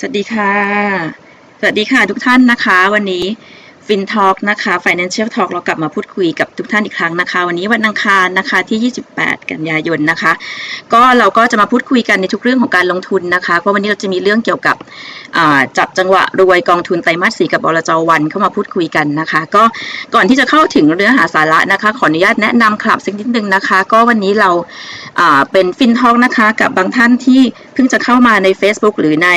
สวัสดีค่ะ สวัสดีค่ะทุกท่านนะคะ วันนี้ฟินทอ l k นะคะ Financial Talk เรากลับมาพูดคุยกับทุกท่านอีกครั้งนะคะ วันนี้วันอังคารนะคะที่ 28 กันยายนนะคะ ก็เราก็จะมาพูดคุยกันในทุกเรื่องของการลงทุนนะคะ เพราะวันนี้เราจะมีเรื่องเกี่ยวกับจับจังหวะรวยกองทุนไตรมาสสีกับบลจวันเข้ามาพูดคุยกันนะคะ ก็ก่อนที่จะเข้าถึงเนื้อหาสาระนะคะ ขออนุญาตแนะนำคลับสักนิดนึงนะคะ ก็วันนี้เราเป็นฟินทอ l k นะคะกับบางท่านที่เพิ่งจะเข้ามาใน Facebook หรือใน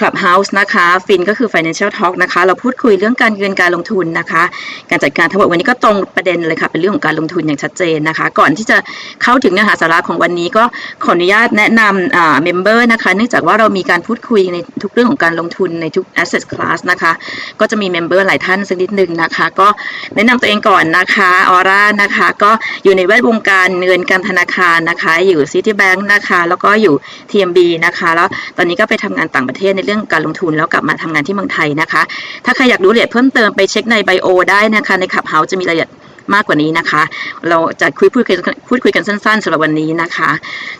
Clubhouse นะคะฟินก็คือ Financial Talk นะคะ เราพูดคุยเรื่องการเงินการลงทุนนะคะ การจัดการทั้งหมดวันนี้ก็ตรงประเด็นเลยค่ะ เป็นเรื่องของการลงทุนอย่างชัดเจนนะคะ ก่อนที่จะเข้าถึงเนื้อหาสาระของวันนี้ก็ขออนุญาตแนะนำ member นะคะ เนื่องจากว่าเรามีการพูดคุยในทุกเรื่องของการลงทุนในทุก asset class นะคะ ก็จะมี member หลายท่านสักนิดนึงนะคะ ก็แนะนำตัวเองก่อนนะคะออร่านะคะ ก็อยู่ในแวดวงการเงินการธนาคารนะคะ อยู่ Citibank นะคะ แล้วก็อยู่ TMB นะคะ แล้วตอนนี้ก็ไปทำงานต่างประเทศในเรื่องการลงทุนแล้วกลับมาทำงานที่เมืองไทยนะคะ ถ้าใครอยากรู้รายละเอียดเพิ่มเติมไปเช็คใน bio ได้นะคะใน Clubhouse จะมีรายละเอียดมากกว่านี้นะคะ เราจะคุยพูดคุยพูดคุยกันสั้นๆสำหรับวันนี้นะคะ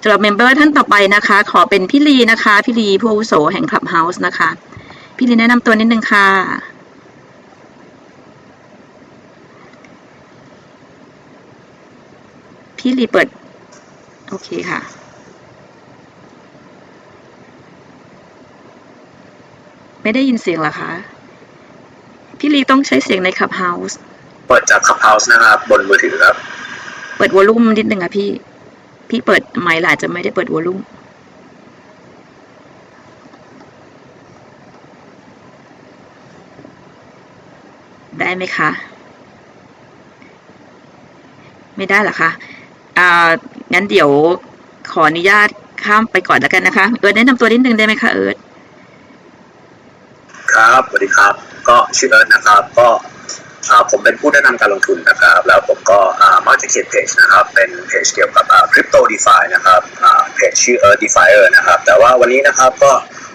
สำหรับ member ท่านต่อไปนะคะ ขอเป็นพี่ลีนะคะพี่ลีผู้อาวุโสแห่ง Clubhouse นะคะ พี่ลีแนะนำตัวนิดนึงค่ะ พี่ลีเปิด โอเคค่ะ ไม่ได้ยินเสียงเหรอคะ พี่ลีต้องใช้เสียงใน Clubhouseเปิดจาก Clubhouse นะครับ บนมือถือครับ เปิด volume นิดนึงอะพี่ พี่เปิดไมค์แหละอาจจะไม่ได้เปิด volumeได้ไหมคะ ไม่ได้เหรอคะอ่างั้นเดี๋ยวขออนุญาตข้ามไปก่อนแล้วกันนะคะ เอิร์ธแนะนำตัวนิดนึงได้ไหมคะเอิร์ธ ครับสวัสดีครับ ก็ชื่อเอิร์ธนะครับ ก็ผมเป็นผู้แนะนำการลงทุนนะครับ แล้วผมก็มักจะเขียนเพจนะครับ เป็นเพจเกี่ยวกับคริปโตดีฟานะครับเพจชื่อ Earth Defier นะครับ แต่ว่าวันนี้นะครับก็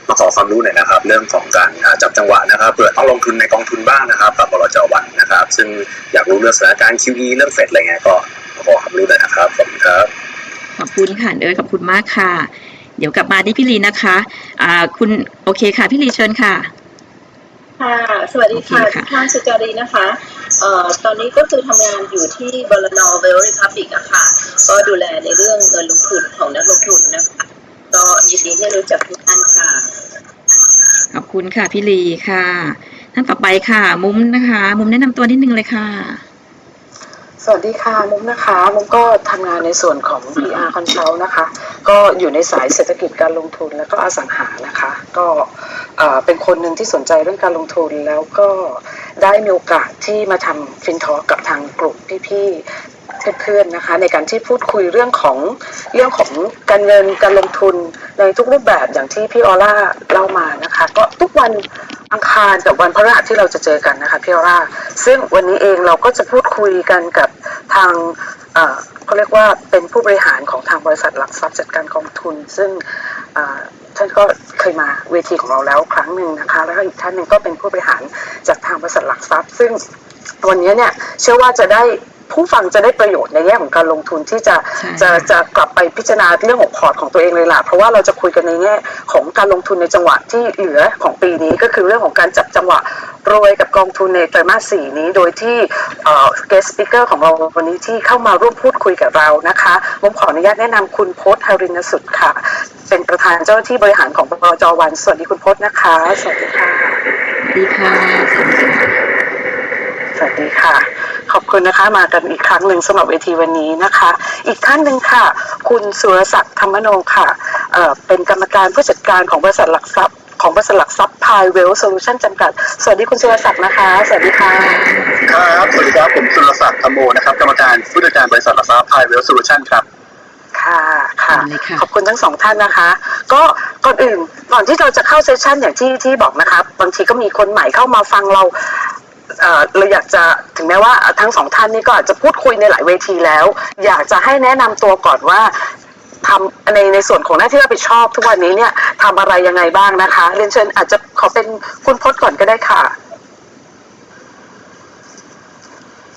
มาขอความรู้หน่อยนะครับ เรื่องของการจับจังหวะนะครับเผื่อต้องลงทุนในกองทุนบ้างนะครับกับบลจวันนะครับ ซึ่งอยากรู้เรื่องสถานการณ์ QE เรื่องเฟดอะไรเงี้ยก็มาขอความรู้หน่อยนะครับขอบคุณครับขอบคุณค่ะเอิร์ธขอบคุณมากค่ะ เดี๋ยวกลับมาที่พี่ลีนะคะอ่าคุณโอเคค่ะพี่ลีเชิญค่ะ ค่ะ สวัสดีค่ะโอเคค่ะทุกท่านสุจารีนะคะเอ่อตอนนี้ก็คือทำงานอยู่ที่บรนเวลริพับบิกอะค่ะ ก็ดูแลในเรื่องเงินลงทุนของนักลงทุนนะคะ ก็ยินดีที่รู้จักทุกท่านค่ะ ขอบคุณค่ะพี่ลีค่ะ ท่านต่อไปค่ะ มุ้มนะคะ มุ้มแนะนำตัวนิดนึงเลยค่ะ สวัสดีค่ะมุกนะคะมุกก็ทำงานในส่วนของ PR Consult นะคะ ก็อยู่ในสายเศรษฐกิจการลงทุนแล้วก็อสังหานะคะ ก็เอ่อเป็นคนหนึ่งที่สนใจเรื่องการลงทุนแล้วก็ได้มีโอกาสที่มาทำฟินทอกับทางกลุ่มพี่ๆ เพื่อนๆนะคะ ในการที่พูดคุยเรื่องของเรื่องของการเงินการลงทุนในทุกรูปแบบอย่างที่พี่ออร่าเล่ามานะคะ ก็ทุกวันอังคารกับวันพฤหัสที่เราจะเจอกันนะคะพี่ออร่าซึ่งวันนี้เองเราก็จะพูดคุยกันกับทางเอ่อเขาเรียกว่าเป็นผู้บริหารของทางบริษัทหลักทรัพย์จัดการกองทุน ซึ่งอ่อท่านก็เคยมาเวทีของเราแล้วครั้งหนึ่งนะคะ แล้วก็อีกท่านหนึ่งก็เป็นผู้บริหารจากทางบริษัทหลักทรัพย์ ซึ่งวันนี้เนี่ยเชื่อว่าจะได้ ผู้ฟังจะได้ประโยชน์ในแง่ของการลงทุนที่จะใช่จะจะกลับไปพิจารณาเรื่องของพอร์ตของตัวเองเลยล่ะเพราะว่าเราจะคุยกันในแง่ของการลงทุนในจังหวะที่เหลือของปีนี้ก็คือเรื่องของการจับจังหวะรวยกับกองทุนในไตรมาสสี่นี้ โดยที่เอ่อ guest speaker ของเราวันนี้ที่เข้ามาร่วมพูดคุยกับเรานะคะผมขออนุญาตแนะนำคุณพจน์ฮารินสุดค่ะ เป็นประธานเจ้าหน้าที่บริหารของบลจวันสวัสดีคุณพจน์นะคะ สวัสดีค่ะ สวัสดีค่ะ สวัสดีค่ะสวัสดีค่ะ ขอบคุณนะคะมากันอีกครั้งหนึ่งสำหรับเวทีวันนี้นะคะ อีกท่านหนึ่งค่ะ คุณสุรศักดิ์ธรรมโมค่ะเอ่อเป็นกรรมการผู้จัดการของบริษัทหลักทรัพย์ของบริษัทหลักทรัพย์ Pi Wealth Solution จำกัด สวัสดีคุณสุรศักดิ์นะคะ สวัสดีค่ะ ครับ สวัสดีครับ ผมสุรศักดิ์ธรรมโมนะครับ กรรมการผู้จัดการบริษัทหลักทรัพย์ Pi Wealth Solution ครับค่ะค่ะเอาเลยค่ะ ขอบคุณทั้งสองท่านนะคะ ก็ก่อนอื่นก่อนที่เราจะเข้าเซสชันอย่างที่ที่บอกนะคะ บางทีก็มีคนใหม่เข้ามาฟังเรา เอ่อเราอยากจะถึงแม้ว่าทั้งสองท่านนี้ก็อาจจะพูดคุยในหลายเวทีแล้ว อยากจะให้แนะนำตัวก่อนว่าทำในในส่วนของหน้าที่รับผิดชอบ ทุกวันนี้เนี่ยทำอะไรยังไงบ้างนะคะเรียนเชิญอาจจะขอเป็นคุณพจน์ก่อนก็ได้ค่ะ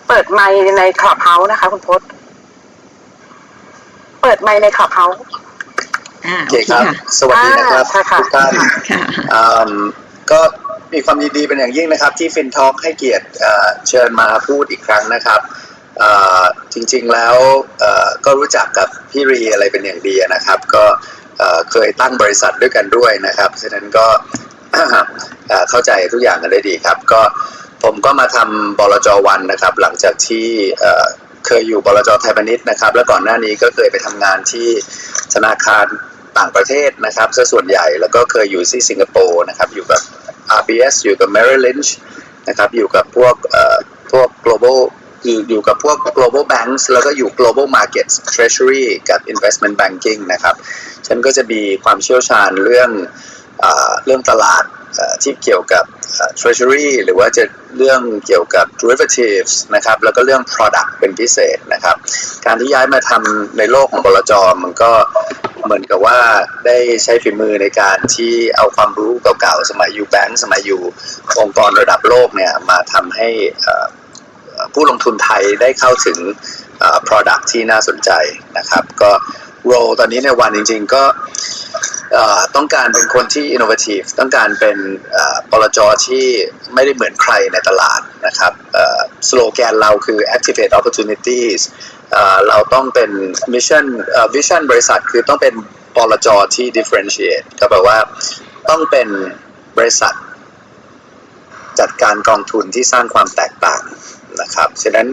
เปิดไมค์ใน Clubhouse นะคะ คุณพจน์เปิดไมค์ใน Clubhouseอ่อ่าโอโอเคเคครับค่ะสวัสดีนะครับอ่าค่ะทุกท่านค่ะอืมก็ มีความยินดีเป็นอย่างยิ่งนะครับ ที่ FinTalk ให้เกียรติเชิญมาพูดอีกครั้งนะครับจริงๆแล้วก็รู้จักกับพี่ลีอะไรเป็นอย่างดีนะครับ ก็เคยตั้งบริษัทด้วยกันด้วยนะครับฉะนั้นก็เข้าใจทุกอย่างกันได้ดีครับ ก็ผมก็มาทำบลจวันนะครับ หลังจากที่เคยอยู่บลจไทยพาณิชย์นะครับ แล้วก่อนหน้านี้ก็เคยไปทำงานที่ธนาคารต่างประเทศนะครับซะส่วนใหญ่แล้วก็เคยอยู่ที่สิงคโปร์นะครับอยู่กับ RBS อยู่กับ Merrill Lynch นะครับอยู่กับพวกเอ่อพวก global อยู่อยู่กับพวก global banks แล้วก็อยู่ global markets treasury กับ investment banking นะครับ ฉันก็จะมีความเชี่ยวชาญเรื่อง เรื่องตลาดที่เกี่ยวกับ treasury หรือว่าจะเรื่องเกี่ยวกับ derivatives นะครับ แล้วก็เรื่อง product เป็นพิเศษนะครับ การที่ย้ายมาทำในโลกของบลจมันก็เหมือนกับว่าได้ใช้ฝีมือในการที่เอาความรู้เก่าๆ สมัยอยู่แบงก์สมัยอยู่องค์กรระดับโลกเนี่ย มาทำให้ผู้ลงทุนไทยได้เข้าถึง product ที่น่าสนใจนะครับ ก็ role ตอนนี้ในวันจริง ๆ ก็อ่อต้องการเป็นคนที่ innovative ต้องการเป็นเอ่อบลจที่ไม่ได้เหมือนใครในตลาดนะครับสโลแกนเราคือ activate opportunities เอ่อเราต้องเป็น mission เอ่อ vision บริษัทคือต้องเป็นบลจที่ differentiate ก็แปลว่าต้องเป็นบริษัทจัดการกองทุนที่สร้างความแตกต่าง นะครับฉะนั้น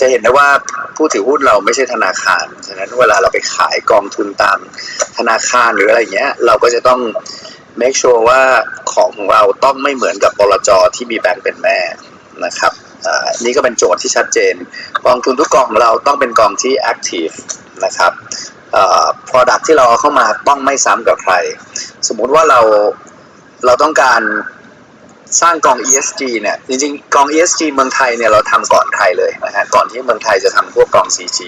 จะเห็นได้ว่าผู้ถือหุ้นเราไม่ใช่ธนาคาร ฉะนั้นเวลาเราไปขายกองทุนตามธนาคารหรืออะไรเงี้ย เราก็จะต้อง make sure ว่าของของเราต้องไม่เหมือนกับบลจที่มีแบงก์เป็นแม่นะครับอ่านี่ก็เป็นโจทย์ที่ชัดเจน กองทุนทุกกองของเราต้องเป็นกองที่ active นะครับ product ที่เราเอาเข้ามาต้องไม่ซ้ำกับใคร สมมุติว่าเราเราต้องการ สร้างกอง ESG เนี่ยจริงๆ กอง ESG เมืองไทยเนี่ยเราทำก่อนใครเลยนะฮะก่อนที่เมืองไทยจะทำพวกกอง CG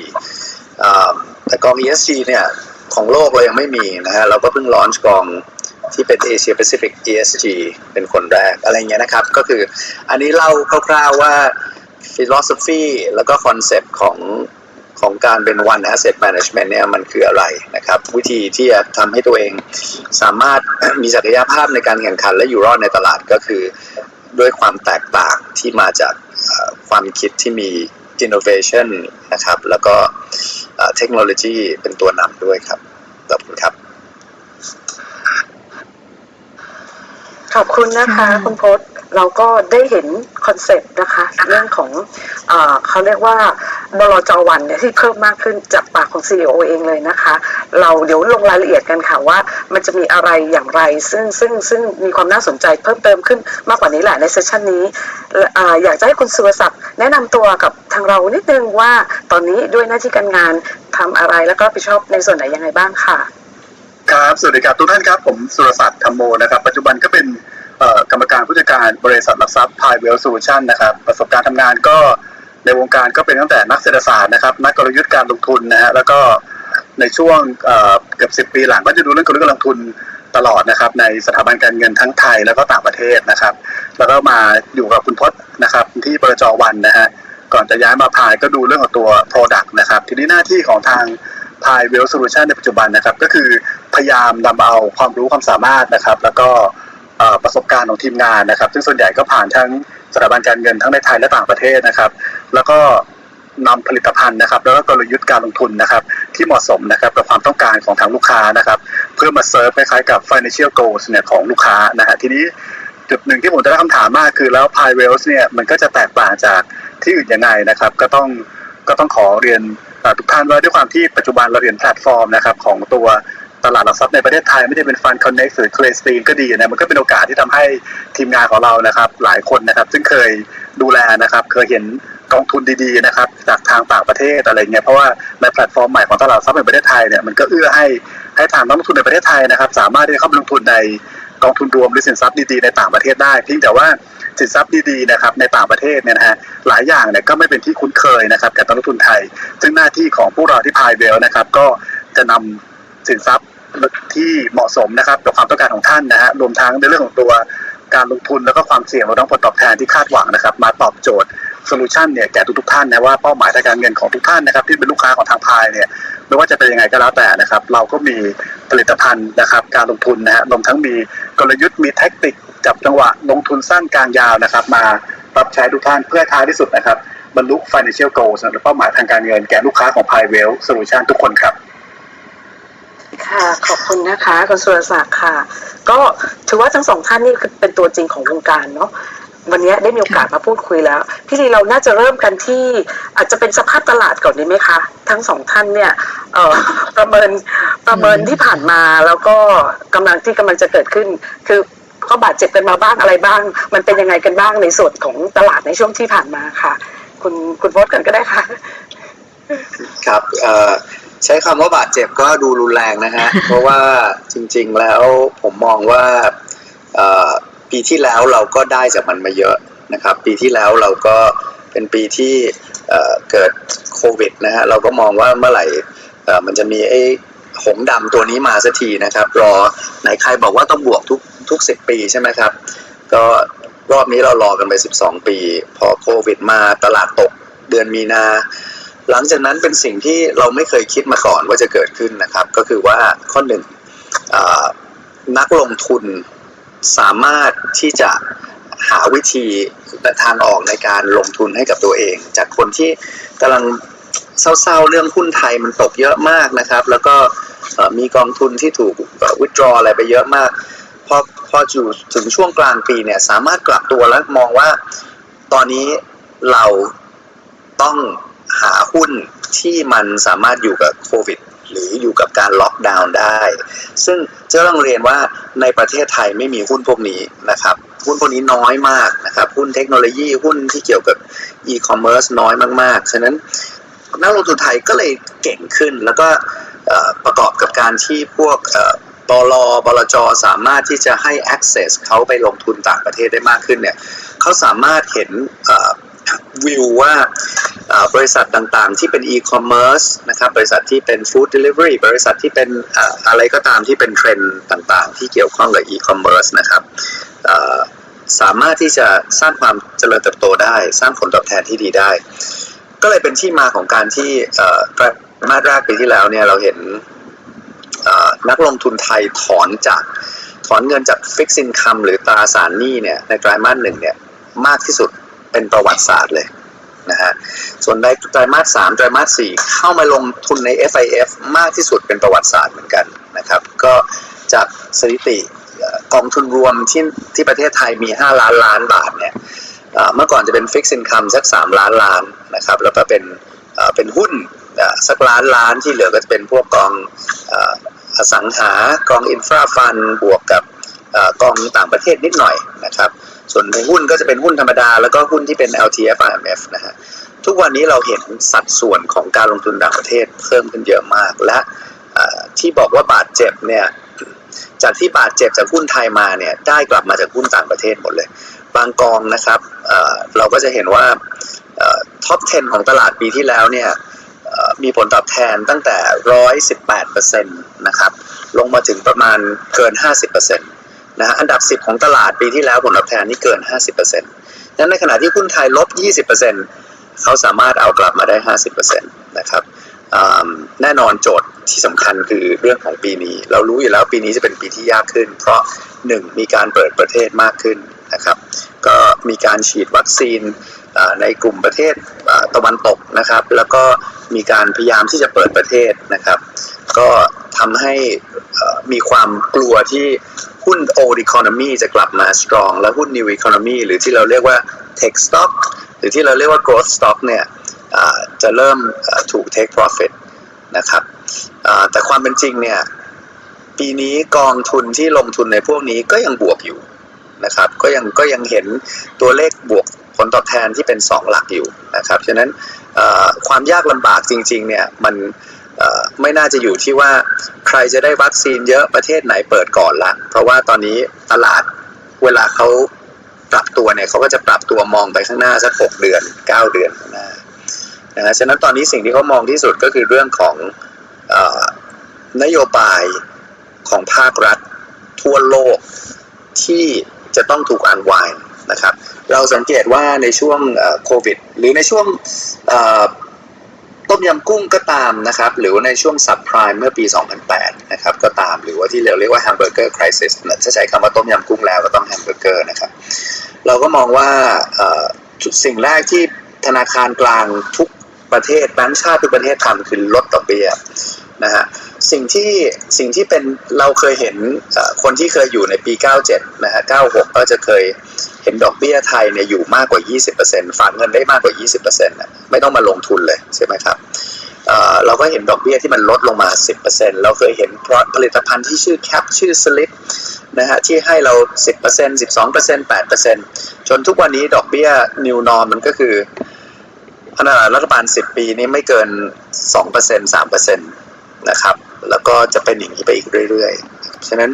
อ่าแต่กอง ESG เนี่ยของโลกเรายังไม่มีนะฮะเราก็เพิ่ง launch กองที่เป็น Asia Pacific ESG เป็นคนแรกอะไรเงี้ยนะครับ ก็คืออันนี้เล่าคร่าวๆว่า philosophy แล้วก็ concept ของ ของการเป็น One Asset Management เนี่ยมันคืออะไรนะครับ วิธีที่จะทำให้ตัวเองสามารถมีศักยภาพในการแข่งขันและอยู่รอดในตลาดก็คือ ด้วยความแตกต่างที่มาจากเอ่อความคิดที่มี innovation นะครับ แล้วก็เอ่อเทคโนโลยีเป็นตัวนำด้วยครับ ขอบคุณครับ ขอบคุณนะคะค่ะคุณพศ เราก็ได้เห็นคอนเซปต์นะคะ เรื่องของเอเขาเรียกว่าบลจวันเนี่ยที่เพิ่มมากขึ้นจากปากของ CEO เองเลยนะคะ เราเดี๋ยวลงรายละเอียดกันค่ะว่ามันจะมีอะไรอย่างไร ซึ่งซึ่งซึ่งมีความน่าสนใจเพิ่มเติมขึ้นมากกว่านี้แหละใน session นี้ออยากจะให้คุณสุรศักดิ์แนะนำตัวกับทางเรานิดนึงว่าตอนนี้ด้วยหน้าที่การงานทำอะไรแล้วก็รับผิดชอบในส่วนไหนยังไงบ้างค่ะ ครับสวัสดีครับทุกท่านครับผมสุรศักดิ์ธรรมโมนะครับ ปัจจุบันก็เป็น กรรมการผู้จัดการบริษัทหลักทรัพย์ Pi Wealth Solution นะครับ ประสบการณ์ทำงานก็ในวงการก็เป็นตั้งแต่นักเศรษฐศาสตร์นะครับ นักกลยุทธ์การลงทุนนะฮะแล้วก็ในช่วงเกือบสิบปีหลังก็จะดูเรื่องกลยุทธ์การลงทุนตลอดนะครับ ในสถาบันการเงินทั้งไทยแล้วก็ต่างประเทศนะครับ แล้วก็มาอยู่กับคุณพจน์นะครับ ที่บลจ. One นะฮะก่อนจะย้ายมาพายก็ดูเรื่องของตัว Product นะครับ ทีนี้หน้าที่ของทาง Pi Wealth Solution ในปัจจุบันนะครับ ก็คือพยายามนำเอาความรู้ความสามารถนะครับ แล้วก็ ประสบการณ์ของทีมงานนะครับ ซึ่งส่วนใหญ่ก็ผ่านทั้งสถาบันการเงินทั้งในไทยและต่างประเทศนะครับ แล้วก็นำผลิตภัณฑ์นะครับ แล้วก็กลยุทธ์การลงทุนนะครับ ที่เหมาะสมนะครับกับความต้องการของทางลูกค้านะครับ เพื่อมาเซิร์ฟคล้ายๆกับ financial goals เนี่ยของลูกค้านะฮะทีนี้จุดหนึ่งที่ผมจะได้คำถามมากคือแล้ว p i w e l s เนี่ยมันก็จะแตกต่างจากที่อื่นยังไงนะครับ ก็ต้องก็ต้องขอเรียนทุกท่านว่าด้วยความที่ปัจจุบันเราเรียนแพลตฟอร์มนะครับของตัว ตลาดหลักทรัพย์ในประเทศไทยไม่ได้เป็น Fund Connect หรือ Clay Stream ก็ดีนะมันก็เป็นโอกาสที่ทำให้ทีมงานของเรานะครับ หลายคนนะครับ ซึ่งเคยดูแลนะครับ เคยเห็นกองทุนดีๆนะครับ จากทางต่างประเทศอะไรเงี้ยเพราะว่าในแพลตฟอร์มใหม่ของตลาดหลักทรัพย์ในประเทศไทยเนี่ยมันก็เอื้อให้ให้ทางนักลงทุนในประเทศไทยนะครับ สามารถที่จะเข้าลงทุนในกองทุนรวมหรือสินทรัพย์ดีๆในต่างประเทศได้เพียงแต่ว่าสินทรัพย์ดีๆนะครับในต่างประเทศเนี่ยนะฮะหลายอย่างเนี่ยก็ไม่เป็นที่คุ้นเคยนะครับกับนักลงทุนไทย ซึ่งหน้าที่ของพวกเราที่พายเบลนะครับ ก็จะนำ สินทรัพย์ที่เหมาะสมนะครับกับความต้องการของท่านนะฮะรวมทั้งในเรื่องของตัวการลงทุนแล้วก็ความเสี่ยงรวมทั้งผลตอบแทนที่คาดหวังนะครับ มาตอบโจทย์ solution เนี่ยแก่ทุกๆท่านนะว่าเป้าหมายทางการเงินของทุกท่านนะครับที่เป็นลูกค้าของทางพายเนี่ยไม่ว่าจะเป็นยังไงก็แล้วแต่นะครับ เราก็มีผลิตภัณฑ์นะครับ การลงทุนนะฮะรวมทั้งมีกลยุทธ์มี tactic จับจังหวะลงทุนสั้นกลางยาวนะครับ มารับใช้ทุกท่านเพื่อท้ายที่สุดนะครับบรรลุ financial goals หรือเป้าหมายทางการเงินแก่ลูกค้าของ p i w e l l Solution ทุกคนครับ ค่ะ ขอบคุณนะคะคุณสุรศักดิ์ค่ะ ก็ถือว่าทั้งสองท่านนี่คือเป็นตัวจริงของวงการเนาะวันนี้ได้มีโอกาสมาพูดคุยแล้ว พี่ลีเราน่าจะเริ่มกันที่อาจจะเป็นสภาพตลาดก่อนดีไหมคะ ทั้งสองท่านเนี่ยเอ่อประเมินประเมินที่ผ่านมาแล้วก็กำลังที่กำลังจะเกิดขึ้น คือก็บาดเจ็บกันมาบ้างอะไรบ้าง มันเป็นยังไงกันบ้างในส่วนของตลาดในช่วงที่ผ่านมาค่ะ คุณคุณโพสกันก็ได้ค่ะ ครับเอ่อ ใช้คำว่าบาดเจ็บก็ดูรุนแรงนะฮะ เพราะว่าจริง ๆ แล้วผมมองว่าเอ่อปีที่แล้วเราก็ได้จากมันมาเยอะนะครับ ปีที่แล้วเราก็เป็นปีที่เอ่อเกิดโควิดนะฮะเราก็มองว่าเมื่อไหร่เอ่อมันจะมีไอ้หงส์ดำตัวนี้มาสักทีนะครับ รอไหนใครบอกว่าต้องบวกทุกทุกสิบปีใช่ไหมครับ ก็รอบนี้เรารอกันไป 12 ปี พอโควิดมาตลาดตกเดือนมีนา หลังจากนั้นเป็นสิ่งที่เราไม่เคยคิดมาก่อนว่าจะเกิดขึ้นนะครับ ก็คือว่าข้อหนึ่งนักลงทุนสามารถที่จะหาวิธีและทางออกในการลงทุนให้กับตัวเอง จากคนที่กำลังเศร้าๆเรื่องหุ้นไทยมันตกเยอะมากนะครับ แล้วก็มีกองทุนที่ถูกวิดรออะไรไปเยอะมากพอพออยู่ถึงช่วงกลางปีเนี่ยสามารถกลับตัวแล้วมองว่าตอนนี้เราต้อง หาหุ้นที่มันสามารถอยู่กับโควิด หรืออยู่กับการล็อกดาวน์ได้ ซึ่งจะต้องเรียนว่าในประเทศไทยไม่มีหุ้นพวกนี้นะครับ หุ้นพวกนี้น้อยมากนะครับ หุ้นเทคโนโลยีหุ้นที่เกี่ยวกับอีคอมเมิร์ซน้อยมากๆ ฉะนั้นนักลงทุนไทยก็เลยเก่งขึ้น แล้วก็ประกอบกับการที่พวกเอ่อตลบลจสามารถที่จะให้ access เขาไปลงทุนต่างประเทศได้มากขึ้นเนี่ยเขาสามารถเห็น วิวว่าบริษัทต่างๆ ที่เป็น e-commerce นะครับบริษัทที่เป็น food delivery บริษัทที่เป็นอะไรก็ตามที่เป็นเทรนด์ต่างๆ ที่เกี่ยวข้องกับ e-commerce นะครับสามารถที่จะสร้างความเจริญเติบโตได้ สร้างผลตอบแทนที่ดีได้ ก็เลยเป็นที่มาของการที่เอ่อไตราสแรกปีที่แล้วเนี่ยเราเห็นนักลงทุนไทยถอนจากถอนเงินจากฟิกซินคัมหรือตราสารหนี้เนี่ยในไตรมาสหนึ่งเนี่ยมากที่สุด เป็นประวัติศาสตร์เลยนะฮะส่วนในไตรมาสสามไตรมาสสี่เข้ามาลงทุนใน FIF มากที่สุดเป็นประวัติศาสตร์เหมือนกันนะครับ ก็จากสถิติกองทุนรวมที่ที่ประเทศไทยมี 5 ล้านล้านบาทเนี่ยเมื่อก่อนจะเป็นฟิกซินคัมสัก 3 ล้านล้านนะครับ แล้วก็เป็นเป็นหุ้นสักล้านล้านที่เหลือก็จะเป็นพวกกองอสังหากองอินฟราฟันบวกกับอกองต่างประเทศนิดหน่อยนะครับ ส่วนในหุ้นก็จะเป็นหุ้นธรรมดา แล้วก็หุ้นที่เป็น LTF IMF นะฮะทุกวันนี้เราเห็นสัดส่วนของการลงทุนต่างประเทศเพิ่มขึ้นเยอะมาก และที่บอกว่าบาดเจ็บเนี่ยจากที่บาดเจ็บจากหุ้นไทยมาเนี่ยได้กลับมาจากหุ้นต่างประเทศหมดเลย บางกองนะครับเเราก็จะเห็นว่าท็อป 10 ของตลาดปีที่แล้วเนี่ยมีผลตอบแทนตั้งแต่ 118%นะครับลงมาถึงประมาณเกิน 50% นะฮะอันดับ 10 ของตลาดปีที่แล้วผลตอบแทนนี่เกิน 50%นั้นในขณะที่หุ้นไทยลบ 20%เขาสามารถเอากลับมาได้ 50%นะครับแน่นอนโจทย์ที่สำคัญคือเรื่องของปีนี้ เรารู้อยู่แล้วปีนี้จะเป็นปีที่ยากขึ้น เพราะ 1 มีการเปิดประเทศมากขึ้นนะครับ ก็มีการฉีดวัคซีนในกลุ่มประเทศตะวันตกนะครับ แล้วก็มีการพยายามที่จะเปิดประเทศนะครับ ก็ทำให้มีความกลัวที่หุ้น old economy จะกลับมา strong และหุ้น new economy หรือที่เราเรียกว่า tech stock หรือที่เราเรียกว่า growth stock เนี่ยจะเริ่มถูก take profit นะครับแต่ความเป็นจริงเนี่ยปีนี้กองทุนที่ลงทุนในพวกนี้ก็ยังบวกอยู่นะครับก็ยังก็ยังเห็นตัวเลขบวกผลตอบแทนที่เป็น 2 หลักอยู่นะครับฉะนั้นความยากลำบากจริงๆเนี่ยมัน ไม่น่าจะอยู่ที่ว่าใครจะได้วัคซีนเยอะประเทศไหนเปิดก่อนละ เพราะว่าตอนนี้ตลาดเวลาเขาปรับตัวเนี่ยเขาก็จะปรับตัวมองไปข้างหน้าสักหกเดือน9เดือนข้างหน้านะฮะฉะนั้นตอนนี้สิ่งที่เขามองที่สุดก็คือเรื่องของอนโยบายของภาครัฐทั่วโลกที่จะต้องถูก unwind นะครับ เราสังเกตว่าในช่วงโควิด หรือในช่วง ต้มยำกุ้งก็ตามนะครับ หรือว่าในช่วง subprime เมื่อปี 2008 นะครับก็ตามหรือว่าที่เราเรียกว่า hamburger crisis ถ้าใช้คำว่าต้มยำกุ้งแล้วก็ต้องแฮมเบอร์เกอร์นะครับ เราก็มองว่าสิ่งแรกที่ธนาคารกลางทุกประเทศแบงก์ชาติทุกประเทศทำคือลดดอกเบี้ยนะฮะ สิ่งที่สิ่งที่เป็นเราเคยเห็นคนที่เคยอยู่ในปี 97 นะฮะ 96 ก็จะเคยเห็นดอกเบี้ยไทยเนี่ยอยู่มากกว่า 20%ฝากเงินได้มากกว่า 20%นะไม่ต้องมาลงทุนเลยใช่ไหมครับเเราก็เห็นดอกเบี้ยที่มันลดลงมา 10%เราเคยเห็นผลิตภัณฑ์ที่ชื่อแคปชื่อสลิปนะฮะที่ให้เรา 10% 12% 8%จนทุกวันนี้ดอกเบี้ย new norm มันก็คือขนาดรัฐบาล 10 ปีนี้ไม่เกิน 2% 3%นะครับ แล้วก็จะเป็นอย่างนี้ไปอีกเรื่อยๆ ฉะนั้น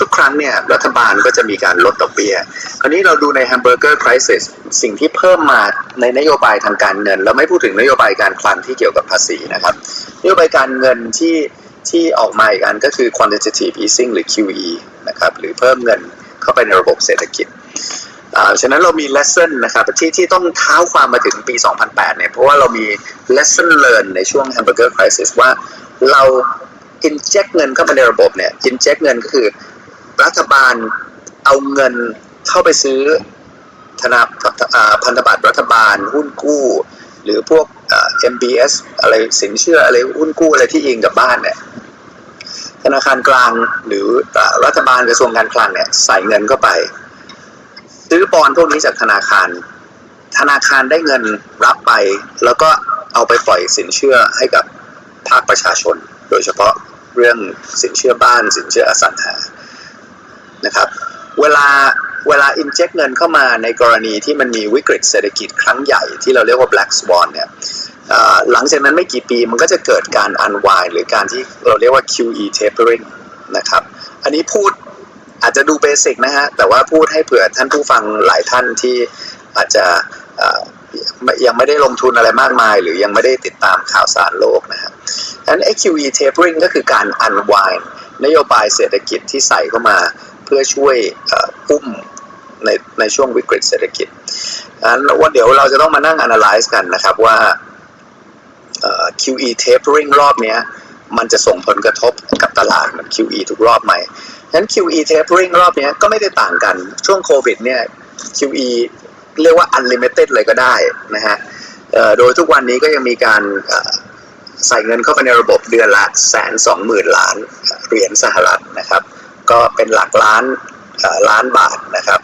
ทุกๆ ครั้งเนี่ยรัฐบาลก็จะมีการลดดอกเบี้ย คราวนี้เราดูใน Hamburger Crisis สิ่งที่เพิ่มมาในนโยบายทางการเงินแล้วไม่พูดถึงนโยบายการคลังที่เกี่ยวกับภาษีนะครับ นโยบายการเงินที่ที่ออกมาอีกอันก็คือ quantitative easing หรือ QE นะครับหรือเพิ่มเงินเข้าไปในระบบเศรษฐกิจฉะนั้นเรามี lesson นะครับที่ที่ต้องเท้าความมาถึงปี 2008 เนี่ย เพราะว่าเรามี lesson learn ในช่วง hamburger crisis ว่า เรา inject เงินเข้าไปในระบบเนี่ย inject เงินก็คือ รัฐบาลเอาเงินเข้าไปซื้อธนาพันธบัตรรัฐบาลหุ้นกู้ หรือพวกเอ่า MBS อสอะไรสินเชื่ออะไรหุ้นกู้อะไรที่อิงกับบ้านเนี่ยธนาคารกลางหรือรัฐบาลกระทรวงการคลังเนี่ยใส่เงินเข้าไป ซื้อบอลพวกนี้จากธนาคาร ธนาคารได้เงินรับไป แล้วก็เอาไปปล่อยสินเชื่อให้กับ ภาคประชาชน โดยเฉพาะเรื่องสินเชื่อบ้าน สินเชื่ออสังหานะครับ เวลาเวลาอินเจ t เงินเข้ามาในกรณีที่มันมีวิกฤตเศรษฐกิจครั้งใหญ่ที่เราเรียกว่า black swan เนี่ยหลังจากนั้นไม่กี่ปีมันก็จะเกิดการ unwind หรือการที่เราเรียกว่า QE tapering นะครับ อันนี้พูดอาจจะดูเบสิกนะฮะ แต่ว่าพูดให้เผื่อท่านผู้ฟังหลายท่านที่อาจจะยังไม่ได้ลงทุนอะไรมากมาย หรือยังไม่ได้ติดตามข่าวสารโลกนะฮะ ดังนั้น QE tapering ก็คือการ unwind นโยบายเศรษฐกิจที่ใส่เข้ามาเพื่อช่วยเอ่ออุ้มในในช่วงวิกฤตเศรษฐกิจดังนั้นว่าเดี๋ยวเราจะต้องมานั่ง analyze กันนะครับว่า QE tapering รอบนี้มันจะส่งผลกระทบกับตลาดเหมือน QE ทุกรอบไหมฉะนั้น QE tapering รอบนี้ก็ไม่ได้ต่างกัน ช่วงโควิดเนี่ย QE เรียกว่า unlimited เลยก็ได้นะฮะโดยทุกวันนี้ก็ยังมีการ ใส่เงินเข้าไปในระบบเดือนละแสนสองหมื่นล้านเหรียญสหรัฐนะครับ ก็เป็นหลักล้านล้านบาทนะครับ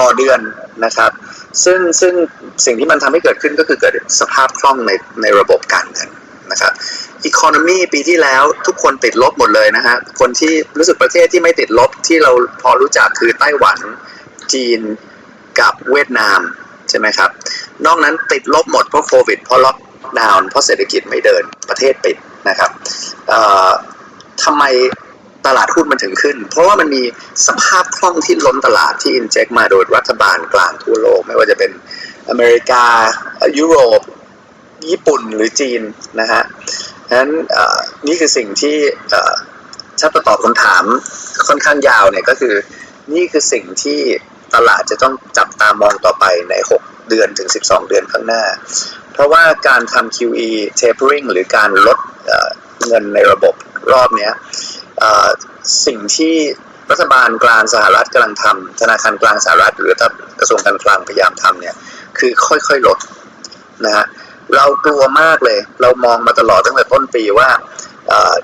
ต่อเดือนนะครับ ซึ่งซึ่งสิ่งที่มันทำให้เกิดขึ้นก็คือเกิดสภาพคล่องในในระบบการเงินนะครับอีโคโนมีปีที่แล้วทุกคนติดลบหมดเลยนะฮะคนที่รู้สึกประเทศที่ไม่ติดลบที่เราพอรู้จักคือไต้หวันจีนกับเวียดนามใช่ไหมครับ นอกนั้นติดลบหมดเพราะโควิดเพราะล็อก ดาวน์เพราะเศรษฐกิจไม่เดินประเทศปิดนะครับทำไมตลาดหุ้นมันถึงขึ้น เพราะว่ามันมีสภาพคล่องที่ล้นตลาดที่อินเจกมาโดยรัฐบาลกลางทั่วโลก ไม่ว่าจะเป็นอเมริกา ยุโรป ญี่ปุ่นหรือจีนนะฮะฉะนั้นนี่คือสิ่งที่เอ่อถ้าตอบคำถามค่อนข้างยาวเนี่ยก็คือ นี่คือสิ่งที่ตลาดจะต้องจับตามองต่อไปใน 6 เดือนถึง 12 เดือนข้างหน้า เพราะว่าการทำ QE tapering หรือการลดเงินในระบบรอบนี้สิ่งที่รัฐบาลกลางสหรัฐกำลังทำธนาคารกลางสหรัฐ หรือถ้ากระทรวงการคลังพยายามทำเนี่ยคือค่อยๆลดนะฮะเรากลัวมากเลย เรามองมาตลอดตั้งแต่ต้นปีว่าเอ่อ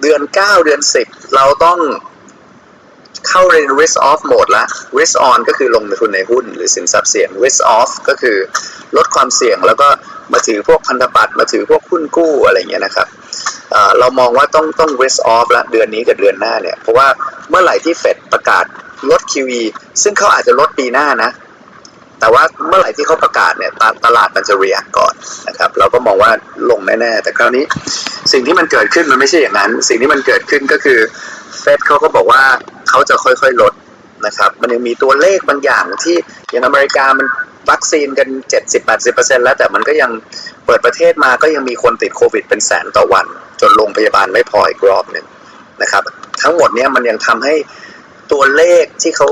เดือน 9 เดือน 10 เราต้อง เข้าใน risk off mode ละ risk on ก็คือลงทุนในหุ้น หรือสินทรัพย์เสี่ยง risk off ก็คือลดความเสี่ยงแล้วก็มาถือพวกพันธบัตรมาถือพวกหุ้นกู้อะไรเงี้ยนะครับเรามองว่าต้องต้อง risk off ละเดือนนี้กับเดือนหน้าเนี่ย เพราะว่าเมื่อไหร่ที่เฟดประกาศลด QE ซึ่งเขาอาจจะลดปีหน้านะ แต่ว่าเมื่อไหร่ที่เขาประกาศเนี่ยตตลาดมันจะเรียกก่อนนะครับ เราก็มองว่าลงแน่ๆ แต่คราวนี้สิ่งที่มันเกิดขึ้นมันไม่ใช่อย่างนั้น สิ่งที่มันเกิดขึ้นก็คือ เฟดเขาก็บอกว่าเขาจะค่อยๆลดนะครับ มันยังมีตัวเลขบางอย่างที่อย่างอเมริกามันวัคซีนกัน 70-80%แล้วแต่มันก็ยังเปิดประเทศมาก็ยังมีคนติดโควิดเป็นแสนต่อวัน จนโรงพยาบาลไม่พออีกรอบหนึ่งนะครับ ทั้งหมดเนี้ยมันยังทำให้ตัวเลขที่เขา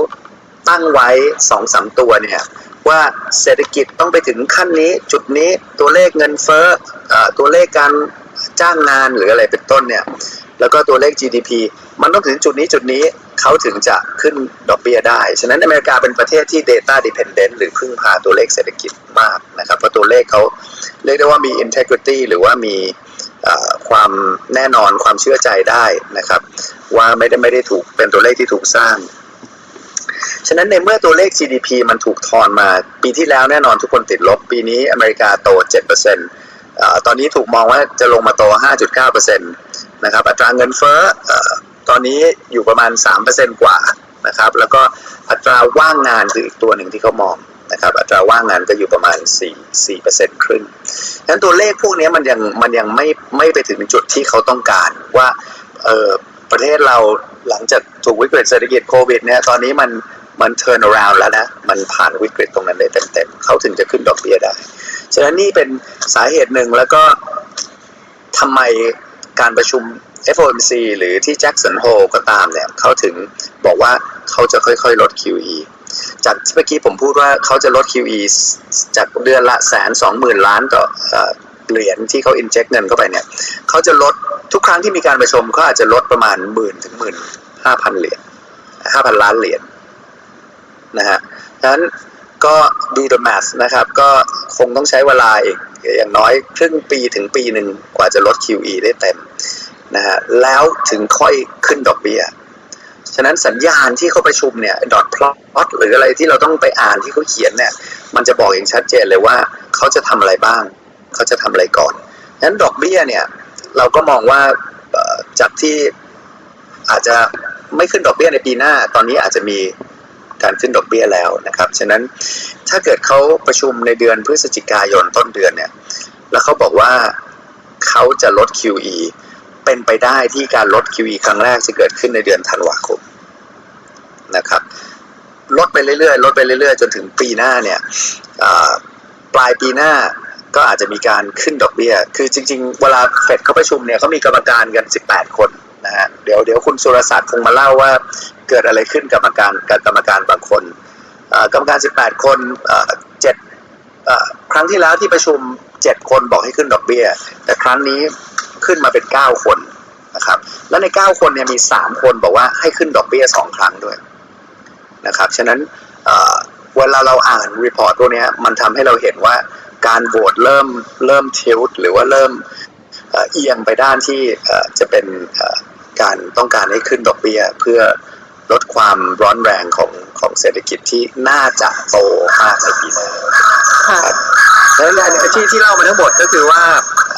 ตั้งไว้สองสามตัวเนี่ยว่าเศรษฐกิจต้องไปถึงขั้นนี้จุดนี้ตัวเลขเงินเฟ้อเอ่อตัวเลขการจ้างงานหรืออะไรเป็นต้นเนี่ย แล้วก็ตัวเลข GDP มันต้องถึงจุดนี้จุดนี้เขาถึงจะขึ้นดอกเบี้ยได้ ฉะนั้นอเมริกาเป็นประเทศที่ data dependent หรือพึ่งพาตัวเลขเศรษฐกิจมากนะครับ เพราะตัวเลขเขาเรียกได้ว่ามี integrity หรือว่ามีความแน่นอนความเชื่อใจได้นะครับ ว่าไม่ได้ไม่ได้ถูกเป็นตัวเลขที่ถูกสร้าง ฉะนั้นในเมื่อตัวเลข GDP มันถูกทอนมา ปีที่แล้วแน่นอนทุกคนติดลบ ปีนี้อเมริกาโต 7%เอ่อ ตอนนี้ถูกมองว่าจะลงมาโต 5.9%นะครับ อัตราเงินเฟ้ออตอนนี้อยู่ประมาณ 3%กว่านะครับ แล้วก็อัตราว่างงานคืออีกตัวหนึ่งที่เขามองนะครับ อัตราว่างงานก็อยู่ประมาณ 4 4%ครึ่งฉะนั้นตัวเลขพวกนี้มันยังมันยังไม่ไม่ไปถึงจุดที่เขาต้องการว่าประเทศเราหลังจากถูกวิกฤตเศรษฐกิจโควิดเนี่ยตอนนี้มัน มัน turn around แล้วนะ มันผ่านวิกฤตตรงนั้นได้เต็มๆเขาถึงจะขึ้นดอกเบี้ยได้ ฉะนั้นนี่เป็นสาเหตุหนึ่งแล้วก็ทำไมการประชุม FOMC หรือที่ Jackson Hole ก็ตามเนี่ยเขาถึงบอกว่าเขาจะค่อยๆ ลด QE จากที่เมื่อกี้ผมพูดว่าเขาจะลด QE จากเดือนละแสนสองหมื่นล้านต่อเอ่อเหรียญที่เขา inject เงินเข้าไปเนี่ยเขาจะลดทุกครั้งที่มีการประชุมเขาอาจจะลดประมาณหมื่นถึงหมื่นห้าพันเหรียญห้าพันล้านเหรียญ นะฮะฉะนั้นก็ดู the math นะครับ ก็คงต้องใช้เวลาอีกอย่างน้อยครึ่งปีถึงปีหนึ่งกว่าจะลด QE ได้เต็มนะฮะแล้วถึงค่อยขึ้นดอกเบี้ย ฉะนั้นสัญญาณที่เขาประชุมเนี่ยดอทพลอตหรืออะไรที่เราต้องไปอ่านที่เขาเขียนเนี่ย มันจะบอกอย่างชัดเจนเลยว่าเขาจะทำอะไรบ้าง เขาจะทำอะไรก่อนฉะนั้นดอกเบี้ยเนี่ย เราก็มองว่าจากที่อาจจะไม่ขึ้นดอกเบี้ยในปีหน้า ตอนนี้อาจจะมี การขึ้นดอกเบี้ยแล้วนะครับ ฉะนั้นถ้าเกิดเขาประชุมในเดือนพฤศจิกายนต้นเดือนเนี่ย แล้วเขาบอกว่าเขาจะลด QE เป็นไปได้ที่การลด QE ครั้งแรกจะเกิดขึ้นในเดือนธันวาคมนะครับ ลดไปเรื่อยๆ ลดไปเรื่อยๆ จนถึงปีหน้าเนี่ยปลายปีหน้าก็อาจจะมีการขึ้นดอกเบี้ย คือจริง ๆ เวลาเฟดเขาประชุมเนี่ยเขามีกรรมการกัน 18 คนนะฮะ เดี๋ยวเดี๋ยวคุณสุรศักดิ์คงมาเล่าว่า เกิดอะไรขึ้นกับกรรมการกับกรรมการบางคนกรรมการ 18 คนเจ็ดครั้งที่แล้วที่ประชุม 7 คนบอกให้ขึ้นดอกเบี้ย แต่ครั้งนี้ขึ้นมาเป็น 9 คนนะครับแล้วใน 9 คนเนี่ยมี 3 คนบอกว่าให้ขึ้นดอกเบี้ย 2 ครั้งด้วยนะครับฉะนั้นเวลาเราอ่าน report ตัวนี้มันทำให้เราเห็นว่าการโหวตเริ่มเริ่ม tilt หรือว่าเริ่มเอียงไปด้านที่จะเป็นการต้องการให้ขึ้นดอกเบี้ยเพื่อ ลดความร้อนแรงของของเศรษฐกิจที่น่าจะโตมากในปีหน้าค่ะดังนั้นที่ที่เล่ามาทั้งหมดก็คือว่า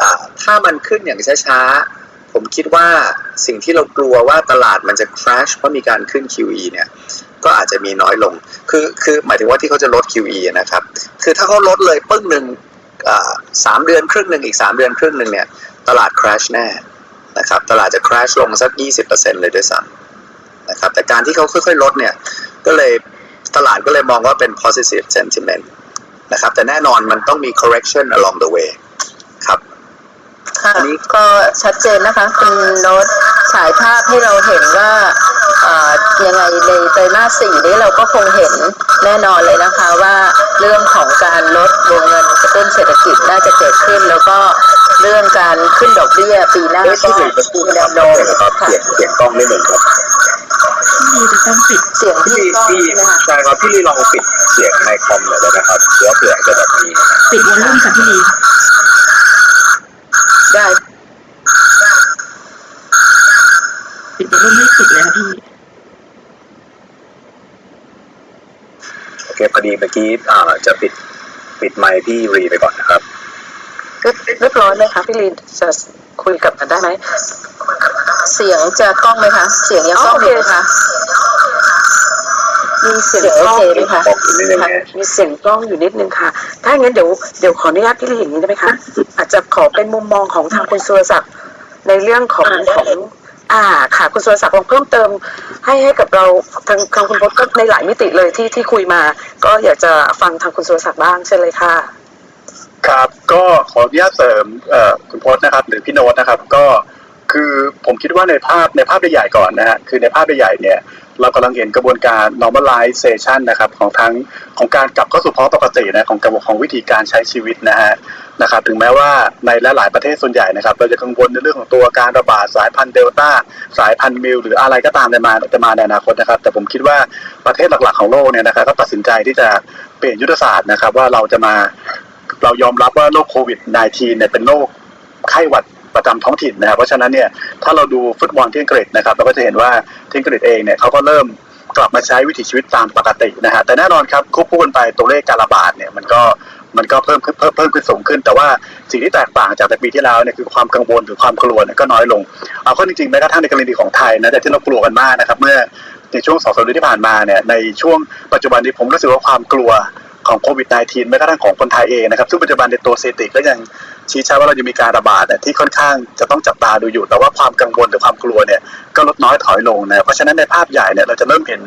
อ่าถ้ามันขึ้นอย่างช้าๆ ผมคิดว่าสิ่งที่เรากลัวว่าตลาดมันจะ crash เพราะมีการขึ้น QE เนี่ยก็อาจจะมีน้อยลง คือคือหมายถึงว่าที่เขาจะลด QE นะครับ คือถ้าเขาลดเลยปึ้งหนึ่งอ่าสามเดือนครึ่งหนึ่งอีกสามเดือนครึ่งหนึ่งเนี่ย ตลาด crash แน่นะครับ ตลาดจะ crash ลงสัก 20%เลยด้วยซ้ำ นะครับแต่การที่เขาค่อยๆลดเนี่ยก็เลยตลาดก็เลยมองว่าเป็น positive sentiment นะครับแต่แน่นอนมันต้องมี correction along the way ครับค่ะอันนี้ก็ชัดเจนนะคะคุณโน้ตฉายภาพให้เราเห็นว่าเอ่อยังไงในไตรมาสสี่นี้เราก็คงเห็นแน่นอนเลยนะคะว่าเรื่องของการลดวงเงินกระตุ้นเศรษฐกิจน่าจะเกิดขึ้น แล้วก็เรื่องการขึ้นดอกเบี้ยปีหน้าเอ๊ะก็ที่หนึ่งจะพูดมีนะคแนรับวโน้มนะครับค่ะเสียงเสียงกล้องนิดหนึ่งครับ พี่จะต้องปิดเสียงที่พี่กล้องพี่ใช่ไหมคะใช่ครับพี่ลีลองปิดเสียงในคอมหน่อยได้ไหมครับเดี๋ยวเผื่อจะแบบมีปิดวอลลุ่มค่ะพี่ลีได้ปิดวอลลุ่มให้สุดเลยค่ะพี่โอเคพอดีเมื่อกี้อ่าจะปิดปิดไมค์พี่รีไปก่อนนะครับ เรียบเรียบร้อยไหมคะพี่ลีนจะคุยกับกันได้ไหมเสียงจะกล้องไหมคะ เสียงยังกล้องอยู่ไหมคะมีเสียงเสียงกโอล้องเคไหมคะบอกอยู่นิดนึงนะมีเสียงกล้องอยู่นิดนึงค่ะ ถ้างั้นเดี๋ยวเดี๋ยวขออนุญาตพี่ลีอย่างนี้ได้ไหมคะอาจจะขอเป็นมุมมองของทางคุณสุรศักดิ์ในเรื่องของอ่าได้ของอ่าค่ะคุณสุรศักดิ์ลองเพิ่มเติมให้ให้กับเราทางทางคุณพจน์ก็ในหลายมิติเลยที่ที่คุยมา ก็อยากจะฟังทางคุณสุรศักดิ์บ้างเช่นเลยค่ะ ครับ ก็ขออนุญาตเสริมคุณพจน์นะครับ หรือพี่โน้ตนะครับ ก็คือผมคิดว่าในภาพในภาพใหญ่ๆก่อนนะฮะคือในภาพใหญ่ๆเนี่ยเรากำลังเห็นกระบวนการ normalization นะครับของทั้งของการกลับเข้าสู่ภาวะปกตินะของกระบวนของวิธีการใช้ชีวิตนะฮะนะครับถึงแม้ว่าในหลายๆประเทศส่วนใหญ่นะครับ เราจะกังวลในเรื่องของตัวการระบาดสายพันธุ์เดลต้าสายพันธุ์มิลหรืออะไรก็ตามในมาจะมาในอนาคตนะครับ แต่ผมคิดว่าประเทศหลักๆของโลกเนี่ยนะครับก็ตัดสินใจที่จะเปลี่ยนยุทธศาสตร์นะครับ ว่าเราจะมา เรายอมรับว่าโรคโควิด -19 เนี่ยเป็นโรคไข้หวัดประจำท้องถิ่นนะครับเพราะฉะนั้นเนี่ยถ้าเราดูฟุตบอลที่อังกฤษนะครับเราก็จะเห็นว่าที่อังกฤษเองเนี่ยเขาก็เริ่มกลับมาใช้วิถีชีวิตตามปกตินะฮะแต่แน่นอนครับควบคู่กันไปตัวเลขการระบาดเนี่ยมันก็มันก็เพิ่มขึ้นเพิ่มเพิ่มขึ้นสูงขึ้น แต่ว่าสิ่งที่แตกต่างจากแต่ปีที่แล้วเนี่ยคือความกังวลหรือความกลัวเนี่ยก็น้อยลง เอาเข้อจริงๆแม้กระทั่งในกรณีของไทยนะแต่ที่เรากลัวกันมากนะครับเมื่อในช่วงสองสามเดือนที่ผ่านมาเนี่ยในช่วงปัจจุบันนี้ผมรู้สึกว่าความกลัว ของโควิด -19 แม้กระทั่งของคนไทยเองนะครับซึ่งปัจจุบันในตัวสถิติก็ยังชี้ชัดว่าเราจะมีการระบาดที่ค่อนข้างจะต้องจับตาดูอยู่ แต่ว่าความกังวลหรือความกลัวเนี่ยก็ลดน้อยถอยลงนะเพราะฉะนั้นในภาพใหญ่เนี่ยเราจะเริ่มเห็น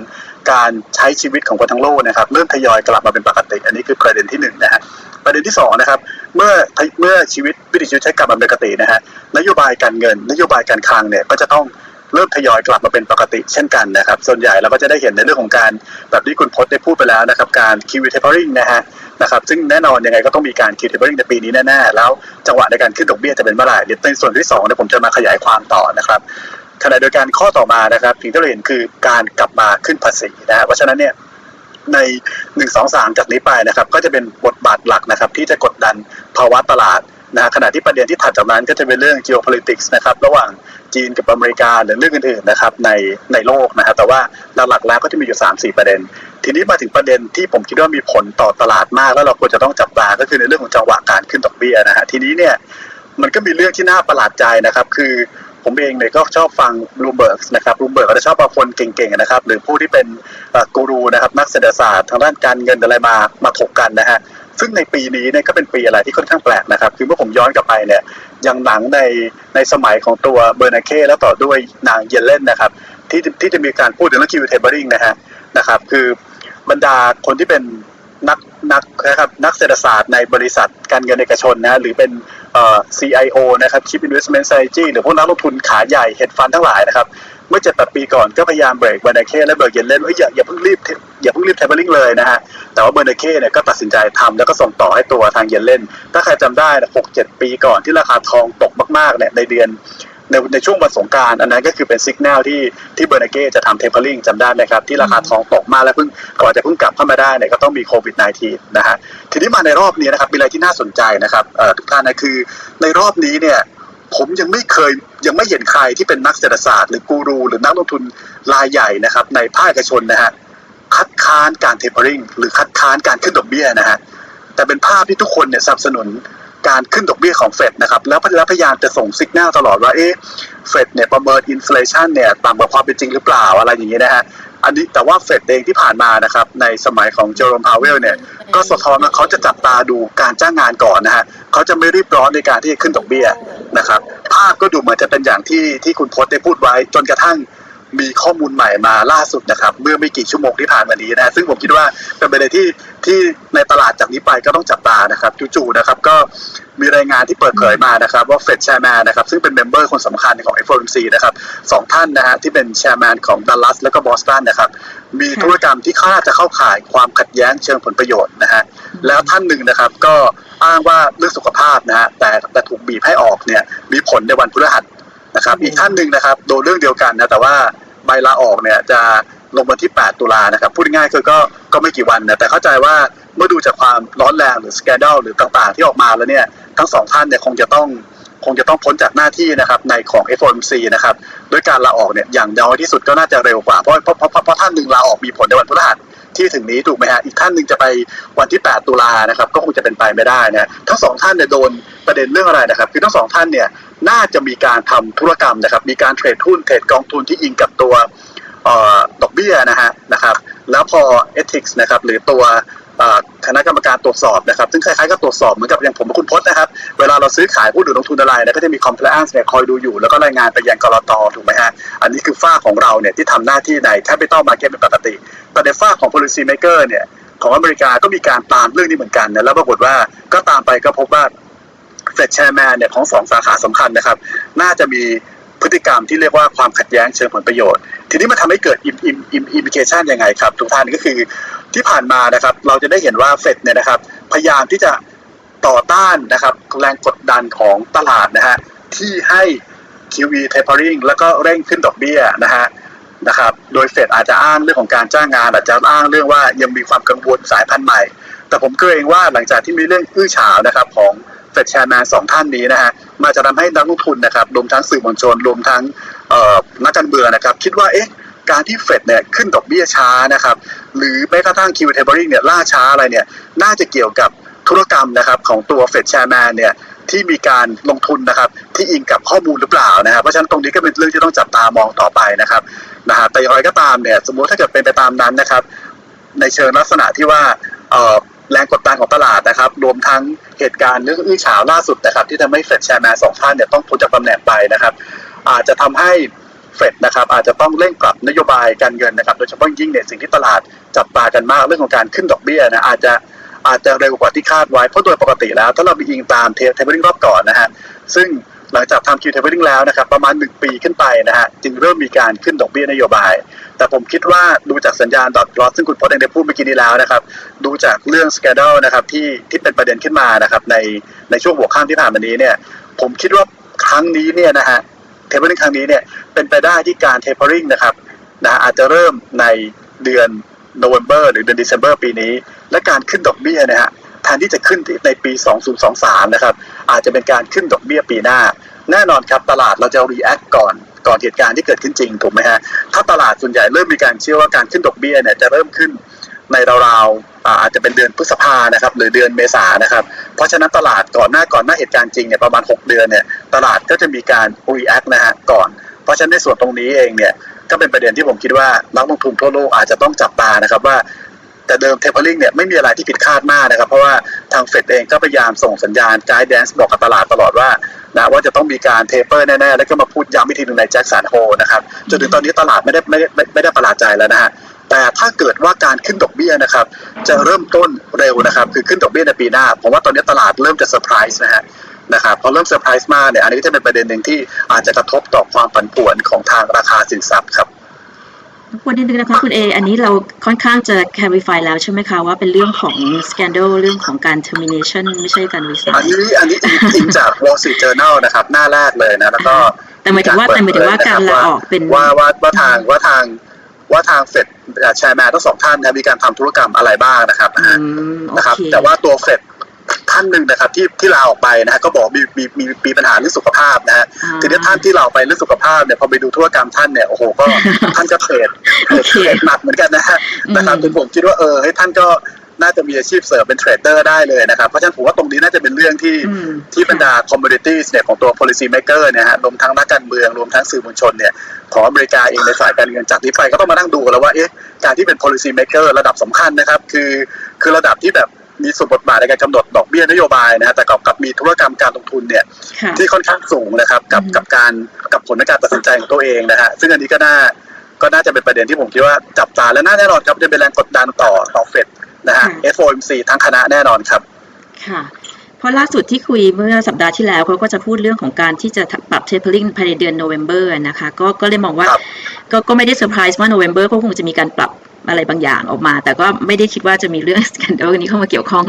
การใช้ชีวิตของคนทั้งโลกนะครับเริ่มทยอยกลับมาเป็นปกติ อันนี้คือประเด็นที่หนึ่งนะฮะประเด็นที่สองนะครับเมื่อเมื่อชีวิตวิถีชีวิตใช้กลับมาเป็นปกตินะฮะนโยบายการเงิน นโยบายการคลังเนี่ยก็จะต้อง เริ่มทยอยกลับมาเป็นปกติเช่นกันนะครับ ส่วนใหญ่เราก็จะได้เห็นในเรื่องของการแบบที่คุณพจน์ได้พูดไปแล้วนะครับ การ QE tapering นะฮะนะครับซึ่งแน่นอนยังไงก็ต้องมีการ QE taper ในปีนี้แน่ๆแล้วจังหวะในการขึ้นดอกเบี้ยจะเป็นเมื่อไหร่เดี๋ยวในส่วนที่2เนี่ยผมจะมาขยายความต่อนะครับขณะเดียวกันข้อต่อมานะครับสิ่งที่เราเห็นคือการกลับมาขึ้นภาษีนะฮะเพราะฉะนั้นเนี่ยใน 1 2 3 จากนี้ไปนะครับ ก็จะเป็นบทบาทหลักนะครับ ที่จะกดดันภาวะตลาด นะฮะขณะที่ประเด็นที่ถัดจากนั้นก็จะเป็นเรื่อง geopolitics นะครับระหว่างจีนกับอเมริกาหรือเรื่องอื่นๆนะครับในในโลกนะครับแต่ว่าหลักๆแล้วก็จะมีอยู่ 3-4 ประเด็น ทีนี้มาถึงประเด็นที่ผมคิดว่ามีผลต่อตลาดมาก แล้วเราควรจะต้องจับตาก็คือในเรื่องของจังหวะการขึ้นดอกเบี้ยนะฮะทีนี้เนี่ยมันก็มีเรื่องที่น่าประหลาดใจนะครับคือผมเองเนี่ยก็ชอบฟังรูเบิร์กนะครับรูเบิร์กก็จะชอบเอาคนเก่งๆนะครับ หรือผู้ที่เป็นกูรูนะครับนักเศรษฐศาสตร์ทางด้านการเงินอะไรมามาถกกันนะฮะ ซึ่งในปีนี้เนี่ยก็เป็นปีอะไรที่ค่อนข้างแปลกนะครับ คือเมื่อผมย้อนกลับไปเนี่ยอย่างหนังในในสมัยของตัว Bernanke แล้วต่อด้วยนาง Yellen นะครับ ที่ที่จะมีการพูดถึงเรื่อง QE tapering นะฮะนะครับ คือบรรดาคนที่เป็นนักนักนะครับนักเศรษฐศาสตร์ในบริษัทการเงินเอกชนนะหรือเป็นเอ่อ CIO นะครับ Chief Investment Strategy หรือพวกนักลงทุนขาใหญ่ hedge fund ทั้งหลายนะครับ เมื่อเจ็ดแปดปีก่อนก็พยายามเบรก Bernanke และเบรก Yellen ว่าอย่าอย่าเพิ่งรีบอย่าเพิ่งรีบเทเบอริงเลยนะฮะแต่ว่าเบอร์นาเก้เนี่ยก็ตัดสินใจทำแล้วก็ส่งต่อให้ตัวทางเยนเล่น ถ้าใครจำได้หกเจ็ดปีก่อนที่ราคาทองตกมากๆเนี่ยในเดือนในในช่วงวันสงการอันนั้นก็คือเป็นสัญญาณที่ที่เบอร์นาเก้จะทำเทเปอร์ลิงจำได้ไหมครับ ที่ราคาทองตกมากแล้วเพิ่งก่อนจะเพิ่งกลับเข้ามาได้เนี่ยก็ต้องมีโควิด -19 นะฮะทีนี้มาในรอบนี้นะครับมีอะไรที่น่าสนใจนะครับทุกท่านนะคือในรอบนี้เนี่ย ผมยังไม่เคยยังไม่เห็นใครที่เป็นนักเศรษฐศาสตร์หรือกูรู หรือนักลงทุนรายใหญ่นะครับ ในภาคเอกชนนะฮะคัดค้านการ tapering หรือคัดค้านการขึ้นดอกเบี้ยนะฮะแต่เป็นภาพที่ทุกคนเนี่ยสนับสนุนการขึ้นดอกเบี้ยของเฟดนะครับแล้วแล้วพยายามจะส่งสัญญาณตลอดว่าเอ๊ะเฟดเนี่ยประเมิน inflation เนี่ยต่ำกว่าความเป็นจริงหรือเปล่าอะไรอย่างเนี้ยนะฮะ อันนี้แต่ว่าเฟดเองที่ผ่านมานะครับในสมัยของเจอโรมพาวเวลเนี่ยก็สะท้อนว่าเขาจะจับตาดูการจ้างงานก่อนนะฮะเขาจะไม่รีบร้อนในการที่จะขึ้นดอกเบี้ยนะครับภาพก็ดูเหมือนจะเป็นอย่างที่ที่คุณพจน์ได้พูดไว้จนกระทั่ง มีข้อมูลใหม่มาล่าสุดนะครับ เมื่อไม่กี่ชั่วโมงที่ผ่านมานี้นะ ซึ่งผมคิดว่าเป็นประเด็นที่ที่ในตลาดจากนี้ไปก็ต้องจับตานะครับจู่ๆนะครับก็มีรายงานที่เปิดเผยมานะครับว่าเฟด chairman นะครับซึ่งเป็น member คนสำคัญของ FOMC นะครับสองท่านนะฮะที่เป็น chairman ของดัลลัสแล้วก็บอสตันนะครับมีธุรกรรมที่คาดว่าจะเข้าข่ายความขัดแย้งเชิงผลประโยชน์นะฮะแล้วท่านหนึ่งนะครับก็อ้างว่าเรื่องสุขภาพนะฮะแต่แต่ถูกบีบให้ออกเนี่ยมีผลในวันพฤหัสนะครับอีกท่านหนึ่งนะครับโดนเรื่องเดียวกันนะแต่ว่า ใบลาออกเนี่ยจะลงวันที่ 8 ตุลานะครับ พูดง่ายๆคือก็ก็ไม่กี่วันนะแต่เข้าใจว่าเมื่อดูจากความร้อนแรงหรือสแกนด l หรือต่างๆที่ออกมาแล้วเนี่ยทั้งสองท่านเนี่ยคงจะต้องคงจะต้องพ้นจากหน้าที่นะครับในของ FOMC นะครับด้วยการลาออกเนี่ยอย่างน้อยที่สุดก็น่าจะเร็วกว่าเพราะเพราะเพราะเพราะเพราะท่านหนึ่งลาออกมีผลในวันพฤหัสที่ถึงนี้ถูกไหมฮะอีกท่านหนึ่งจะไปวันที่ 8 ตุลานะครับก็คงจะเป็นไปไม่ได้นะทั้งสองท่านเนี่ยโดนประเด็นเรื่องอะไรนะครับคือทั้งสองท่านเนี่ย น่าจะมีการทำธุรกรรมนะครับ มีการเทรดหุ้นเทรดกองทุนที่อิงกับตัวออดอกเบี้ยนะฮะนะครับ แล้วพอ ethics นะครับหรือตัวคณะกรรมการตรวจสอบนะครับ ซึ่งคล้ายๆกับตรวจสอบเหมือนกับอย่างผมกับคุณพจน์นะครับ เวลาเราซื้อขายหุ้นหรือลงทุนอะไรนะก็จะมี compliance เนี่ยคอยดูอยู่ แล้วก็รายงานไปยังกรตถูกไหมฮะ อันนี้คือฝั่งของเราเนี่ยที่ทำหน้าที่ใน capital market เป็นปกติ แต่ในฝั่งของ policy maker เนี่ยของอเมริกาก็มีการตามเรื่องนี้เหมือนกันนะแล้วปรากฏว่าก็ตามไปก็พบว่า เฟด chairman เนี่ยของสองสาขาสำคัญนะครับ น่าจะมีพฤติกรรมที่เรียกว่าความขัดแย้งเชิงผลประโยชน์ ทีนี้มันทำให้เกิด im im im implication ยังไงครับ ทุกท่านก็คือที่ผ่านมานะครับ เราจะได้เห็นว่าเฟดเนี่ยนะครับ พยายามที่จะต่อต้านนะครับแรงกดดันของตลาดนะฮะที่ให้ QE tapering แล้วก็เร่งขึ้นดอกเบี้ยนะฮะนะครับ โดยเฟดอาจจะอ้างเรื่องของการจ้างงาน อาจจะอ้างเรื่องว่ายังมีความกังวลสายพันธุ์ใหม่ แต่ผมเกรงว่าหลังจากที่มีเรื่องอื้อฉาวนะครับของ เฟดแชร์แมนสองท่านนี้นะฮะมาจะทำให้นักลงทุนนะครับรวมทั้งสื่อมวลชนรวมทั้งนักการเมืองนะครับ คิดว่าเอ๊ะการที่เฟดเนี่ยขึ้นดอกเบี้ยช้านะครับหรือแม้กระทั่ง QE tapering เนี่ยล่าช้าอะไรเนี่ยน่าจะเกี่ยวกับธุรกรรมนะครับของตัวเฟดแชร์แมนเนี่ยที่มีการลงทุนนะครับที่อิงกับข้อมูลหรือเปล่านะครับเพราะฉะนั้นตรงนี้ก็เป็นเรื่องที่ต้องจับตามองต่อไปนะครับนะฮะแต่อย่างไรก็ตามเนี่ยสมมติถ้าเกิดเป็นไปตามนั้นนะครับ ในเชิงลักษณะที่ว่าเอ่อ แรงกดดันของตลาดนะครับ รวมทั้งเหตุการณ์เรื่องอื้อฉาวล่าสุดนะครับ ที่ทำให้เฟดแชร์แมนสองท่านเนี่ยต้องพ้นจากตำแหน่งไปนะครับ อาจจะทำให้เฟดนะครับอาจจะต้องเร่งปรับนโยบายการเงินนะครับ โดยเฉพาะยิ่งเนี่ยสิ่งที่ตลาดจับตากันมากเรื่องของการขึ้นดอกเบี้ยนะอาจจะอาจจะเร็วกว่าที่คาดไว้เพราะโดยปกติแล้ว ถ้าเราไปอิงตามเท taper รอบก่อนนะฮะซึ่งหลังจากทำ QE taper แล้วนะครับประมาณ 1 ปีขึ้นไปนะฮะจึงเริ่มมีการขึ้นดอกเบี้ยนโยบาย แต่ผมคิดว่าดูจากสัญญาณ dot plot ซึ่งคุณพจน์เองได้พูดเมื่อกี้นี้แล้วนะครับ ดูจากเรื่องสแกด l นะครับที่ที่เป็นประเด็นขึ้นมานะครับในในช่วงหัวค่ำที่ผ่านมานี้เนี่ย ผมคิดว่าครั้งนี้เนี่ยนะฮะ tapering ครั้งนี้เนี่ยเป็นไปได้ที่การเทปเปอร์ริงนะครับนะอาจจะเริ่มในเดือนโนเวม ber หรือเดือน December ปีนี้ และการขึ้นดอกเบี้ยนะฮะแทนที่จะขึ้นในปี 2023 นะครับ อาจจะเป็นการขึ้นดอกเบี้ยปีหน้า แน่นอนครับตลาดเราจะ react ก่อน ก่อนเหตุการณ์ที่เกิดขึ้นจริงถูกไหมฮะถ้าตลาดส่วนใหญ่เริ่มมีการเชื่อว่าการขึ้นดอกเบี้ยเนี่ยจะเริ่มขึ้นในราวๆอาอาจจะเป็นเดือนพฤษภานะครับหรือเดือนเมษานะครับเพราะฉะนั้นตลาดก่อนหน้าก่อนหน้าเหตุการณ์จริงเนี่ยประมาณ 6 เดือนเนี่ยตลาดก็จะมีการ react นะฮะก่อนเพราะฉะนั้นในส่วนตรงนี้เองเนี่ยก็เป็นประเด็นที่ผมคิดว่านักลงทุนทั่วโลกอาจจะต้องจับตานะครับว่า แต่เดิม tapering เนี่ยไม่มีอะไรที่ผิดคาดมากนะครับ เพราะว่าทางเฟดเองก็พยายามส่งสัญญาณ g กด์แดนซ์บอกกับตลาดตลอดว่านะว่าจะต้องมีการ taper แน่ๆ แล้วก็มาพูดย้ำอีกทีหนึ่งในแจ็คสันโฮลนะครับจนถึงตอนนี้ตลาดไม่ได้ไม่ได้ไม่ไม่ได้ประหลาดใจแล้วนะฮะแต่ถ้าเกิดว่าการขึ้นดอกเบี้ยนะครับจะเริ่มต้นเร็วนะครับคือขึ้นดอกเบี้ยในปีหน้าผมว่าตอนนี้ตลาดเริ่มจะเซอร์ไพรส์นะฮะนะครับพอเริ่มเซอร์ไพรส์มากเนี่ยอันนี้ก็จะเป็นประเด็นหนึ่งที่อาจจะกระทบต่อความผันผวนของทางราคาสินทรัพย์ครับ รบกวนนิดนึงนะคะคุณเออันนี้เราค่อนข้างจะ clarify แล้วใช่ไหมคะ ว่าเป็นเรื่องของ scandal เรื่องของการ termination ไม่ใช่การอัน resign นี้อันนี้อิงจาก Wall Street Journal นะครับ หน้าแรกเลยนะ แล้วก็แต่หมายถึงว่าแต่หมายถึงว่าการลาออกเป็นว่าว่าว่าทางว่าทางว่าทางเฟด chairman ทั้งสองท่านนะมีการทำธุรกรรมอะไรบ้างนะครับอืมโอนะครับเคแต่ว่าตัวเฟด ท่านหนึ่งนะครับที่ที่ลาออกไปนะฮะก็บอกมีมีมีมีปัญหาเรื่องสุขภาพนะฮะอ่าทีนี้ท่านที่ลาออกไปเรื่องสุขภาพเนี่ยพอไปดูธุรกรรมท่านเนี่ยโอ้โหก็ท่านก็เทรดเทรดโอเคเทรดหนักเหมือนกันนะฮะนะครับอืมจนผมคิดว่าเออให้ยท่านก็น่าจะมีอาชีพเสริมเป็นเทรดเดอร์ได้เลยนะครับ เพราะฉะนั้นผมว่าตรงนี้น่าจะเป็นเรื่องที่อืมที่บรรดา commodities เนี่ยของตัว policy maker เนี่ยฮะรวมทั้งนักการเมืองรวมทั้งสื่อมวลชนเนี่ยของอเมริกาเองในฝ่ายการเงินจากนี้ไปก็ต้องมานั่งดูกันแล้วว่าเอ๊ะการที่เป็น policy maker ระดับสำคัญนะครับ คือคือระดับที่แบบ มีส่วนบทบาทในการกำหนดดอกเบี้ยนโยบายนะฮะแต่กับกับมีธุรกรรมการลงทุนเนี่ยค่ะที่ค่อนข้างสูงนะครับกับอืมกับการกับผลในการตัดสินใจของตัวเองนะฮะซึ่งอันนี้ก็น่าก็น่าจะเป็นประเด็นที่ผมคิดว่าจับตาและน่าแน่นอนครับจะเป็นแรงกดดันต่อต่อเฟดนะฮะ FOMC ทั้งคณะแน่นอนครับค่ะเพ ราะล่าสุดที่คุยเมื่อสัปดาห์ที่แล้วเขาก็จะพูดเรื่องของการที่จะปรับ tapering ภายในเดือน November นะคะก็ก็เลยมองว่าครับก็ก็ไม่ได้เซอร์ไพรส์ว่า November ก็คงจะมีการปรับอะไรบางอย่างออกมา แต่ก็ไม่ได้คิดว่าจะมีเรื่อง scandal นี้เข้ามาเกี่ยวข้อง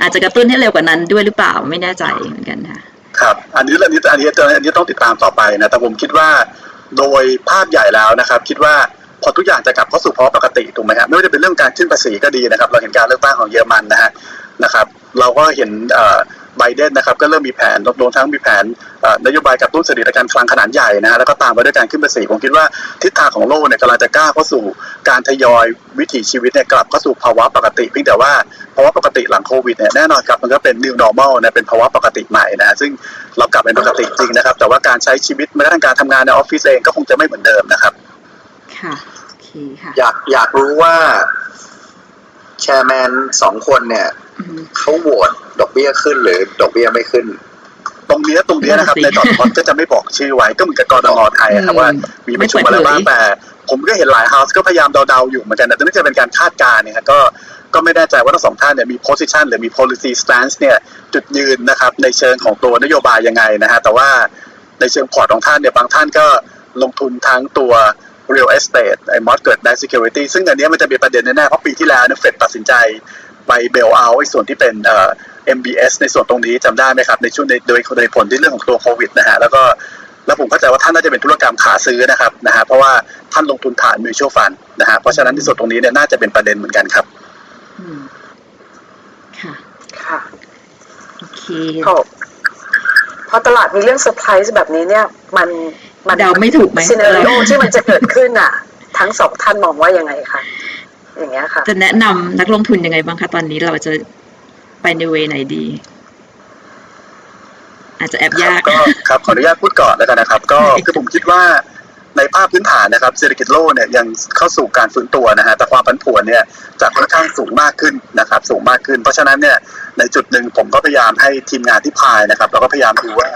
อาจจะกระตุ้นให้เร็วกว่านั้นด้วยหรือเปล่าไม่แน่ใจเหมือนกันค่ะครับอันนี้อันนี้อันนี้อันนี้ต้องติดตามต่อไปนะแต่ผมคิดว่า โดยภาพใหญ่แล้วนะครับ คิดว่า พอทุกอย่างจะกลับเข้าสู่ภาวะปกติถูกไหมครับไม่ว่าจะเป็นเรื่องการขึ้นภาษีก็ดีนะครับ เราเห็นการเลือกตั้งของเยอรมันนะฮะนะครับ เราก็เห็นไบเดนนะครับก็เริ่มมีแผนรวมทั้งมีแผนนโยบายกระตุ้นเศรษฐกิจการคลังขนาดใหญ่นะฮะแล้วก็ตามมาด้วยการขึ้นภาษีผมคิดว่าทิศทางของโลกเนี่ยกำลังจะก้าวเข้าสู่การทยอยวิถีชีวิตเนี่ยกลับเข้าสู่ภาวะปกติเพียงแต่ว่าภาวะปกติหลังโควิดเนี่ยแน่นอนครับมันก็เป็น new normal นะเป็นภาวะปกติใหม่นะซึ่งเรากลับเป็นปกติจริงนะครับ แต่ว่าการใช้ชีวิตแม้กระทั่งการทำงานในออฟฟิศเองก็คงจะไม่เหมือนเดิมนะครับ ค่ะโอเคค่ะ อยากอยากรู้ว่าแชร์แมนสองคนเนี่ยอืมเขาโหวตดอกเบี้ยขึ้นหรือดอกเบี้ยไม่ขึ้น ตรงเนี้ยตรงเนี้ยนะครับนั่นน่ะสิ dot plot ก็จะไม่บอกชื่อไว้ก็เหมือนกับกนง.ไทยอะครับอืมว่ามีประชุมอะไรบ้างไม่เปิดเผยแต่ ผมก็เห็นหลาย house ก็พยายามเดาๆอยู่เหมือนกันแต่นี่จะเป็นการคาดการณ์เนี่ยครับก็ก็ไม่แน่ใจว่าทั้งสองท่านเนี่ยมี position หรือมี policy stance เนี่ยจุดยืนนะครับ ในเชิงของตัวนโยบายยังไงนะฮะแต่ว่าในเชิงพอร์ตของท่านเนี่ยบางท่านก็ลงทุนทั้งตัว real estate ไอ้ mortgage backed security ซึ่งอันเนี้ยมันจะมีประเด็นแน่ๆเพราะปีที่แล้วเนี่ยเฟดตัดสินใจไป bail out ไอ้ส่วนที่เป็นเอ่อ MBS ในส่วนตรงนี้จำได้ไหมครับ ในช่วงในโดยโดยผลที่เรื่องของตัวโควิดนะฮะแล้วก็แล้วผมเข้าใจว่าท่านน่าจะเป็นธุรกรรมขาซื้อนะครับนะฮะเพราะว่าท่านลงทุนผ่าน mutual fund นะฮะเพราะฉะนั้นในส่วนตรงนี้เนี่ยน่าจะเป็นประเด็นเหมือนกันครับอืมค่ะค่ะโอเคพอพอตลาดมีเรื่องเซอร์ไพรส์แบบนี้เนี่ย มัน มันเดาไม่ถูกไหม scenario ที่มันจะเกิดขึ้นอะ ทั้งสองท่านมองว่ายังไงคะอย่างเงี้ยค่ะ จะแนะนำนักลงทุนยังไงบ้างคะตอนนี้เราจะไปในเวไหนดี อาจจะแอบยากก็ครับขออนุญาตพูดก่อนแล้วกันนะครับ ก็คือผมคิดว่าในภาพพื้นฐานนะครับเศรษฐกิจโลกเนี่ยยังเข้าสู่การฟื้นตัวนะฮะแต่ความผันผวนเนี่ยจะค่อนข้างสูงมากขึ้นนะครับ สูงมากขึ้น เพราะฉะนั้นเนี่ยในจุดหนึ่งผมก็พยายามให้ทีมงานที่พายนะครับเราก็พยายามดูว่า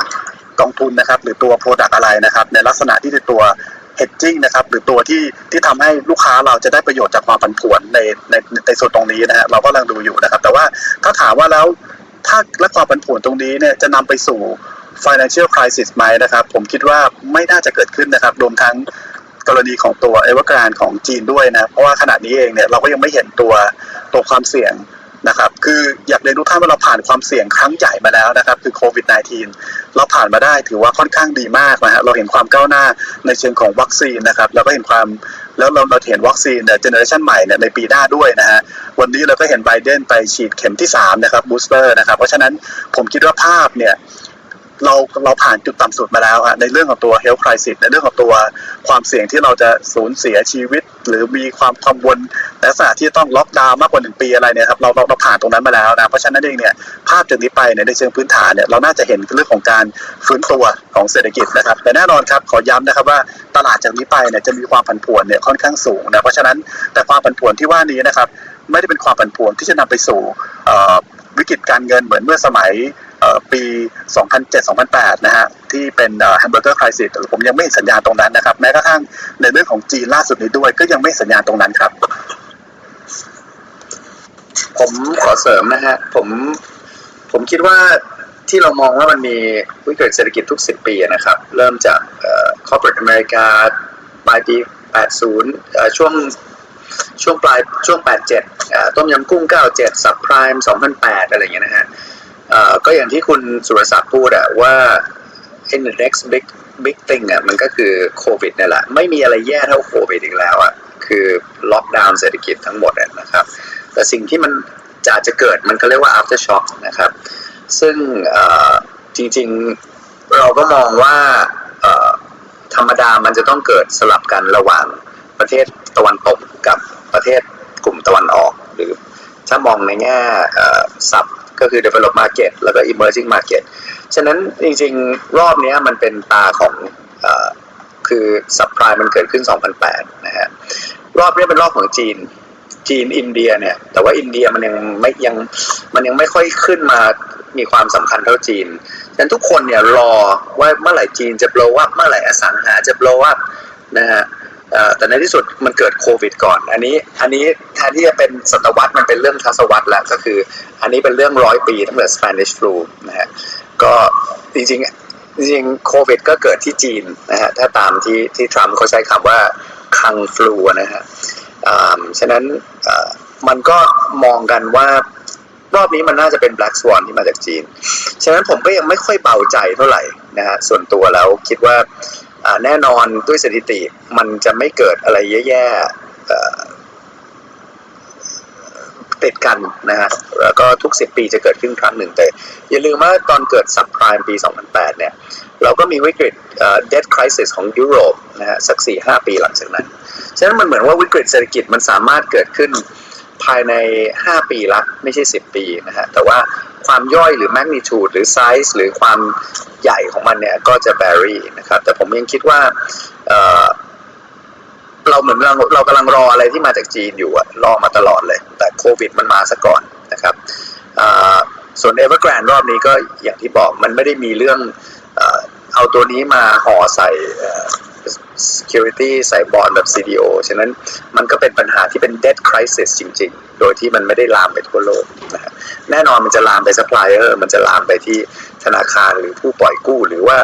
กองทุนนะครับ หรือตัวโปรดักอะไรนะครับ ในลักษณะที่เป็นตัว hedging นะครับ หรือตัวที่ที่ทำให้ลูกค้าเราจะได้ประโยชน์จากความผันผวนในในในส่วนตรงนี้นะฮะเราก็กำลังดูอยู่นะครับ แต่ว่าถ้าถามว่าแล้วถ้าและความผันผวนตรงนี้เนี่ยจะนำไปสู่ financial crisis ไหมนะครับ ผมคิดว่าไม่น่าจะเกิดขึ้นนะครับรวมทั้งกรณีของตัวเอเวอร์กรานของจีนด้วยนะ เพราะว่าขณะนี้เองเนี่ยเราก็ยังไม่เห็นตัวตัวความเสี่ยง นะครับคืออยากเรียนรู้ท่านว่าเราผ่านความเสี่ยงครั้งใหญ่มาแล้วนะครับคือโควิด -19 เราผ่านมาได้ถือว่าค่อนข้างดีมากนะฮะเราเห็นความก้าวหน้าในเชิงของวัคซีนนะครับเราก็เห็นความแล้วเราเราเห็นวัคซีนเนี่ย generation ใหม่เนี่ยในปีหน้าด้วยนะฮะวันนี้เราก็เห็นไบเดนไปฉีดเข็มที่3นะครับ booster นะครับเพราะฉะนั้นผมคิดว่าภาพเนี่ย เราเราผ่านจุดต่ำสุดมาแล้วฮะในเรื่องของตัว health crisis ในเรื่องของตัวความเสี่ยงที่เราจะสูญเสียชีวิต หรือมีความกังวลในลักษณะที่ต้องล็อกดาวน์มากกว่าหนึ่งปีอะไรเนี่ยครับเราเราเราผ่านตรงนั้นมาแล้วนะเพราะฉะนั้นเองเนี่ยภาพจากนี้ไปเนี่ยในเชิงพื้นฐานเนี่ยเราน่าจะเห็นเรื่องของการฟื้นตัวของเศรษฐกิจนะครับแต่แน่นอนครับขอย้ำนะครับว่าตลาดจากนี้ไปเนี่ยจะมีความผันผวนเนี่ยค่อนข้างสูงนะเพราะฉะนั้นแต่ความผันผวนที่ว่านี้นะครับไม่ได้เป็นความผันผวนที่จะนำไปสู่วิกฤตการเงินเหมือนเมื่อสมัย ปี 2007-2008 นะฮะที่เป็นแฮมเบอร์เกอร์คริสิสผมยังไม่เห็นสัญญาณตรงนั้นนะครับ แม้กระทั่งในเรื่องของจีนล่าสุดนี้ด้วย ก็ยังไม่สัญญาณตรงนั้นครับ ผมขอเสริมนะฮะผมผมคิดว่าที่เรามองว่ามันมีวิกฤตเศรษฐกิจทุก 10 ปีนะครับ เริ่มจากเอ่อ corporate อเมริกาปลายปี 80 ช่วงช่วงปลายช่วง 87เอ่อต้มยำกุ้ง 97 subprime 2008 อะไรอย่างเงี้ยนะฮะ ก็อย่างที่คุณสุรศักดิ์พูดอะว่า in the next big big thing อะมันก็คือโควิดนี่แหละ ไม่มีอะไรแย่เท่าโควิดอีกแล้วอะคือล็อกดาวน์เศรษฐกิจทั้งหมดอะนะครับ แต่สิ่งที่มันจะอาจจะเกิดมันก็เรียกว่า after shock นะครับ ซึ่งจริงๆเราก็มองว่าธรรมดามันจะต้องเกิดสลับกันระหว่างประเทศตะวันตกกับประเทศกลุ่มตะวันออก หรือถ้ามองในแง่ซับ ก็คือ develop market แล้วก็ emerging market ฉะนั้นจริงๆ รอบนี้มันเป็นตาของอคือ subprime มันเกิดขึ้น 2008 นะฮะรอบนี้เป็นรอบของจีน จีนอินเดียเนี่ย แต่ว่าอินเดียมันยังไม่ยังมันยังไม่ค่อยขึ้นมามีความสำคัญเท่าจีนฉะนั้นทุกคนเนี่ยรอว่าเมื่อไหร่จีนจะ blow up เมื่อไหร่อสังหาจะ blow up นะฮะ แต่ในที่สุดมันเกิดโควิดก่อน อันนี้อันนี้แทนที่จะเป็นศตวรรษมันเป็นเรื่องทศวรรษแล้วก็คือ อันนี้เป็นเรื่องร้อยปีตั้งแต่ Spanish flu นะฮะก็จริงๆจริงโควิดก็เกิดที่จีนนะฮะถ้าตามที่ที่ทรัมป์เขาใช้คำว่าคังฟลูนะฮะอ่าฉะนั้นอ่อมันก็มองกันว่ารอบนี้มันน่าจะเป็น black swan ที่มาจากจีน ฉะนั้นผมก็ยังไม่ค่อยเบาใจเท่าไหร่นะฮะ ส่วนตัวแล้วคิดว่า แน่นอนด้วยสถิติมันจะไม่เกิดอะไรแย่ๆติดกันนะฮะแล้วก็ทุก 10 ปีจะเกิดขึ้นครั้งหนึ่งแต่อย่าลืมว่าตอนเกิด subprime ปี 2008 เนี่ย เราก็มีวิกฤตเอ่อ debt crisis ของยุโรปนะฮะสัก 4-5 ปีหลังจากนั้น ฉะนั้นมันเหมือนว่าวิกฤตเศรษฐกิจมันสามารถเกิดขึ้นภายใน 5 ปีละไม่ใช่ 10 ปีนะฮะแต่ว่า ความย่อยหรือ magnitude หรือ size หรือความใหญ่ของมันเนี่ยก็จะ vary นะครับ แต่ผมยังคิดว่าเเราเหมือนเราเรากำลังรออะไรที่มาจากจีนอยู่อะรอมาตลอดเลย แต่โควิดมันมาซะก่อนนะครับอ่าส่วน Evergrande รอบนี้ก็อย่างที่บอกมันไม่ได้มีเรื่อง เอาตัวนี้มาห่อใส่ security ใส่บอลแบบ CDO ฉะนั้นมันก็เป็นปัญหาที่เป็น debt crisis จริง ๆ โดยที่มันไม่ได้ลามไปทั่วโลกนะแน่นอนมันจะลามไป supplier มันจะลามไปที่ธนาคารหรือผู้ปล่อยกู้หรือว่า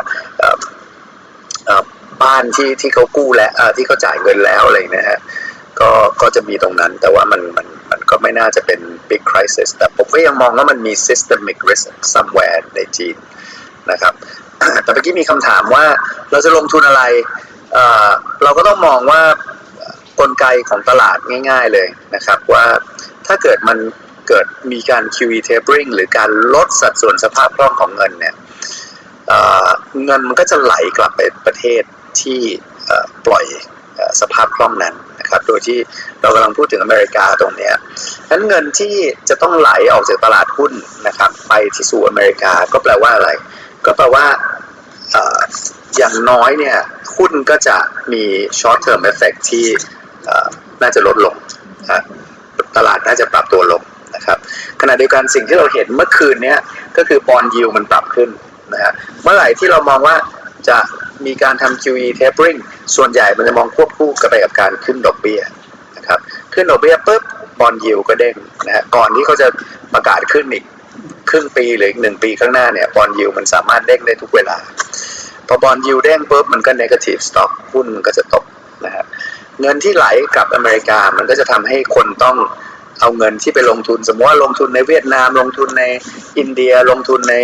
บ้านที่ที่เขากู้แล้วที่เขาจ่ายเงินแล้วอะไรนะฮะก็ก็จะมีตรงนั้น แต่ว่ามันมันมันก็ไม่น่าจะเป็น big crisis แต่ผมก็ยังมองว่ามันมี systemic risk somewhere ในจีนนะครับ แต่เมื่อกี้มีคำถามว่าเราจะลงทุนอะไรเเราก็ต้องมองว่ากลไกของตลาดง่าย ๆเลยนะครับ ว่าถ้าเกิดมันเกิดมีการ QE tapering หรือการลดสัดส่วนสภาพคล่องของเงินเนี่ยเเงินมันก็จะไหลกลับไปประเทศที่ปล่อยสภาพคล่องนั้นนะครับ โดยที่เรากำลังพูดถึงอเมริกาตรงนี้ยนั้นเงินที่จะต้องไหลออกจากตลาดหุ้นนะครับ ไปที่สู่อเมริกาก็แปลว่าอะไร ก็แปลว่าอย่างน้อยเนี่ยหุ้นก็จะมี short term effect ที่เอ่น่าจะลดลงตลาดน่าจะปรับตัวลงนะครับขณะเดียวกันสิ่งที่เราเห็นเมื่อคืนเนี้ยก็คือบอลยิวมันปรับขึ้นนะฮะเมื่อไหร่ที่เรามองว่าจะมีการทำ QE tapering ส่วนใหญ่มันจะมองควบคู่กันไปกับการขึ้นดอกเบี้ยนะครับขึ้นดอกเบี้ยปุ๊บบอลยิวก็เด้งนะฮะก่อนที่เขาจะประกาศขึ้นอีก ครึ่งปีหรืออีกหนึ่งปีข้างหน้าเนี่ยบอลยิวมันสามารถเด้งได้ทุกเวลา พอบอลยิวเด้งปุ๊บมันก็ negative stock หุ้นมันก็จะตกนะครับเงินที่ไหลกลับอเมริกามันก็จะทำให้คนต้องเอาเงินที่ไปลงทุน สมมติว่าลงทุนในเวียดนาม ลงทุนในอินเดียลงทุนใน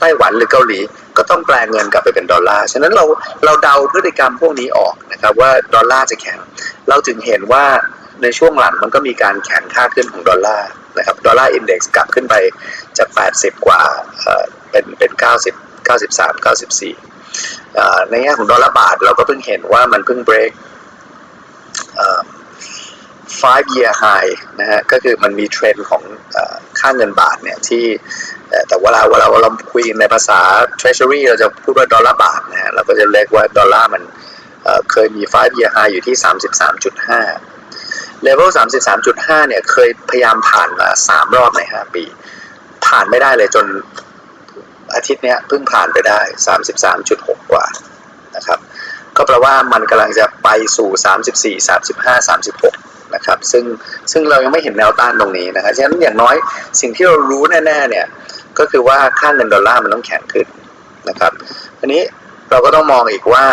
ไต้หวันหรือเกาหลี ก็ต้องแปลงเงินกลับไปเป็นดอลลาร์ฉะนั้นเราเราเดาพฤติกรรมพวกนี้ออกนะครับว่าดอลลาร์จะแข็งเราถึงเห็นว่า ในช่วงหลังมันก็มีการแข็งค่าขึ้นของดอลลาร์นะครับ dollar index กลับขึ้นไปจาก 80 กว่าเอ่อเป็นเป็น 90 93 94อ่าในแง่ของดอลลาร์บาทเราก็เพิ่งเห็นว่ามันเพิ่ง break เอ่อ five year high นะฮะก็คือมันมีเทรนด์ของอค่าเงินบาทเนี่ยที่แต่เวลาเวลาเราคุยในภาษา treasury เราจะพูดว่าดอลลาร์บาทนะฮะเราก็จะเรียกว่าดอลลาร์มันเอ่อเคยมี five year high อยู่ที่ 33.5 level 33.5เนี่ย เคยพยายามผ่านมา3รอบใน5ปี ผ่านไม่ได้เลยจนอาทิตย์เนี้ยเพิ่งผ่านไปได้33.6กกว่านะครับ ก็แปลว่ามันกำลังจะไปสู่34 35 36นะครับ ซึ่งซึ่งเรายังไม่เห็นแนวต้านตรงนี้นะครับฉะนั้นอย่างน้อยสิ่งที่เรารู้แน่ ๆ เนี่ย ก็คือว่าค่าเงินดอลลาร์มันต้องแข็งขึ้นนะครับอันนี้ เราก็ต้องมองอีกว่า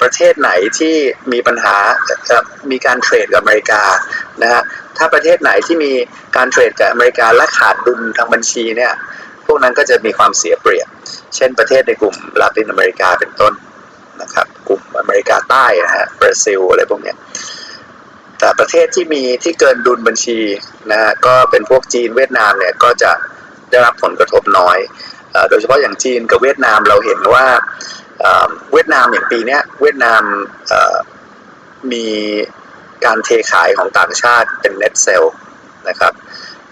ประเทศไหนที่มีปัญหามีการเทรดกับอเมริกานะฮะถ้าประเทศไหนที่มีการเทรดกับอเมริกาและขาดดุลทางบัญชีเนี่ยพวกนั้นก็จะมีความเสียเปรียบ เช่นประเทศในกลุ่มลาตินอเมริกาเป็นต้นนะครับกลุ่มอเมริกาใต้นะฮะบราซิลอะไรพวกเนี้ยแต่ประเทศที่มีที่เกินดุลบัญชีนะฮะก็เป็นพวกจีนเวียดนามเนี่ยก็จะได้รับผลกระทบน้อยอโดยเฉพาะอย่างจีนกับเวียดนามเราเห็นว่า เวียดนามอย่างปีเนี้ยเวียดนามมีการเทขายของต่างชาติเป็น net sell นะครับ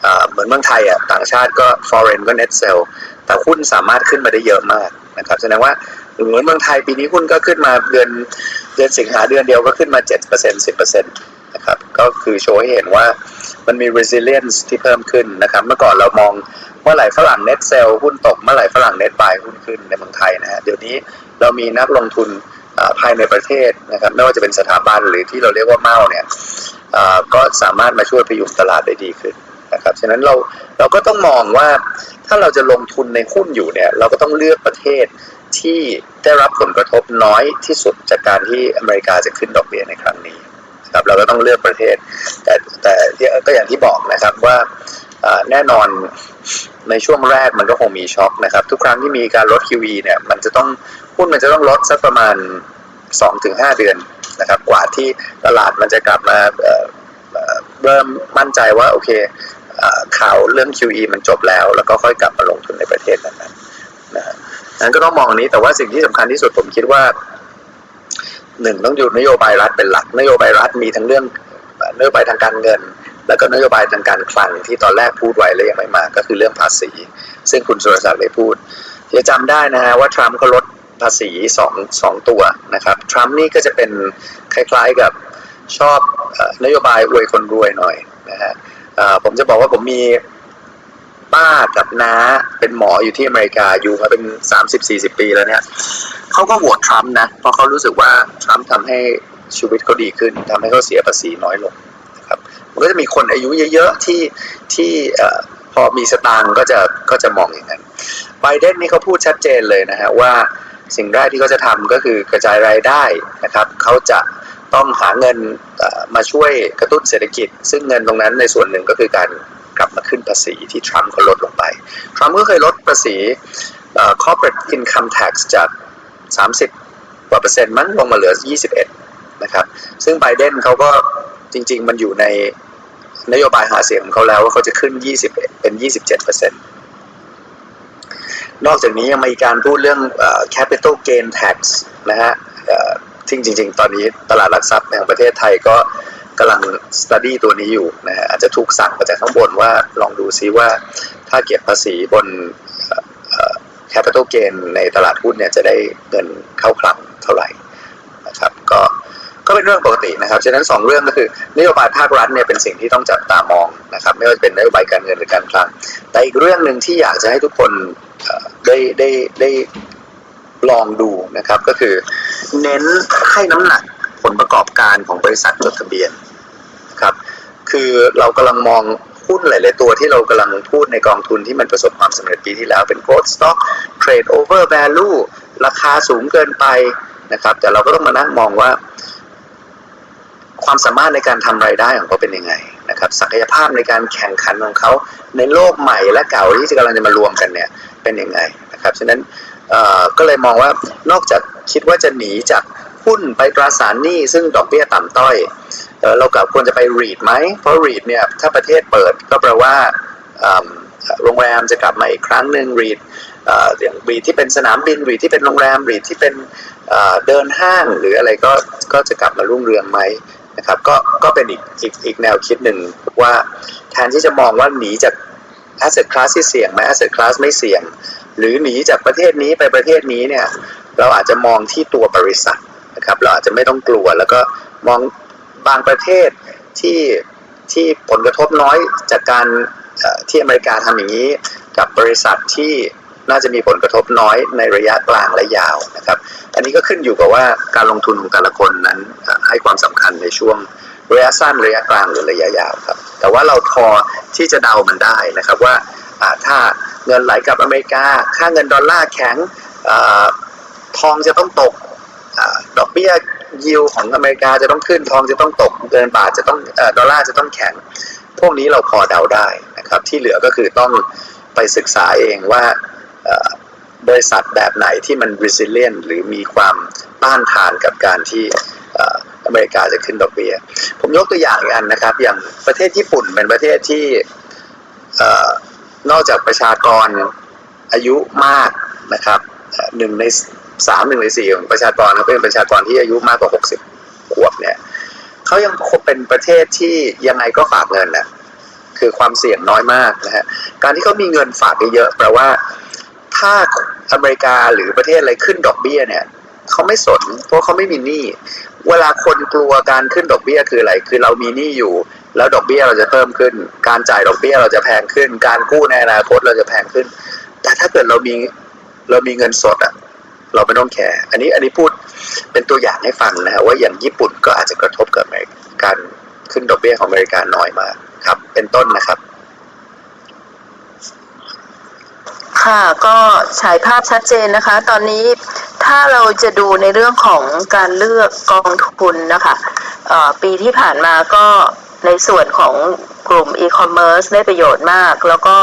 เอ่อเหมือนเมืองไทยอะต่างชาติก็ foreign ก็ net sell แต่หุ้นสามารถขึ้นมาได้เยอะมากนะครับแสดงว่าเหมือนเมืองไทยปีนี้หุ้นก็ขึ้นมาเดือนเดือนสิงหาเดือนเดียวก็ขึ้นมา 7% 10%นะครับก็คือโชว์ให้เห็นว่ามันมี resilience ที่เพิ่มขึ้นนะครับ เมื่อก่อนเรามองเมื่อไหร่ฝรั่ง net sell หุ้นตก เมื่อไหร่ฝรั่ง net buy หุ้นขึ้นในเมืองไทยนะฮะเดี๋ยวนี้ เรามีนักลงทุนภายในประเทศนะครับไม่ว่าจะเป็นสถาบันหรือที่เราเรียกว่าเมาเนี่ยก็สามารถมาช่วยพยุงตลาดได้ดีขึ้นนะครับฉะนั้นเราเราก็ต้องมองว่าถ้าเราจะลงทุนในหุ้นอยู่เนี่ยเราก็ต้องเลือกประเทศที่ได้รับผลกระทบน้อยที่สุดจากการที่อเมริกาจะขึ้นดอกเบี้ยในครั้งนี้นะครับเราก็ต้องเลือกประเทศ แต่แต่ก็อย่างที่บอกนะครับว่า แน่นอนในช่วงแรกมันก็คงมีช็อคนะครับ ทุกครั้งที่มีการลด QE เนี่ยมันจะต้องหุ้นมันจะต้องลดสักประมาณ 2-5 เดือนนะครับ กว่าที่ตลาดมันจะกลับมาเริ่มมั่นใจว่าโอเคข่าวเรื่อง QE มันจบแล้ว แล้วก็ค่อยกลับมาลงทุนในประเทศนั้นๆนะฮะนั้นก็ต้องมองอันนี้แต่ว่าสิ่งที่สำคัญที่สุดผมคิดว่าหนึ่งต้องอยู่นโยบายรัฐเป็นหลัก นโยบายรัฐมีทั้งเรื่องนโยบายทางการเงิน แล้วก็นโยบายทางการคลังที่ตอนแรกพูดไว้แล้วยังไม่มา ก็คือเรื่องภาษี ซึ่งคุณสุรศักดิ์ได้พูดจะจำได้นะฮะว่าทรัมป์เขาลดภาษีสองสองตัวนะครับทรัมป์นี่ก็จะเป็นคล้ายๆกับชอบอนโยบายอวยคนรวยหน่อยนะฮะผมจะบอกว่าผมมีป้ากับน้าเป็นหมออยู่ที่อเมริกาอยู่มาเป็นสามสิบสี่สิบปีแล้วเนี่ยเขาก็โหวตทรัมป์นะเพราะเขารู้สึกว่าทรัมป์ทำให้ชีวิตเขาดีขึ้นทำให้เขาเสียภาษีน้อยลง ครับมันก็จะมีคนอายุเยอะๆที่ที่พอมีสตางค์ก็จะก็จะมองอย่างนั้นไบเดนนี่เขาพูดชัดเจนเลยนะฮะว่าสิ่งแรกที่เขาจะทำก็คือกระจายรายได้นะครับเขาจะต้องหาเงินมาช่วยกระตุ้นเศรษฐกิจ ซึ่งเงินตรงนั้นในส่วนหนึ่งก็คือการกลับมาขึ้นภาษีที่ทรัมป์เขาลดลงไป ทรัมป์ก็เคยลดภาษีเอ่อ corporate income tax จาก 30กว่าเปอร์เซ็นต์มั้งลงมาเหลือ 21 นะครับ ซึ่งไบเดนเขาก็ จริง ๆ มันอยู่ในนโยบายหาเสียงของเขาแล้วว่าเขาจะขึ้น21เป็น 27เปอร์เซ็นต์นอกจากนี้ยังมีการพูดเรื่อง capital gain tax นะฮะเอ่อซึ่งจริง ๆ ตอนนี้ตลาดหลักทรัพย์แห่งประเทศไทยก็กำลัง study ตัวนี้อยู่นะฮะอาจจะถูกสั่งมาจากข้างบนว่าลองดูซิว่าถ้าเก็บภาษีบน capital gain ในตลาดหุ้นเนี่ยจะได้เงินเข้าคลังเท่าไหร่นะครับ ก็ ก็เป็นเรื่องปกตินะครับ ฉะนั้นสองเรื่องก็คือนโยบายภาครัฐเนี่ยเป็นสิ่งที่ต้องจับตามองนะครับ ไม่ว่าจะเป็นนโยบายการเงินหรือการคลัง แต่อีกเรื่องหนึ่งที่อยากจะให้ทุกคนได้ได้ได้ลองดูนะครับ ก็คือเน้นให้น้ำหนักผลประกอบการของบริษัทจดทะเบียนครับ คือเรากำลังมองหุ้นหลาย ๆ ตัวที่เรากำลังพูดในกองทุนที่มันประสบความสำเร็จปีที่แล้วเป็น growth stock trade over value ราคาสูงเกินไปนะครับ แต่เราก็ต้องมานั่งมองว่า ความสามารถในการทำรายได้ของเขาเป็นยังไงนะครับ ศักยภาพในการแข่งขันของเขาในโลกใหม่และเก่าที่จะกำลังจะมารวมกันเนี่ยเป็นยังไงนะครับฉะนั้นก็เลยมองว่านอกจากคิดว่าจะหนีจากหุ้นไปตราสารหนี้ซึ่งดอกเบี้ยต่ำต้อยเอเรากลับควรจะไป REIT ไหมเพราะ REIT เนี่ยถ้าประเทศเปิดก็แปลว่าโรงแรมจะกลับมาอีกครั้งหนึ่ง REIT เอ่ออย่าง REIT ที่เป็นสนามบิน REIT ที่เป็นโรงแรม REIT ที่เป็นเอ่อเดินห้างหรืออะไรก็ก็จะกลับมารุ่งเรืองไหม นะครับก็ก็เป็นอีกอีกอีกแนวคิดหนึ่งว่าแทนที่จะมองว่าหนีจาก asset class ที่เสี่ยงไหม asset class ไม่เสี่ยง หรือหนีจากประเทศนี้ไปประเทศนี้เนี่ยเราอาจจะมองที่ตัวบริษัทนะครับเราอาจจะไม่ต้องกลัว แล้วก็มองบางประเทศที่ที่ผลกระทบน้อยจากการที่อเมริกาทำอย่างนี้ กับบริษัทที่ น่าจะมีผลกระทบน้อยในระยะกลางและยาวนะครับ อันนี้ก็ขึ้นอยู่กับว่าการลงทุนของแต่ละคนนั้นให้ความสำคัญในช่วงระยะสั้นระยะกลางหรือระยะยาวครับ แต่ว่าเราพอที่จะเดามันได้นะครับว่าถ้าเงินไหลกลับอเมริกา ค่าเงินดอลลาร์แข็งอทองจะต้องตกอดอกเบี้ยยิวของอเมริกาจะต้องขึ้นทองจะต้องตกเงินบาทจะต้องอดอลลาร์จะต้องแข็ง พวกนี้เราพอเดาได้นะครับที่เหลือก็คือต้องไปศึกษาเองว่า บริษัทแบบไหนที่มัน resilient หรือมีความต้านทานกับการที่อเมริกาจะขึ้นดอกเบี้ย ผมยกตัวอย่างอีกอันนะครับ อย่างประเทศญี่ปุ่นเป็นประเทศที่นอกจากประชากรอายุมากนะครับหนึ่งในสามหนึ่งในสี่ของประชากรเขาเป็นประชากรที่อายุมากกว่าหกสิบขวบเนี่ยเขายังคงเป็นประเทศที่ยังไงก็ฝากเงินนะคือความเสี่ยงน้อยมากนะฮะการที่เขามีเงินฝากเยอะแปลว่า ถ้าอเมริกาหรือประเทศอะไรขึ้นดอกเบี้ยเนี่ยเขาไม่สน เพราะเขาไม่มีหนี้เวลาคนกลัวการขึ้นดอกเบี้ยคืออะไร คือเรามีหนี้อยู่ แล้วดอกเบี้ยเราจะเพิ่มขึ้น การจ่ายดอกเบี้ยเราจะแพงขึ้น การกู้ในอนาคตเราจะแพงขึ้น แต่ถ้าเกิดเรามีเรามีเงินสดอะเราไม่ต้องแคร์อันนี้อันนี้พูดเป็นตัวอย่างให้ฟังนะว่าอย่างญี่ปุ่นก็อาจจะกระทบกับอเมริกาการขึ้นดอกเบี้ยของอเมริกาน้อยมากครับ เป็นต้นนะครับ ค่ะก็ฉายภาพชัดเจนนะคะ ตอนนี้ถ้าเราจะดูในเรื่องของการเลือกกองทุนนะคะปีที่ผ่านมาก็ในส่วนของกลุ่ม e-commerce ได้ประโยชน์มาก แล้วก็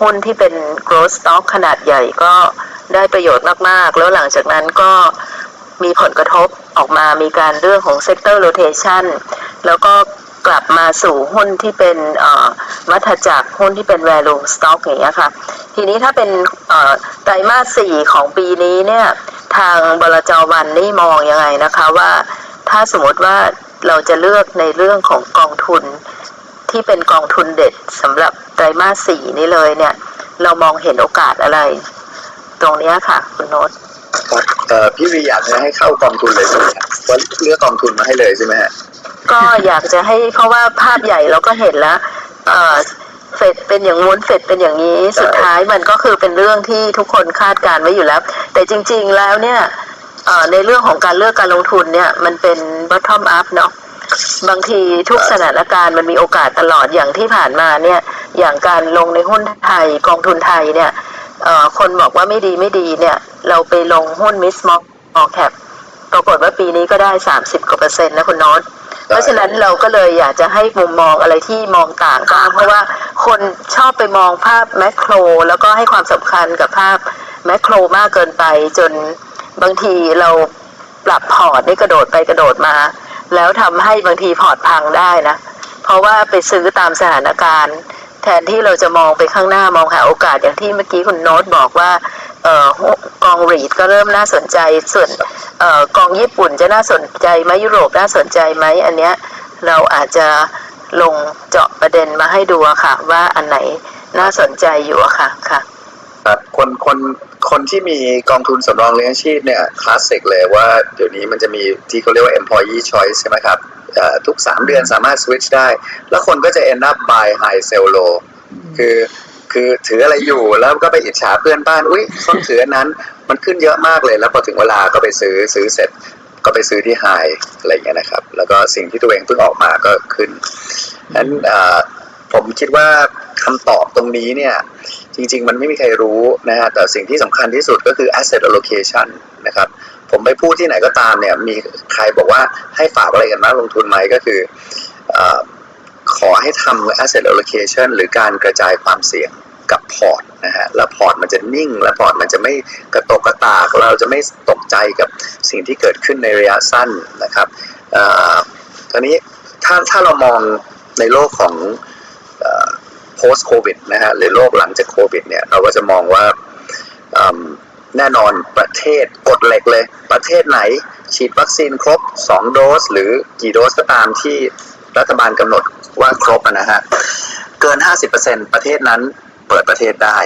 หุ้นที่เป็น growth stock ขนาดใหญ่ก็ได้ประโยชน์มาก ๆ แล้วหลังจากนั้นก็มีผลกระทบออกมามีการเรื่องของ sector rotation แล้วก็กลับมาสู่หุ้นที่เป็นวัฏจักรหุ้นที่เป็น value stock อย่างเงี้ยค่ะ ทีนี้ถ้าเป็นเอ่อไตรมาสสี่ของปีนี้เนี่ยทางบลจวันนี่มองยังไงนะคะว่าถ้าสมมติว่าเราจะเลือกในเรื่องของกองทุนที่เป็นกองทุนเด็ดสำหรับไตรมาสสี่นี้เลยเนี่ย เรามองเห็นโอกาสอะไร ตรงเนี้ยค่ะ คุณโน้ตครับเอ่อพี่วีอยากจะให้เข้ากองทุนเลยใช่ไหมครับว่าเลือกกองทุนมาให้เลยใช่ไหมฮะก็อยากจะให้เพราะว่าภาพใหญ่เราก็เห็นแล้ว เอ่อเฟดเป็นอย่างงู้นเฟดเป็นอย่างนี้สุดท้ายมันก็คือเป็นเรื่องที่ทุกคนคาดการณ์ไว้อยู่แล้ว แต่จริง ๆ แล้วเนี่ยเอ่อในเรื่องของการเลือกการลงทุนเนี่ยมันเป็น bottom up เนาะบางทีทุกสถานการณ์มันมีโอกาสตลอดอย่างที่ผ่านมาเนี่ยอย่างการลงในหุ้นไทยกองทุนไทยเนี่ยเอ่อคนบอกว่าไม่ดีไม่ดีเนี่ยเราไปลงหุ้นมิสมอลมอลแคปปรากฏว่าปีนี้ก็ได้ 30กว่าเปอร์เซ็นต์นะคุณโน้ต เพราะฉะนั้นเราก็เลยอยากจะให้มุมมองอะไรที่มองต่างบ้างเพราะว่าคนชอบไปมองภาพ macro แล้วก็ให้ความสำคัญกับภาพ macro มากเกินไป จนบางทีเราปรับพอร์ตนี่กระโดดไปกระโดดมา แล้วทำให้บางทีพอร์ตพังได้นะ เพราะว่าไปซื้อตามสถานการณ์ แทนที่เราจะมองไปข้างหน้ามองหาโอกาสอย่างที่เมื่อกี้คุณโน้ตบอกว่าเออกอง REIT ก็เริ่มน่าสนใจส่วนเออกองญี่ปุ่นจะน่าสนใจไหมยุโรปน่าสนใจไหมอันเนี้ยเราอาจจะลงเจาะประเด็นมาให้ดูค่ะ ว่าอันไหนน่าสนใจอยู่อะค่ะค่ะครับคนคน คนที่มีกองทุนสำรองเลี้ยงชีพเนี่ยคลาสสิกเลยว่าเดี๋ยวนี้มันจะมีที่เขาเรียกว่า employee choice ใช่ไหมครับทุก 3 เดือนสามารถ switch ได้ แล้วคนก็จะ end up buy high sell low คือคือถืออะไรอยู่แล้วก็ไปอิจฉาเพื่อนบ้าน อุ้ยต้นถืออันนั้น มันขึ้นเยอะมากเลย แล้วพอถึงเวลาก็ไปซื้อซื้อเสร็จก็ไปซื้อที่ high อะไรอย่างเงี้ยนะครับ แล้วก็สิ่งที่ตัวเองเพิ่งออกมาก็ขึ้นนั้นอ่อ ผมคิดว่าคำตอบตรงนี้เนี่ยจริง ๆ มันไม่มีใครรู้นะฮะแต่สิ่งที่สำคัญที่สุดก็คือ asset allocation นะครับผมไปพูดที่ไหนก็ตามเนี่ยมีใครบอกว่าให้ฝากอะไรกับนักลงทุนไหมก็คืออขอให้ทำ asset allocation หรือการกระจายความเสี่ยงกับพอร์ตนะฮะแล้วพอร์ตมันจะนิ่ง และพอร์ตมันจะไม่กระตกกระตากเราจะไม่ตกใจกับสิ่งที่เกิดขึ้นในระยะสั้นนะครับอ่อตอนนี้ถ้าถ้าเรามองในโลกของ post covid นะฮะหรือโลกหลังจากโควิดเนี่ยเราก็จะมองว่าแน่นอนประเทศกฎเหล็กเลย ประเทศไหน ฉีดวัคซีนครบ 2 โดส หรือกี่โดสก็ตามที่รัฐบาลกำหนดว่าครบนะฮะเกิน 50%ประเทศนั้นเปิดประเทศได้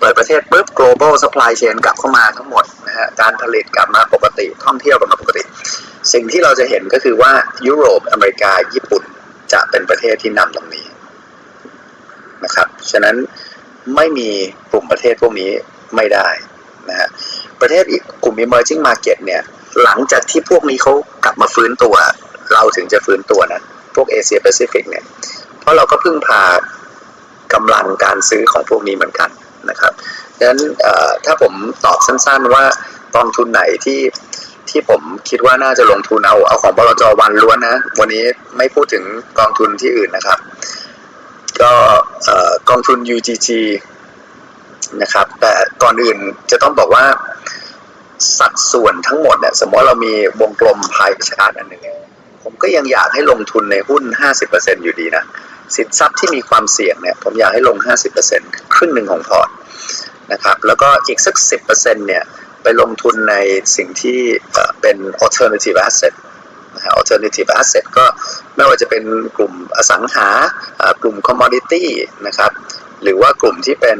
เปิดประเทศปุ๊บ global supply chain กลับเข้ามาทั้งหมดนะฮะการผลิตกลับมาปกติท่องเที่ยวกลับมาปกติ สิ่งที่เราจะเห็นก็คือว่ายุโรปอเมริกาญี่ปุ่นจะเป็นประเทศที่นำตรงนี้ นะครับ ฉะนั้นไม่มีกลุ่มประเทศพวกนี้ไม่ได้นะฮะประเทศอีกกลุ่ม emerging market เนี่ยหลังจากที่พวกนี้เขากลับมาฟื้นตัว เราถึงจะฟื้นตัวนะ พวกเอเชียแปซิฟิกเนี่ย เพราะเราก็พึ่งพากำลังการซื้อของพวกนี้เหมือนกันนะครับดังนั้นถ้าผมตอบสั้นๆว่ากองทุนไหนที่ที่ผมคิดว่าน่าจะลงทุนเอาเอาของบลจวันล้วนนะ วันนี้ไม่พูดถึงกองทุนที่อื่นนะครับ ก็กองทุน UGG นะครับ แต่ก่อนอื่นจะต้องบอกว่าสัดส่วนทั้งหมดเนี่ยสมมติว่าเรามีวงกลมพายชาร์ตอันหนึ่งผมก็ยังอยากให้ลงทุนในหุ้น 50%อยู่ดีนะ สินทรัพย์ที่มีความเสี่ยงเนี่ย ผมอยากให้ลง 50%ครึ่งหนึ่งของพอร์ตนะครับ แล้วก็อีกสัก 10%เนี่ย ไปลงทุนในสิ่งที่เป็น alternative asset นะฮะ alternative asset ก็ไม่ว่าจะเป็นกลุ่มอสังหากลุ่ม commodity นะครับหรือว่ากลุ่มที่เป็น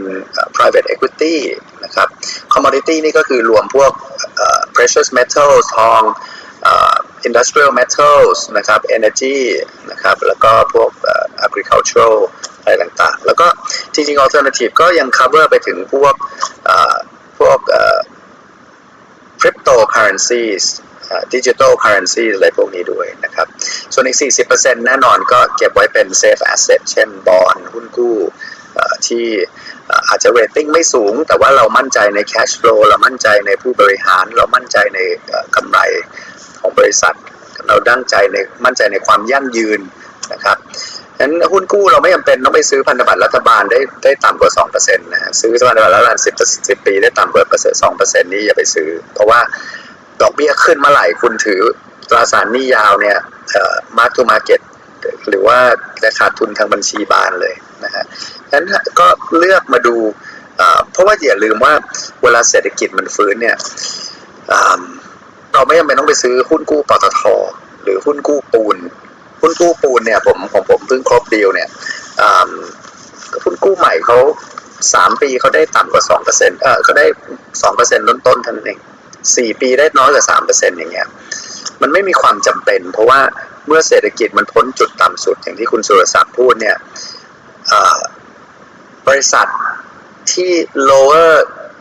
private equity นะครับ commodity นี่ก็คือรวมพวก precious metals ทอง industrial metals นะครับ energy นะครับ แล้วก็พวก agricultural อะไรต่างๆ แล้วก็จริงๆ alternative ก็ยัง cover ไปถึงพวกพวก cryptocurrencies ดิจิทัล currency อะไรพวกนี้ด้วยนะครับ ส่วนอีก 40%แน่นอนก็เก็บไว้เป็น safe asset เช่นบอลหุ้นกู้ที่อาจจะ rating ไม่สูง แต่ว่าเรามั่นใจใน cash flow เรามั่นใจในผู้บริหาร เรามั่นใจในกำไรของบริษัท เราดั้งใจในมั่นใจในความยั่งยืนนะครับฉะนั้นหุ้นกู้เราไม่จำเป็นต้องไปซื้อพันธบัตรรัฐบาลได้ได้ต่ำกว่า2%นะฮะซื้อพันธบัตรรัฐบาล10 10ปีได้ต่ำกว่าเปอร์เซ็นต์2%นี้อย่าไปซื้อ เพราะว่า ดอกเบี้ยขึ้นเมื่อไหร่คุณถือตราสารหนี้ยาวเนี่ยเอ่อ mark to market หรือว่าจะขาดทุนทางบัญชีบานเลยนะฮะฉะนั้นก็เลือกมาดู เพราะว่าอย่าลืมว่าเวลาเศรษฐกิจมันฟื้นเนี่ยเราไม่จำเป็นต้องไปซื้อหุ้นกู้ปตทหรือหุ้นกู้ปูน หุ้นกู้ปูนเนี่ยผมของผมเพิ่งครบดีลเนี่ยหุ้นกู้ใหม่เขาสามปีเขาได้ต่ำกว่าสองเปอร์เซ็นต์เออเขาได้สองเปอร์เซ็นต์ต้นๆท่านเอง สี่ปีได้น้อยกว่าสามเปอร์เซ็นต์อย่างเงี้ยมันไม่มีความจำเป็น เพราะว่าเมื่อเศรษฐกิจมันพ้นจุดต่ำสุดอย่างที่คุณสุรศักดิ์พูดเนี่ยบริษัทที่ lower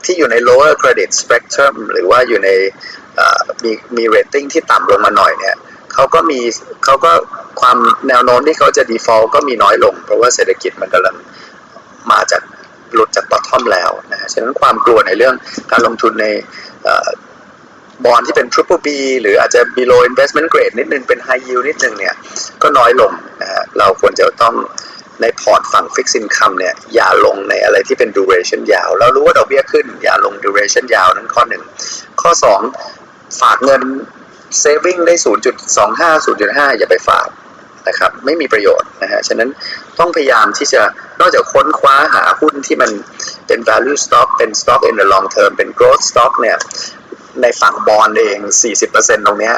ที่อยู่ใน lower credit spectrum หรือว่าอยู่ในมีมี rating ที่ต่ำลงมาหน่อยเนี่ยเขาก็มีเขาก็ความแนวโน้มที่เขาจะ default ก็มีน้อยลง เพราะว่าเศรษฐกิจมันกำลังมาจากหลุดจากบอททอมแล้วนะฉะนั้นความกลัวในเรื่องการลงทุนใน บอลที่เป็น Triple B หรืออาจจะ below investment grade นิดนึงเป็น high yield นิดนึงเนี่ยก็น้อยลงนะฮะเราควรจะต้องในพอร์ตฝั่ง fixed income เนี่ยอย่าลงในอะไรที่เป็น duration ยาว เรารู้ว่าดอกเบี้ยขึ้น อย่าลง duration ยาวนั้นข้อหนึ่งข้อ 2 ฝากเงิน saving ได้ 0.25 0.5 อย่าไปฝากนะครับไม่มีประโยชน์นะฮะฉะนั้นต้องพยายามที่จะนอกจากค้นคว้าหาหุ้นที่มันเป็น value stock เป็น stock in the long term เป็น growth stock เนี่ย ในฝั่งบอลเอง 40%ตรงเนี้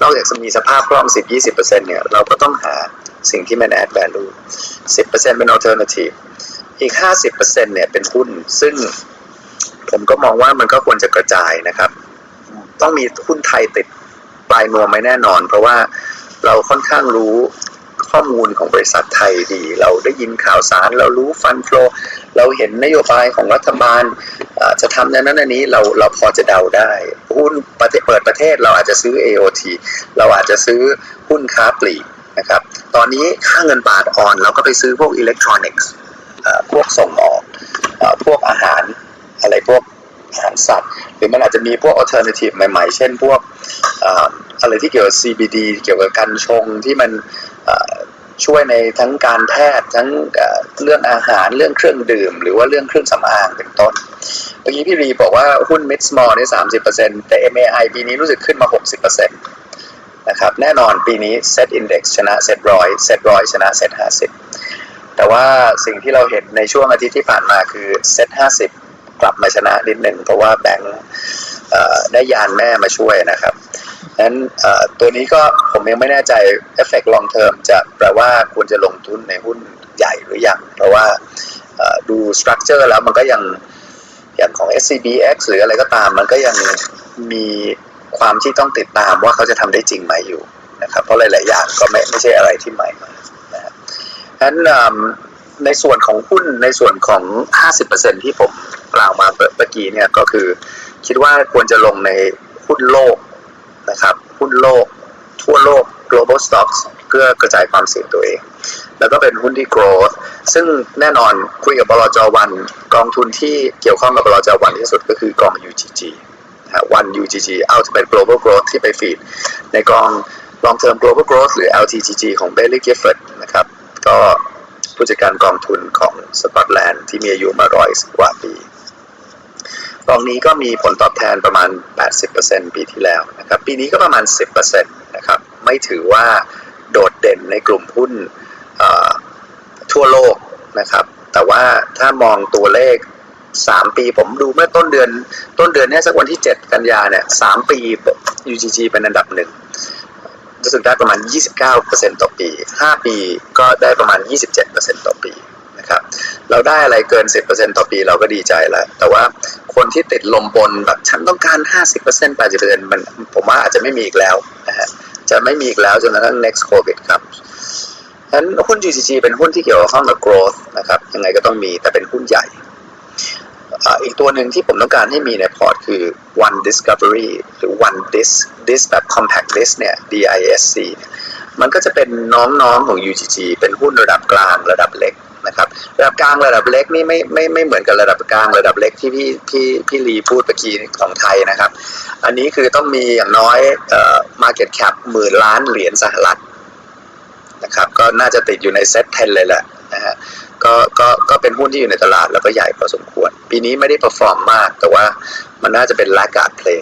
นอกจากจะมีสภาพคล่อง 10-20%เนี่ยเราก็ต้องหาสิ่งที่มัน add value 10%เป็น alternative อีก 50%เนี่ยเป็นหุ้น ซึ่งผมก็มองว่ามันก็ควรจะกระจายนะครับ ต้องมีหุ้นไทยติดปลายนวมไม่แน่นอน เพราะว่าเราค่อนข้างรู้ ข้อมูลของบริษัทไทยดี เราได้ยินข่าวสาร เรารู้ฟันโฟลเราเห็นนโยบายของรัฐบาลจะทำนั้นนั้นอันนี้เราเราพอจะเดาได้หุ้นประเทศเปิดประเทศเราอาจจะซื้อ AOT เราอาจจะซื้อหุ้นค้าปลีกนะครับตอนนี้ค่าเงินบาทอ่อนเราก็ไปซื้อพวกอิเล็กทรอนิกส์พวกส่งออกอพวกอาหารอะไรพวกอาหารสัตว์ หรือมันอาจจะมีพวก alternative ใหม่ๆ เช่นพวกอะไรที่เกี่ยวกับ CBD เกี่ยวกับการชงที่มัน ช่วยในทั้งการแพทย์ทั้งเรื่องอาหารเรื่องเครื่องดื่ม หรือว่าเรื่องเครื่องสำอางเป็นต้น เมื่อกี้พี่รีบอกว่าหุ้น mid small นี่30%แต่ MAI ปีนี้รู้สึกขึ้นมา60%นต์นะครับแน่นอนปีนี้ set index ชนะ set ร้อย set ร้อยชนะ set 50แต่ว่าสิ่งที่เราเห็นในช่วงอาทิตย์ที่ผ่านมาคือ set 50กลับมาชนะนิดหนึ่งเพราะว่าแบงค์ได้ยานแม่มาช่วยนะครับ นั้นตัวนี้ก็ผมยังไม่แน่ใจ effect long term จะแปลว่าควรจะลงทุนในหุ้นใหญ่หรือยัง เพราะว่าดู structure แล้วมันก็ยังอย่างของ SCBX หรืออะไรก็ตาม มันก็ยังมีความที่ต้องติดตามว่าเขาจะทำได้จริงไหมอยู่นะครับ เพราะหลาย ๆ อย่างก็ไม่ไม่ใช่อะไรที่ใหม่มากนะครับฉะนั้นในส่วนของหุ้นในส่วนของ 50%ที่ผมกล่าวมาเมื่อกี้เนี่ยก็คือคิดว่าควรจะลงในหุ้นโลก นะครับหุ้นโลกทั่วโลก global stocks เพื่อกระจายความเสี่ยงตัวเอง แล้วก็เป็นหุ้นที่ growth ซึ่งแน่นอนคุยกับบลจวันกองทุนที่เกี่ยวข้องกับบลจวันที่สุดก็คือกอง UGG วัน UGG Ultimate Global Growth ที่ไปฟีดในกอง Long Term Global Growth หรือ LTGG ของ Bailey Gifford นะครับก็ผู้จัดการกองทุนของสกอตแลนด์ที่มีอายุมาร้อยกว่าปี กองนี้ก็มีผลตอบแทนประมาณ 80%ปีที่แล้วนะครับ ปีนี้ก็ประมาณ 10%นะครับ ไม่ถือว่าโดดเด่นในกลุ่มหุ้นทั่วโลกนะครับ แต่ว่าถ้ามองตัวเลข 3 ปีผมดูเมื่อต้นเดือน ต้นเดือนเนี้ยสักวันที่ 7 กันยาเนี่ย3ปี UGG เป็นอันดับหนึ่งรู้สึกได้ประมาณ 29%ต่อปี 5 ปีก็ได้ประมาณ 27%ต่อปีนะครับ เราได้อะไรเกิน 10%ต่อปีเราก็ดีใจแล้วแต่ว่าคนที่ติดลมบนแบบฉันต้องการ 50% 80%มันผมว่าอาจจะไม่มีอีกแล้วนะฮะจะไม่มีอีกแล้วจนกระทั่ง next covid ครับฉะนั้นหุ้น GCG เป็นหุ้นที่เกี่ยวข้องกับ growth นะครับยังไงก็ต้องมีแต่เป็นหุ้นใหญ่อีกตัวหนึ่งที่ผมต้องการให้มีในพอร์ตคือ one discovery หรือ one dis dis แบบ compact list เนี่ย DISC เนี่ย มันก็จะเป็นน้องๆของ UGG เป็นหุ้นระดับกลางระดับเล็กนะครับระดับกลางระดับเล็กนี่ไม่ไม่ไม่เหมือนกับระดับกลางระดับเล็กที่พี่พี่พี่ลีพูดเมื่อกี้ของไทยนะครับ อันนี้คือต้องมีอย่างน้อยเอ่อ market cap หมื่นล้านเหรียญสหรัฐนะครับ ก็น่าจะติดอยู่ในเซ็ต10เลยแหละนะฮะก็ก็ก็เป็นหุ้นที่อยู่ในตลาดแล้วก็ใหญ่พอสมควร ปีนี้ไม่ได้ perform มาก แต่ว่ามันน่าจะเป็น laggard play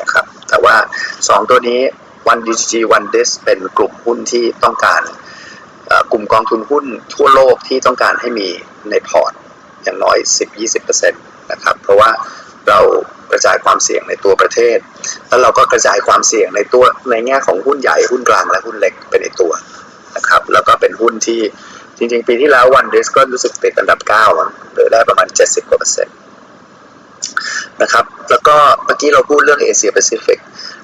นะครับ แต่ว่า 2 ตัวนี้ One DG One Dis เป็นกลุ่มหุ้นที่ต้องการกลุ่มกองทุนหุ้นทั่วโลกที่ต้องการให้มีในพอร์ตอย่างน้อย 10-20%นะครับ เพราะว่าเรากระจายความเสี่ยงในตัวประเทศ แล้วเราก็กระจายความเสี่ยงในตัวในแง่ของหุ้นใหญ่หุ้นกลางและหุ้นเล็กไปในตัวนะครับ แล้วก็เป็นหุ้นที่จริง ๆ ปีที่แล้ววันเดสก็รู้สึกติดอันดับ9มั้งหรือได้ประมาณ 70กว่าเปอร์เซ็นต์นะครับ แล้วก็เมื่อกี้เราพูดเรื่องเอเชียแปซิฟิก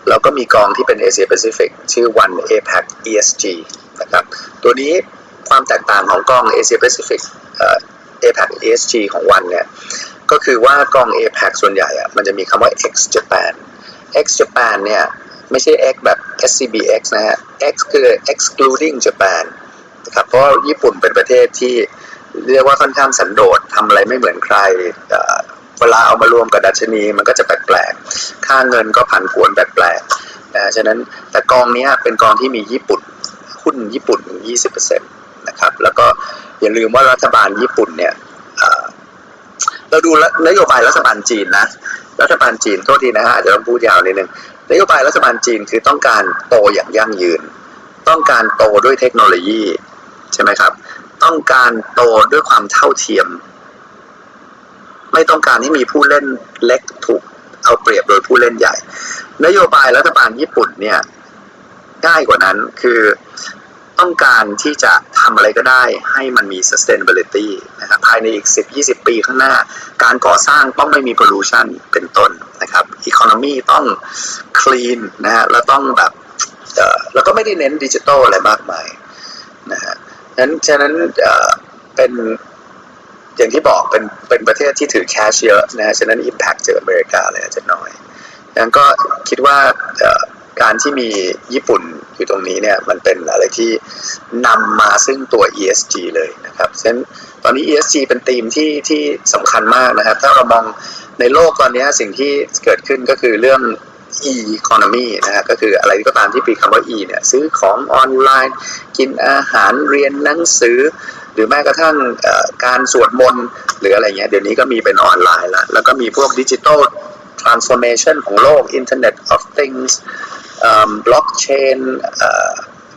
เราก็มีกองที่เป็นเอเชียแปซิฟิกชื่อ One APAC ESG นะครับตัวนี้ความแตกต่างของกองเอเชียแปซิฟิกเอ่อ APAC ESG ของ ONE เนี่ยก็คือว่ากอง APAC ส่วนใหญ่อะมันจะมีคำว่า X Japan X Japan เนี่ยไม่ใช่ X แบบ SCBX นะฮะ X คือ excluding Japan นะครับเพราะญี่ปุ่นเป็นประเทศที่เรียกว่าค่อนข้างสันโดษทำอะไรไม่เหมือนใคร เวลาเอามารวมกับดัชนีมันก็จะแปลกๆ ค่าเงินก็ผันผวนแปลกๆนะฉะนั้นแต่กองนี้เป็นกองที่มีญี่ปุ่นหุ้นญี่ปุ่น 20%นะครับ แล้วก็อย่าลืมว่ารัฐบาลญี่ปุ่นเนี่ยเราดูนโยบายรัฐบาลจีนนะ รัฐบาลจีนโทษทีนะฮะอาจจะต้องพูดยาวนิดนึงนโยบายรัฐบาลจีนคือต้องการโตอย่างยั่งยืน ต้องการโตด้วยเทคโนโลยีใช่ไหมครับ ต้องการโตด้วยความเท่าเทียม ไม่ต้องการให้มีผู้เล่นเล็กถูกเอาเปรียบโดยผู้เล่นใหญ่ นโยบายรัฐบาลญี่ปุ่นเนี่ยง่ายกว่านั้นคือต้องการที่จะทำอะไรก็ได้ให้มันมี sustainability นะครับภายในอีก 10-20 ปีข้างหน้า การก่อสร้างต้องไม่มี pollution เป็นต้นนะครับ economy ต้อง clean นะฮะแล้วต้องแบบแล้วก็ไม่ได้เน้นดิจิทัลอะไรมากมายนะฮะนั้นฉะนั้นเป็น อย่างที่บอกเป็นเป็นประเทศที่ถือแคชเยอะนะฉะนั้น Impact เจออเมริกาเลยอาจจะน้อยดังนั้นก็คิดว่าการที่มีญี่ปุ่นอยู่ตรงนี้เนี่ยมันเป็นอะไรที่นำมาซึ่งตัว ESG เลยนะครับฉะนั้นตอนนี้ ESG เป็นธีมที่ที่สำคัญมากนะครับ ถ้าเรามองในโลกตอนนี้สิ่งที่เกิดขึ้นก็คือเรื่อง e-economy นะฮะก็คืออะไรก็ตามที่มีคำว่า e เนี่ยซื้อของออนไลน์ กินอาหารเรียนหนังสือ หรือแม้กระทั่งการสวดมนต์หรืออะไรเงี้ยเดี๋ยวนี้ก็มีเป็นออนไลน์แล้วแล้วก็มีพวกดิจิ t a ลทรานส์ฟอร์เมชันของโลก Internet of Things blockchain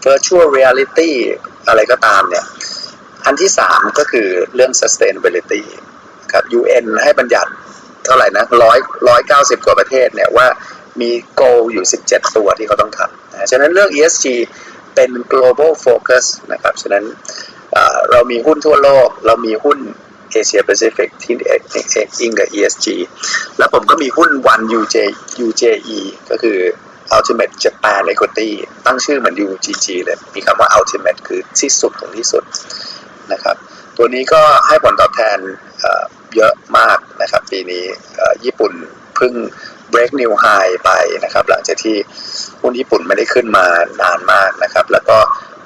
virtual reality อะไรก็ตามเนี่ย อันที่สามก็คือเรื่อง sustainability ครับ UN ให้บัญญัติเท่าไหร่นะร้อยร้อยเก้าสิบกว่าประเทศเนี่ยว่ามี goal อยู่ 17 ตัวที่เขาต้องทำนะฉะนั้นเรื่อง ESG เป็น global focus นะครับ ฉะนั้น เรามีหุ้นทั่วโลก เรามีหุ้นเอเชียแปซิฟิกที่เอกเอกเอกอิงกับ ESG แล้วผมก็มีหุ้น One UJ UJE ก็คือ Ultimate Japan Equity ตั้งชื่อเหมือน UGG เลย มีคำว่า Ultimate คือที่สุดของที่สุดนะครับ ตัวนี้ก็ให้ผลตอบแทนเยอะมากนะครับ ปีนี้ญี่ปุ่นเพิ่ง break new high ไปนะครับ หลังจากที่หุ้นญี่ปุ่นไม่ได้ขึ้นมานานมากนะครับ แล้วก็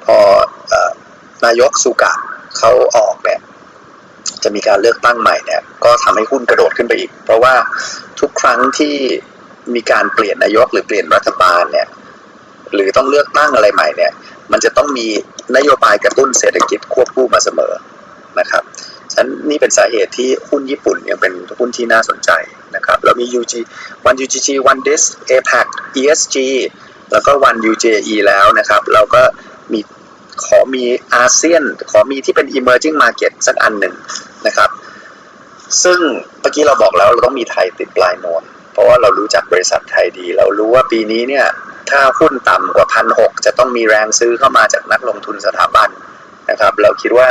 พออ นายกสุกะเขาออกเนี่ยจะมีการเลือกตั้งใหม่เนี่ย ก็ทำให้หุ้นกระโดดขึ้นไปอีก เพราะว่าทุกครั้งที่มีการเปลี่ยนนายกหรือเปลี่ยนรัฐบาลเนี่ย หรือต้องเลือกตั้งอะไรใหม่เนี่ย มันจะต้องมีนโยบายกระตุ้นเศรษฐกิจควบคู่มาเสมอนะครับฉะนั้นนี่เป็นสาเหตุที่หุ้นญี่ปุ่นยังเป็นหุ้นที่น่าสนใจนะครับแล้วมี UG วัน UGG วัน DIS APAC ESG แล้วก็วัน UJE แล้วนะครับ เราก็มี ขอมีอาเซียน ขอมีที่เป็น emerging market สักอันหนึ่งนะครับ ซึ่งเมื่อกี้เราบอกแล้วเราต้องมีไทยติดปลายนวลเพราะว่าเรารู้จักบริษัทไทยดี เรารู้ว่าปีนี้เนี่ย ถ้าหุ้นต่ำกว่าพันหกจะต้องมีแรงซื้อเข้ามาจากนักลงทุนสถาบันนะครับ เราคิดว่า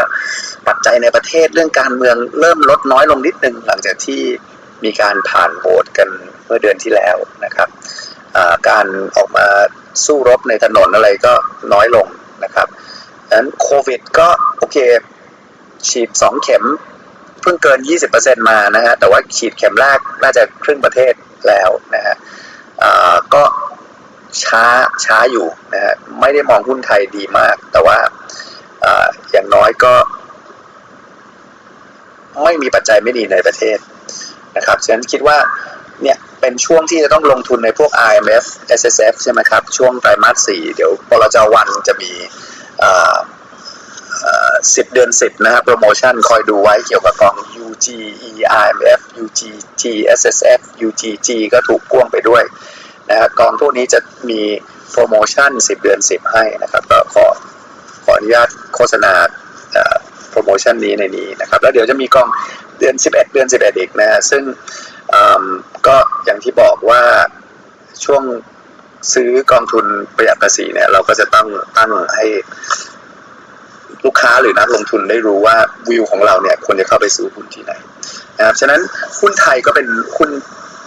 ปัจจัยในประเทศเรื่องการเมืองเริ่มลดน้อยลงนิดนึง หลังจากที่มีการผ่านโหวตกันเมื่อเดือนที่แล้วนะครับการออกมาสู้รบในถนนอะไรก็น้อยลงนะครับ นั้นโควิดก็โอเค ฉีดสองเข็มเพิ่งเกิน 20%มานะฮะ แต่ว่าฉีดเข็มแรกน่าจะครึ่งประเทศแล้วนะฮะก็ช้าช้าอยู่นะฮะ ไม่ได้มองหุ้นไทยดีมาก แต่ว่าออย่างน้อยก็ ไม่มีปัจจัยไม่ดีในประเทศนะครับ ฉะนั้นคิดว่าเนี่ยเป็นช่วงที่จะต้องลงทุนในพวก IMF SSF ใช่ไหมครับ ช่วงไตรมาสสี่เดี๋ยวปลจวันจะมี สิบเดือนสิบนะฮะโปรโมชั่นคอยดูไว้เกี่ยวกับกอง UG EIMF UGG SSF UGG ก็ถูกพ่วงไปด้วยนะฮะกองพวกนี้จะมีโปรโมชั่น10เดือน10ให้นะครับก็ขอขออนุญาตโฆษณาโปรโมชั่นนี้ในนี้นะครับ แล้วเดี๋ยวจะมีกองเดือน 11 เดือน 11 อีกนะฮะซึ่งก็อย่างที่บอกว่าช่วง ซื้อกองทุนประหยัดภาษีเนี่ย เราก็จะต้องตั้งให้ลูกค้าหรือนักลงทุนได้รู้ว่าวิวของเราเนี่ยควรจะเข้าไปซื้อหุ้นที่ไหนนะครับฉะนั้นหุ้นไทยก็เป็นหุ้น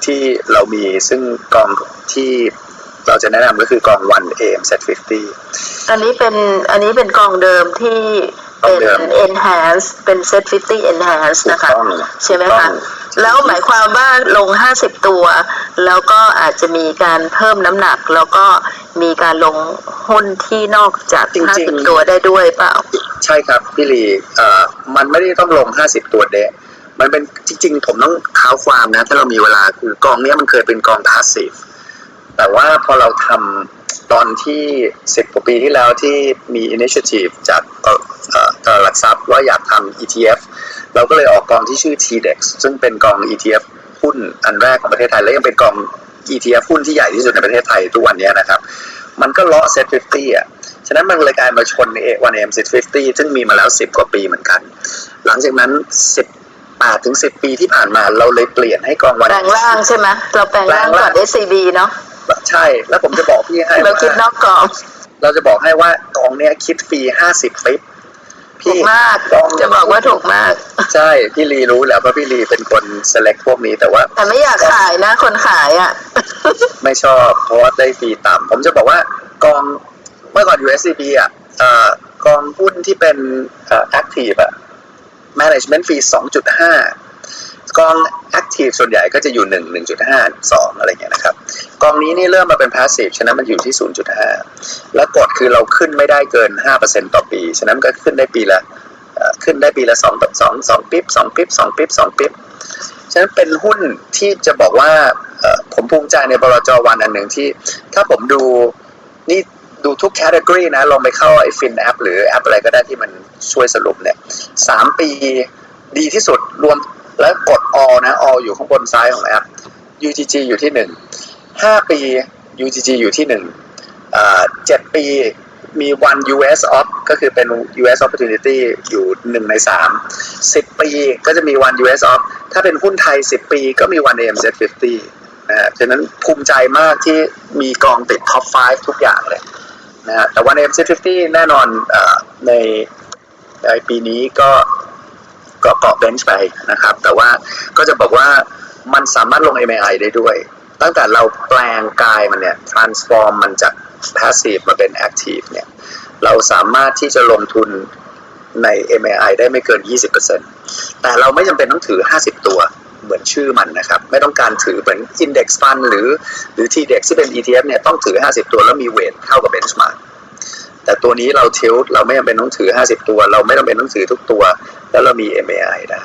ที่เรามีซึ่งกองที่เราจะแนะนำก็คือกอง One AM Set 50อันนี้เป็นอันนี้เป็นกองเดิมที่กองเป็นเดิม enhance เป็น set 50 enhance ถูกนะคะต้องใช่ไหมต้อคะง แล้วหมายความว่าลง 50 ตัว แล้วก็อาจจะมีการเพิ่มน้ำหนัก แล้วก็มีการลงหุ้นที่นอกจากจริงๆ 50ตัวได้ด้วยเปล่า ใช่ครับพี่ลีเอ่อมันไม่ได้ต้องลง 50 ตัวเดะมันเป็นจริงๆ ผมต้องเท้าความนะ ถ้าเรามีเวลาคือกองเนี้ยมันเคยเป็นกองพาสซีฟแต่ว่าพอเราทำตอนที่ 10กว่าปีที่แล้วที่มี initiative จากเอ่อเอ่อตลาดหลักทรัพย์ว่าอยากทำ ETF เราก็เลยออกกองที่ชื่อ TDEX ซึ่งเป็นกอง ETF หุ้นอันแรกของประเทศไทย และยังเป็นกอง ETF หุ้นที่ใหญ่ที่สุดในประเทศไทยทุกวันเนี้ยนะครับ มันก็เลาะ Set 50อะ ฉะนั้นมันเลยกลายมาชนใน A1M Set 50ซึ่งมีมาแล้ว 10 กว่าปีเหมือนกัน หลังจากนั้น 18ถึง10 ปีที่ผ่านมาเราเลยเปลี่ยนให้กองวันแปลงร่างใช่ไหมเราแปลงร่างก่อน SCB เนาะใช่ แล้วผมจะบอกพี่ให้เราว่าคิดนอกกรอบเราจะบอกให้ว่ากองเนี้ยคิดฟรี50ปิ๊ บถูกมากกองจะบอกว่าถูกมาก ใช่พี่ลีรู้แหล้วเพราะพี่ลีเป็นคน select พวกนี้แต่ว่า แต่ไม่อยากขายนะ คนขายอะ ไม่ชอบเพราะว่าได้ฟรีต่ำผมจะบอกว่ากองเมื่อก่อน USCB อะเอ่อกองหุ้นที่เป็นเอ่อ active อะ management fee 2.5 กอง active ส่วนใหญ่ก็จะอยู่1 1.5 2องอะไรเงี้ยนะครับกองนี้นี่เริ่มมาเป็น passive ฉะนั้นมันอยู่ที่0.5แล้วกฎคือเราขึ้นไม่ได้เกิน5%ต่อปี ฉะนั้นก็ขึ้นได้ปีละขึ้นได้ปีละ2 2 2 bip 2 bip 2 bip 2 bip ฉะนั้นเป็นหุ้นที่จะบอกว่าผมภูมิใจในบลจ.วรรณอันหนึ่งที่ ถ้าผมดูนี่ดูทุก category นะ ลองไปเข้าไอ้ Fin app หรือแอปอะไรก็ได้ที่มันช่วยสรุปเนี่ยสามปีดีที่สุดรวม แล้วกด all นะ all อยู่ข้างบนซ้ายของแอป UGG อยู่ที่หนึ่งห้าปี UGG อยู่ที่หนึ่งเจ็ดปีมี one US op ก็คือเป็น US opportunity อยู่หนึ่งในสามสิบปีก็จะมี one US op ถ้าเป็นหุ้นไทย10ปีก็มี one AMZ 50นะฮะฉะนั้นภูมิใจมากที่มีกองติด top 5 ทุกอย่างเลยนะฮะแต่ one AMZ 50แน่นอนอในในปีนี้ก็ ก็เกาะเบนช์ไปนะครับ แต่ว่าก็จะบอกว่ามันสามารถลง MAI ได้ด้วย ตั้งแต่เราแปลงกายมันเนี่ย transform มันจาก passive มาเป็น active เนี่ย เราสามารถที่จะลงทุนใน MAI ได้ไม่เกิน 20%แต่เราไม่จำเป็นต้องถือ 50 ตัวเหมือนชื่อมันนะครับ ไม่ต้องการถือเหมือน Index Fund หรือหรือ TDEX ที่เป็น ETF เนี่ยต้องถือ 50 ตัวแล้วมีเวทเท่ากับ benchmark แต่ตัวนี้เราเทลเราไม่จำเป็นต้องถือ 50 ตัว เราไม่จำเป็นต้องถือทุกตัว แล้วเรามี MAI ได้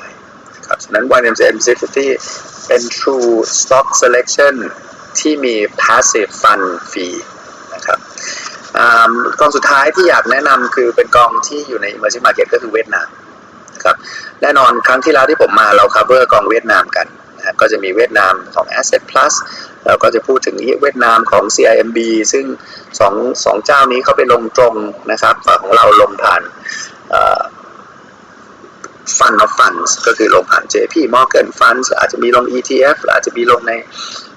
ครับฉะนั้น YMCM 50เป็น true stock selection ที่มี passive fund fee นะครับอ่ากองสุดท้ายที่อยากแนะนำคือเป็นกองที่อยู่ใน emerging market ก็คือเวียดนามนะครับแน่นอนครั้งที่แล้วที่ผมมาเรา cover กองเวียดนามกัน นะครับก็จะมีเวียดนามของ asset plus เราก็จะพูดถึงเวียดนามของ CIMB ซึ่งสองสองเจ้านี้เขาไปลงตรงนะครับฝั่งของเราลงผ่านเอ่อ Fund of Funds ก็คือลงผ่าน JP Morgan Funds อาจจะมีลง ETF อาจจะมีลงใน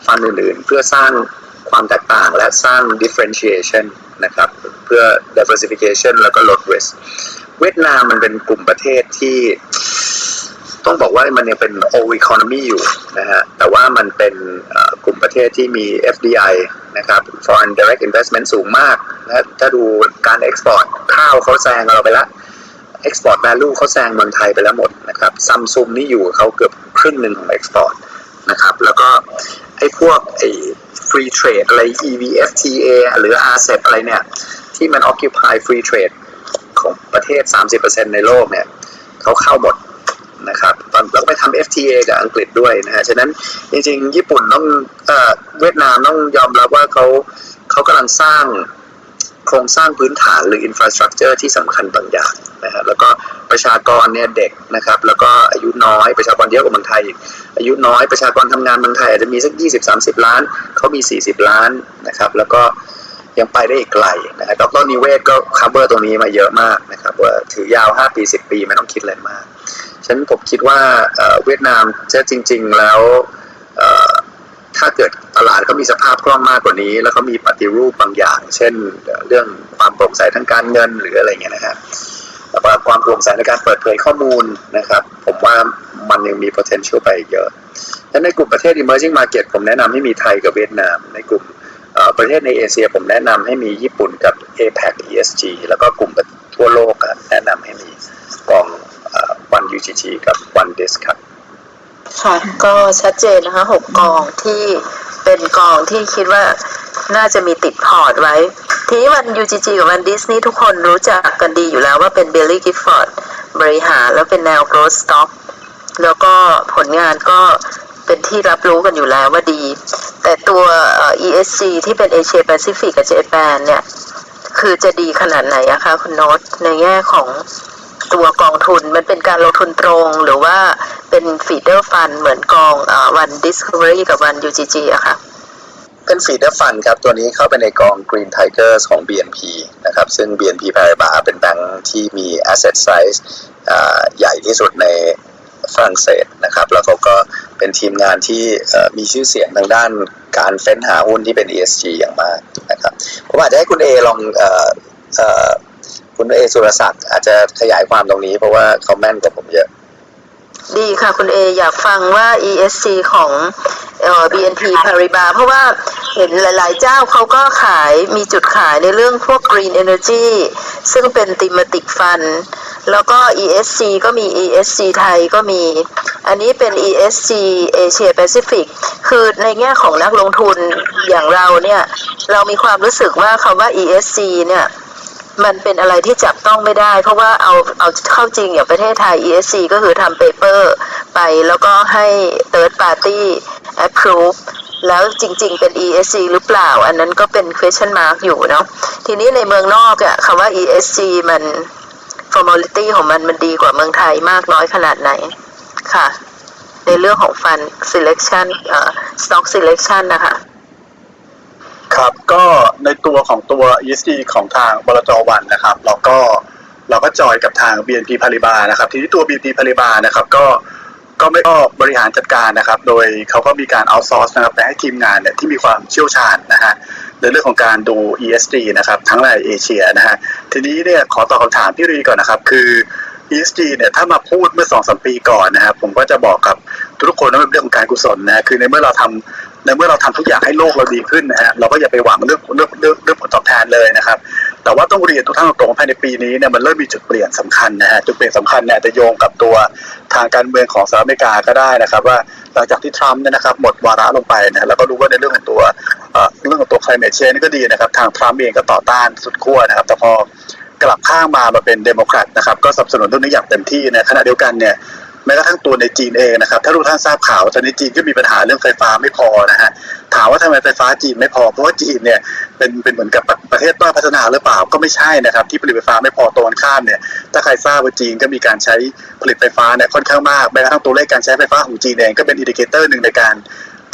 ฟันอื่นๆ เพื่อสร้างความแตกต่างและสร้าง differentiation นะครับ เพื่อ diversification แล้วก็ลด risk เวียดนามมันเป็นกลุ่มประเทศที่ ต้องบอกว่ามันยังเป็น old economy อยู่นะฮะแต่ว่ามันเป็นกลุ่มประเทศที่มี FDI นะครับ foreign direct investment สูงมากนะถ้าดูการ export ข้าวเขาแซงเราไปละ export value เขาแซงเมืองไทยไปแล้วหมดนะครับซัมซุงนี่อยู่เขาเกือบครึ่งหนึ่งของ export นะครับแล้วก็ไอ้พวกไอ้ free trade อะไร EVFTA หรือ RCEP อะไรเนี่ย ที่มัน occupy free trade ของประเทศ 30%ในโลกเนี่ยเขาเข้าหมด นะครับตอนแล้วก็ไปทำ FTA กับอังกฤษด้วยนะฮะฉะนั้นจริงๆ ญี่ปุ่นต้องเวียดนามต้องยอมรับว่าเขาเขากำลังสร้างโครงสร้างพื้นฐานหรืออินฟราสตรักเจอร์ที่สำคัญบางอย่างนะฮะแล้วก็ประชากรเนี่ยเด็กนะครับ แล้วก็อายุน้อยประชากรเยอะกว่าเมืองไทยอีกอายุน้อยประชากรทำงานเมืองไทยอาจจะมีสัก 20-30 ล้าน เขามี 40 ล้านนะครับ แล้วก็ยังไปได้อีกไกลนะครับดรนิเวศก็ cover ตรงนี้มาเยอะมากนะครับว่าถือยาว 5 ปี 10 ปีไม่ต้องคิดอะไรมาก ฉะนั้นผมคิดว่าเวียดนามจะจริง ๆ แล้วถ้าเกิดตลาดเขามีสภาพคล่องมากกว่านี้ แล้วเขามีปฏิรูปบางอย่าง เช่น เรื่องความโปร่งใสทางการเงินหรืออะไรเงี้ยนะครับแล้วก็ความโปร่งใสในการเปิดเผยข้อมูลนะครับ ผมว่ามันยังมี potential ไปอีกเยอะและในกลุ่มประเทศ emerging market ผมแนะนำให้มีไทยกับเวียดนาม ในกลุ่มประเทศในเอเชีย ผมแนะนำให้มีญี่ปุ่นกับ APAC ESG แล้วก็กลุ่มทั่วโลกแนะนำให้มีกอง เอ่อ ONE UGG กับ ONE DISC ครับค่ะก็ชัดเจนนะคะหกกองที่เป็นกองที่คิดว่าน่าจะมีติดพอร์ตไว้ ทีนี้ ONE UGG กับ ONE DISC เนี่ยทุกคนรู้จักกันดีอยู่แล้วว่าเป็น Baillie Giffordบริหารแล้วเป็นแนว growth stock แล้วก็ผลงานก็เป็นที่รับรู้กันอยู่แล้วว่าดี แต่ตัว ESG ที่เป็น Asia Pacific กับ Japan เนี่ย คือจะดีขนาดไหนอะคะคุณโน้ตในแง่ของ ตัวกองทุนมันเป็นการลงทุนตรง หรือว่าเป็น feeder fund เหมือนกองวัน Discovery กับวัน UGG อะค่ะเป็น feeder fund ครับ ตัวนี้เข้าไปในกอง Green Tigers ของ BNP นะครับ ซึ่ง BNP Paribas เป็นแบงค์ที่มี asset size ใหญ่ที่สุดในฝรั่งเศสนะครับ แล้วเขาก็เป็นทีมงานที่มีชื่อเสียงทางด้านการเฟ้นหาหุ้นที่เป็น ESG อย่างมากนะครับ ผมอาจจะให้คุณเอลองออ คุณเอสุรศักดิ์อาจจะขยายความตรงนี้เพราะว่าเขาแม่นกว่าผมเยอะ ดีค่ะคุณเออยากฟังว่า ESG ของเอ่อ BNP Paribas เพราะว่าเห็นหลาย ๆ เจ้าเขาก็ขายมีจุดขายในเรื่องพวก Green Energy ซึ่งเป็น thematic fund แล้วก็ ESG ก็มี ESG ไทยก็มี อันนี้เป็น ESG Asia Pacific คือในแง่ของนักลงทุนอย่างเราเนี่ย เรามีความรู้สึกว่าคำว่า ESG เนี่ย มันเป็นอะไรที่จับต้องไม่ได้ เพราะว่าเอาเอาเข้าจริงอย่างประเทศไทย ESG ก็คือทำเปเปอร์ไปแล้วก็ให้ third party approve แล้วจริง ๆ เป็น ESG หรือเปล่า อันนั้นก็เป็น question mark อยู่เนาะทีนี้ในเมืองนอกอะคำว่า ESG มัน formality ของมันมันดีกว่าเมืองไทยมากน้อยขนาดไหนค่ะ ในเรื่องของ fund selection เอ่อ stock selection นะคะ ครับ ก็ในตัวของตัว ESG ของทางบลจวันนะครับเราก็เราก็จอยกับทาง BNP Paribas นะครับ ทีนี้ตัว BNP Paribas นะครับก็ก็ไม่ก็บริหารจัดการนะครับ โดยเขาก็มีการเอาซอร์สนะครับไปให้ทีมงานเนี่ยที่มีความเชี่ยวชาญนะฮะในเรื่องของการดู ESG นะครับ ทั้งในเอเชียนะฮะทีนี้เนี่ยขอตอบคำถามพี่รีก่อนนะครับ คือ ESG เนี่ยถ้ามาพูดเมื่อสองสมปีก่อนนะครับผมก็จะบอกกับทุกคนว่าเป็นเรื่องของการกุศลนะคือในเมื่อเราทำในเมื่อเราทำทุกอย่างให้โลกเราดีขึ้นนะฮะเราก็อย่าไปหวังเรื่องเรื่องเรื่องเรื่องผลตอบแทนเลยนะครับ แต่ว่าต้องเรียนทุกท่านตรงๆภายในปีนี้เนี่ยมันเริ่มมีจุดเปลี่ยนสำคัญนะฮะจุดเปลี่ยนสำคัญเนี่ยจะโยงกับตัวทางการเมืองของสหรัฐอเมริกาก็ได้นะครับ ว่าหลังจากที่ทรัมป์เนี่ยนะครับหมดวาระลงไปนะแล้วก็รู้ว่าในเรื่องของตัวเอ่อเรื่องของตัว climate change นี่ก็ดีนะครับ ทางทรัมป์เองก็ต่อต้านสุดขั้วนะครับ แต่พอ กลับข้างมามาเป็นเดโมแครตนะครับก็สนับสนุนเรื่องนี้อย่างเต็มที่นะขณะเดียวกันเนี่ยแม้กระทั่งตัวในจีนเองนะครับถ้าทุกท่านทราบข่าวตอนนี้จีนก็มีปัญหาเรื่องไฟฟ้าไม่พอนะฮะถามว่าทำไมไฟฟ้าจีนไม่พอเพราะว่าจีนเนี่ยเป็นเป็นเหมือนกับประเทศด้อยพัฒนาหรือเปล่าก็ไม่ใช่นะครับที่ผลิตไฟฟ้าไม่พอตรงกันข้ามเนี่ยถ้าใครทราบว่าจีนก็มีการใช้ผลิตไฟฟ้าเนี่ยค่อนข้างมากแม้กระทั่งตัวเลขการใช้ไฟฟ้าของจีนเองก็เป็น indicator หนึ่งในการ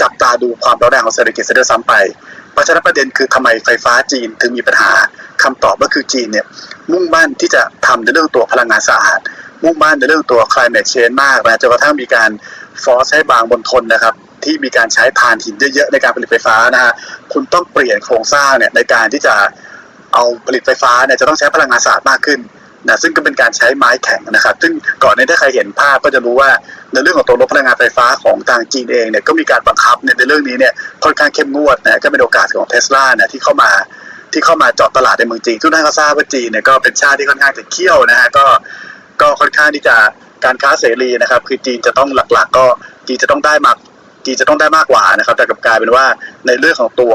จับตาดูความร้อนแรงของเศรษฐกิจซะด้วยซ้ำไป เพราะฉะนั้นประเด็นคือทำไมไฟฟ้าจีนถึงมีปัญหาคำตอบก็คือจีนเนี่ย มุ่งมั่นที่จะทำในเรื่องตัวพลังงานสะอาด มุ่งมั่นในเรื่องตัว climate change มากนะจนกระทั่งมีการฟอร์สให้บางบนทนนะครับ ที่มีการใช้ถ่านหินเยอะๆในการผลิตไฟฟ้านะฮะคุณต้องเปลี่ยนโครงสร้างเนี่ยในการที่จะเอาผลิตไฟฟ้าเนี่ยจะต้องใช้พลังงานสะอาดมากขึ้นนะซึ่งก็เป็นการใช้ไม้แข็งนะครับ ซึ่งก่อนในถ้าใครเห็นภาพก็จะรู้ว่าในเรื่องของตัวรถพลังงานไฟฟ้าของทางจีนเองเนี่ยก็มีการบังคับในเรื่องนี้เนี่ยค่อนข้างเข้มงวดนะก็เป็นโอกาสของเทสลาเนี่ยที่เข้ามา ที่เข้ามาเจาะตลาดในเมืองจีนทุกท่านก็ทราบว่าจีนเนี่ยก็เป็นชาติที่ค่อนข้างจะเขี้ยวนะฮะก็ก็ค่อนข้างที่จะการค้าเสรีนะครับ คือจีนจะต้องหลัก ๆ ก็จีนจะต้องได้มาจีนจะต้องได้มากกว่านะครับ แต่กับกลายเป็นว่าในเรื่องของตัว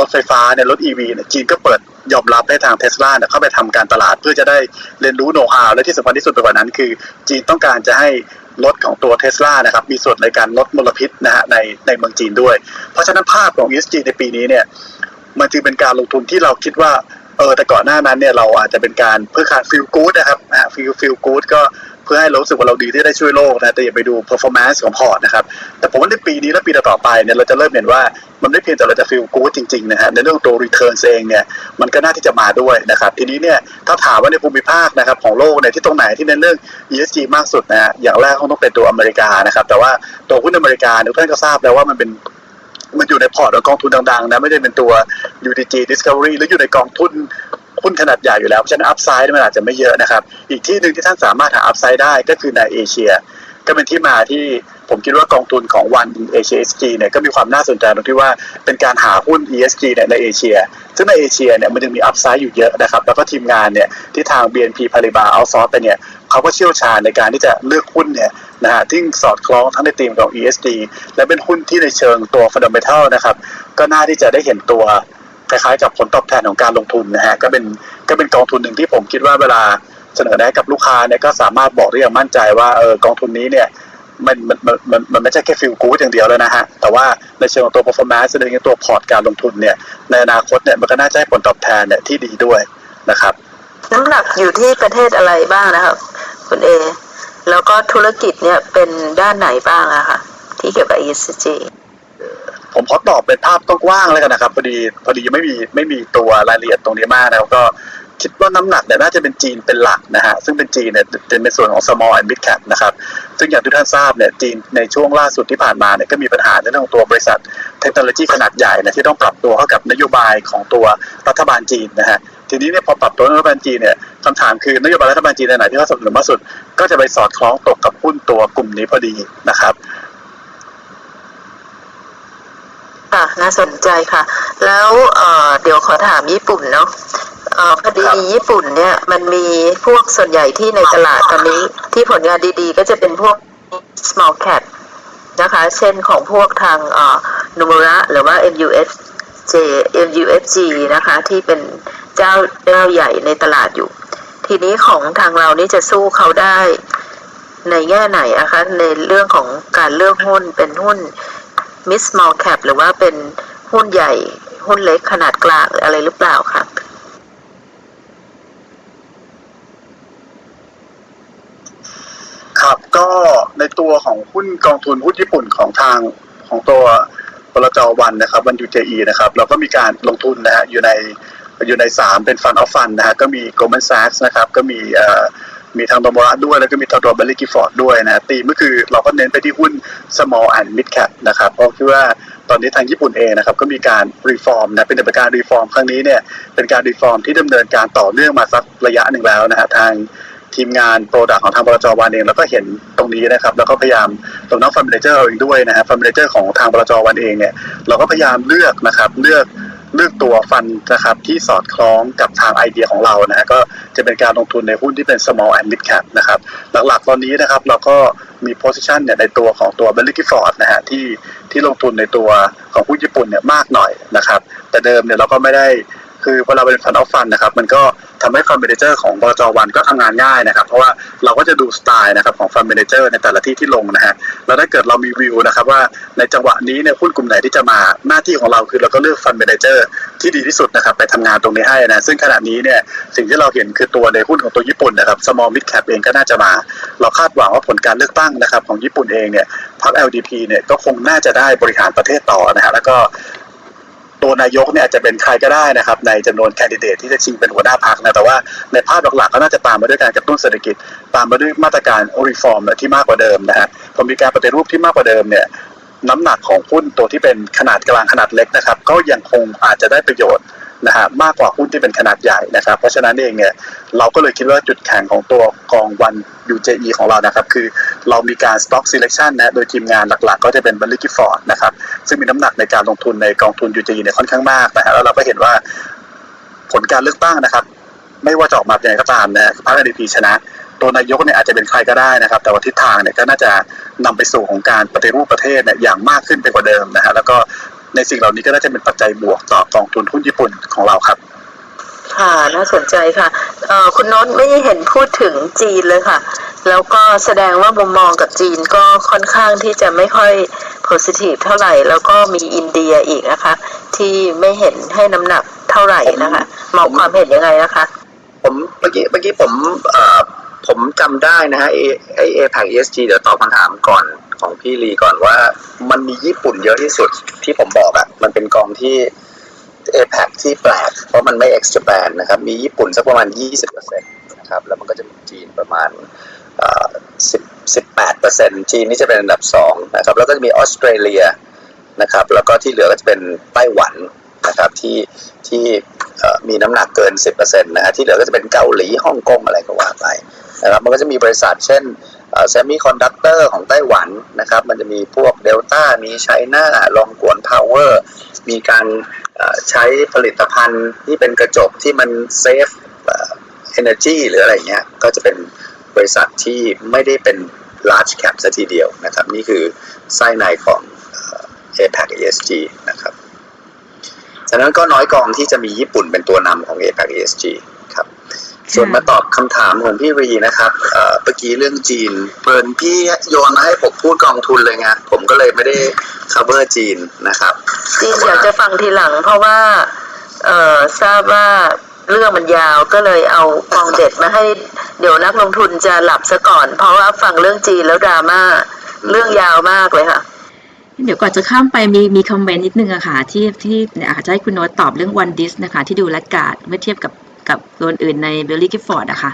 รถไฟฟ้าเนี่ยรถ EV เนี่ยจีนก็เปิดยอมรับให้ทางเทสลาเนี่ยเข้าไปทำการตลาดเพื่อจะได้เรียนรู้โน้ตฮาวและที่สำคัญที่สุดไปกว่านั้นคือ จีนต้องการจะให้รถของตัวเทสลานะครับมีส่วนในการลดมลพิษนะฮะในในเมืองจีนด้วย เพราะฉะนั้นภาพของ ESG ในปีนี้เนี่ย มันจึงเป็นการลงทุนที่เราคิดว่าเออแต่ก่อนหน้านั้นเนี่ยเราอาจจะเป็นการเพื่อการ feel good นะครับนะ feel feel good ก็เพื่อให้เรารู้สึกว่าเราดีที่ได้ช่วยโลกนะแต่อย่าไปดู performance ของพอร์ตนะครับ แต่ผมว่าในปีนี้และปีต่อๆไปเนี่ยเราจะเริ่มเห็นว่ามันไม่เพียงแต่เราจะ feel good จริงๆนะฮะในเรื่องตัว return เองเนี่ยมันก็น่าที่จะมาด้วยนะครับ ทีนี้เนี่ยถ้าถามว่าในภูมิภาคนะครับของโลกเนี่ยที่ตรงไหนที่เน้นเรื่อง ESG มากสุดนะฮะอย่างแรกคงต้องเป็นตัวอเมริกานะครับแต่ว่าตัวหุ้นอเมริกาทุกท่านก็ทราบแล้วว่ามันเป็น มันอยู่ในพอร์ตของกองทุนดังๆนะไม่ได้เป็นตัว UGG Discovery หรืออยู่ในกองทุนหุ้นขนาดใหญ่อยู่แล้ว เพราะฉะนั้น upside มันอาจจะไม่เยอะนะครับ อีกที่หนึ่งที่ท่านสามารถหา upside ได้ก็คือในเอเชีย ก็เป็นที่มาที่ผมคิดว่ากองทุนของวันเอเชีย SG เนี่ยก็มีความน่าสนใจตรงที่ว่าเป็นการหาหุ้น ESG เนี่ยในเอเชีย ซึ่งในเอเชียเนี่ยมันยังมี upside อยู่เยอะนะครับ แล้วก็ทีมงานเนี่ยที่ทาง BNP Paribas outsource ไปเนี่ย เขาก็เชี่ยวชาญในการที่จะเลือกหุ้นเนี่ยนะฮะที่สอดคล้องทั้งในธีมของ ESG และเป็นหุ้นที่ในเชิงตัว fundamental นะครับ ก็น่าที่จะได้เห็นตัวคล้ายๆ กับผลตอบแทนของการลงทุนนะฮะก็เป็นก็เป็นกองทุนหนึ่งที่ผมคิดว่าเวลาเสนอแนะกับลูกค้าเนี่ยก็สามารถบอกได้อย่างมั่นใจว่าเออกองทุนนี้เนี่ยมันมันมันมันมันไม่ใช่แค่ฟิลกู๊ดอย่างเดียวแล้วนะฮะ แต่ว่าในเชิงของตัว performance ในตัวพอร์ตการลงทุนเนี่ย ในอนาคตเนี่ยมันก็น่าจะให้ผลตอบแทนเนี่ยที่ดีด้วยนะครับ น้ำหนักอยู่ที่ประเทศอะไรบ้างนะครับ คุณเอ แล้วก็ธุรกิจเนี่ยเป็นด้านไหนบ้างอะคะที่เกี่ยวกับ ESG ผมขอตอบเป็นภาพกว้างๆแล้วกันนะครับพอดีพอดีไม่มีไม่มีตัวรายละเอียดตรงนี้มากนะครับก็คิดว่าน้ำหนักเนี่ยน่าจะเป็นจีนเป็นหลักนะฮะซึ่งเป็นจีนเนี่ยเป็นในส่วนของ small and mid cap นะครับซึ่งอย่างที่ท่านทราบเนี่ยจีนในช่วงล่าสุดที่ผ่านมาเนี่ยก็มีปัญหาในเรื่องของตัวบริษัทเทคโนโลยีขนาดใหญ่นะที่ต้องปรับตัวเข้ากับนโยบายของตัวรัฐบาลจีนนะฮะทีนี้เนี่ยพอปรับตัวนโยบายจีนเนี่ย คำถามคือนโยบายรัฐบาลจีนในไหนที่เขาสนับสนุนมากสุด ก็จะไปสอดคล้องตกกับหุ้นตัวกลุ่มนี้พอดีนะครับค่ะน่าสนใจค่ะ แล้วเอ่อเดี๋ยวขอถามญี่ปุ่นเนาะเอ่อพอดีครับญี่ปุ่นเนี่ยมันมีพวกส่วนใหญ่ที่ในตลาดตอนนี้ที่ผลงานดีๆ ก็จะเป็นพวก small cap นะคะ เช่นของพวกทางเอ่อนูมระหรือว่า MUFJ MUFG นะคะ ที่เป็นเจ้าเจ้าใหญ่ในตลาดอยู่ ทีนี้ของทางเรานี่จะสู้เขาได้ในแง่ไหนอะคะในเรื่องของการเลือกหุ้นเป็นหุ้น mid small cap หรือว่าเป็นหุ้นใหญ่หุ้นเล็กขนาดกลางหรืออะไรหรือเปล่าคะครับก็ในตัวของหุ้นกองทุนหุ้นญี่ปุ่นของทางของตัวบลจ.วรรณนะครับ ONE-UJE นะครับเราก็มีการลงทุนนะฮะอยู่ใน อยู่ในสามเป็น fund of fund นะฮะก็มี Goldman Sachs นะครับก็มีมีทางโนมูระด้วย แล้วก็มีทางตัว Baillie Gifford ด้วยนะตีมก็คือเราก็เน้นไปที่หุ้น small and mid cap นะครับเพราะคิดว่าตอนนี้ทางญี่ปุ่นเองนะครับก็มีการ reform นะเป็นการ reform ครั้งนี้เนี่ยเป็นการ reform ที่ดำเนินการต่อเนื่องมาสักระยะหนึ่งแล้วนะฮะทางทีมงาน product ของทางบลจ.วรรณเองแล้วก็เห็นตรงนี้นะครับ แล้วก็พยายามตรงน้อง fund manager เองด้วยนะฮะ fund manager ของทางบลจ.วรรณเองเนี่ยเราก็พยายามเลือกนะครับเลือก เลือกตัว fund นะครับที่สอดคล้องกับทางไอเดียของเรานะฮะก็จะเป็นการลงทุนในหุ้นที่เป็น small and mid cap นะครับหลักๆตอนนี้นะครับเราก็มี position เนี่ยในตัวของตัว b e l l y g i f o r d นะฮะที่ที่ลงทุนในตัวของหุ้นญี่ปุ่นเนี่ยมากหน่อยนะครับแต่เดิมเนี่ยเราก็ไม่ได้ คือเวลาเป็น fund of fund นะครับ มันก็ทำให้ fund manager ของบลจ.วรรณก็ทำงานง่ายนะครับ เพราะว่าเราก็จะดูสไตล์นะครับของ fund manager ในแต่ละที่ที่ลงนะฮะแล้วถ้าเกิดเรามีวิวนะครับว่าในจังหวะนี้เนี่ยหุ้นกลุ่มไหนที่จะมาหน้าที่ของเราคือเราก็เลือก fund manager ที่ดีที่สุดนะครับไปทำงานตรงนี้ให้นะซึ่งขณะนี้เนี่ยสิ่งที่เราเห็นคือตัวในหุ้นของตัวญี่ปุ่นนะครับ small mid cap เองก็น่าจะมา เราคาดหวังว่าผลการเลือกตั้งนะครับของญี่ปุ่นเองเนี่ยพรรค LDP เนี่ยก็คงน่าจะได้บริหารประเทศต่อนะฮะแล้วก็ ตัวนายกเนี่ยอาจจะเป็นใครก็ได้นะครับ ในจำนวนแคนดิเดตที่จะชิงเป็นหัวหน้าพรรคนะแต่ว่าในภาพหลักๆก็น่าจะตามมาด้วยการกระตุ้นเศรษฐกิจ ตามมาด้วยมาตรการ reform ที่มากกว่าเดิมนะฮะพอมีการปฏิรูปที่มากกว่าเดิมเนี่ยน้ำหนักของหุ้นตัวที่เป็นขนาดกลางขนาดเล็กนะครับ ก็ยังคงอาจจะได้ประโยชน์ นะฮะมากกว่าหุ้นที่เป็นขนาดใหญ่นะครับ เพราะฉะนั้นเองเนี่ยเราก็เลยคิดว่าจุดแข็งของตัวกองวัน UJE ของเรานะครับ คือเรามีการ stock selection นะโดยทีมงานหลักๆ ก็จะเป็นบ l l y Gifford นะครับ ซึ่งมีน้ำหนักในการลงทุนในกองทุน UJE เนี่ยค่อนข้างมากนะฮะแล้วเราก็เห็นว่าผลการเลือกตั้งนะครับ ไม่ว่าจะออกมาเป็นยังไงก็ตามนะพรรค NDP ชนะตัวนายกเนี่ยอาจจะเป็นใครก็ได้นะครับ แต่ว่าทิศทางเนี่ยก็น่าจะนำไปสู่ของการปฏิรูปประเทศเนี่ยอย่างมากขึ้นไปกว่าเดิมนะฮะแล้วก็ ในสิ่งเหล่านี้ก็น่าจะเป็นปัจจัยบวกต่อกองทุนหุ้นญี่ปุ่นของเราครับ ค่ะน่าสนใจค่ะเอ่อคุณโน้ตไม่เห็นพูดถึงจีนเลยค่ะ แล้วก็แสดงว่ามุมมองกับจีนก็ค่อนข้างที่จะไม่ค่อย positive เท่าไหร่ แล้วก็มีอินเดียอีกนะคะ ที่ไม่เห็นให้น้ำหนักเท่าไหร่นะคะมองความเห็นยังไงนะคะ ผมเมื่อกี้เมื่อกี้ผมเอ่อผมจำได้นะฮะไอไอเอแพกเอสจีเดี๋ยวตอบคำถามก่อน ของพี่ลีก่อนว่า มันมีญี่ปุ่นเยอะที่สุดที่ผมบอกอะมันเป็นกองที่เอแพที่แปลก เพราะมันไม่เอ็กซ์ a นนะครับ มีญี่ปุ่นสักประมาณ 20%นะครับ แล้วมันก็จะมีจีนประมาณเอ่อ10 18%จีนนี่จะเป็นอันดับสองนะครับ แล้วก็จะมีออสเตรเลียนะครับ แล้วก็ที่เหลือก็จะเป็นไต้หวันนะครับที่ที่มีน้ำหนักเกิน 10%นะฮะที่เหลือก็จะเป็นเกาหลีฮ่องกงอะไรก็ว่าไปนะครับมันก็จะมีบริษัทเช่น semiconductor ของไต้หวันนะครับ มันจะมีพวกเดลต้ามี China Longyuan Power มีการใช้ผลิตภัณฑ์ที่เป็นกระจกที่มันsave energy หรืออะไรเงี้ย ก็จะเป็นบริษัทที่ไม่ได้เป็น large cap ซะทีเดียวนะครับ นี่คือไส้ในของเอ่อ APAC ESG นะครับ ฉะนั้นก็น้อยกองที่จะมีญี่ปุ่นเป็นตัวนำของ APAC ESG ส่วนมาตอบคำถามของพี่รีนะครับเอ่อเมื่อกี้เรื่องจีนเพลินพี่โยนมาให้ผมพูดกองทุนเลยไงผมก็เลยไม่ได้ cover จีนนะครับจีนอยากจะฟังทีหลัง เพราะว่าเอ่อทราบว่าเรื่องมันยาวก็เลยเอากองเด็ดมาให้เดี๋ยวนักลงทุนจะหลับซะก่อน เพราะว่าฟังเรื่องจีนแล้วดราม่าเรื่องยาวมากเลยค่ะเดี๋ยวก่อนจะข้ามไปมีมี comment นิดนึงอะค่ะที่ที่เนี่ยอาจจะให้คุณโน้ตตอบเรื่อง ONE-DISC นะคะที่ดู laggard เมื่อเทียบกับ กับตัวอื่นใน Baillie Gifford อะค่ะ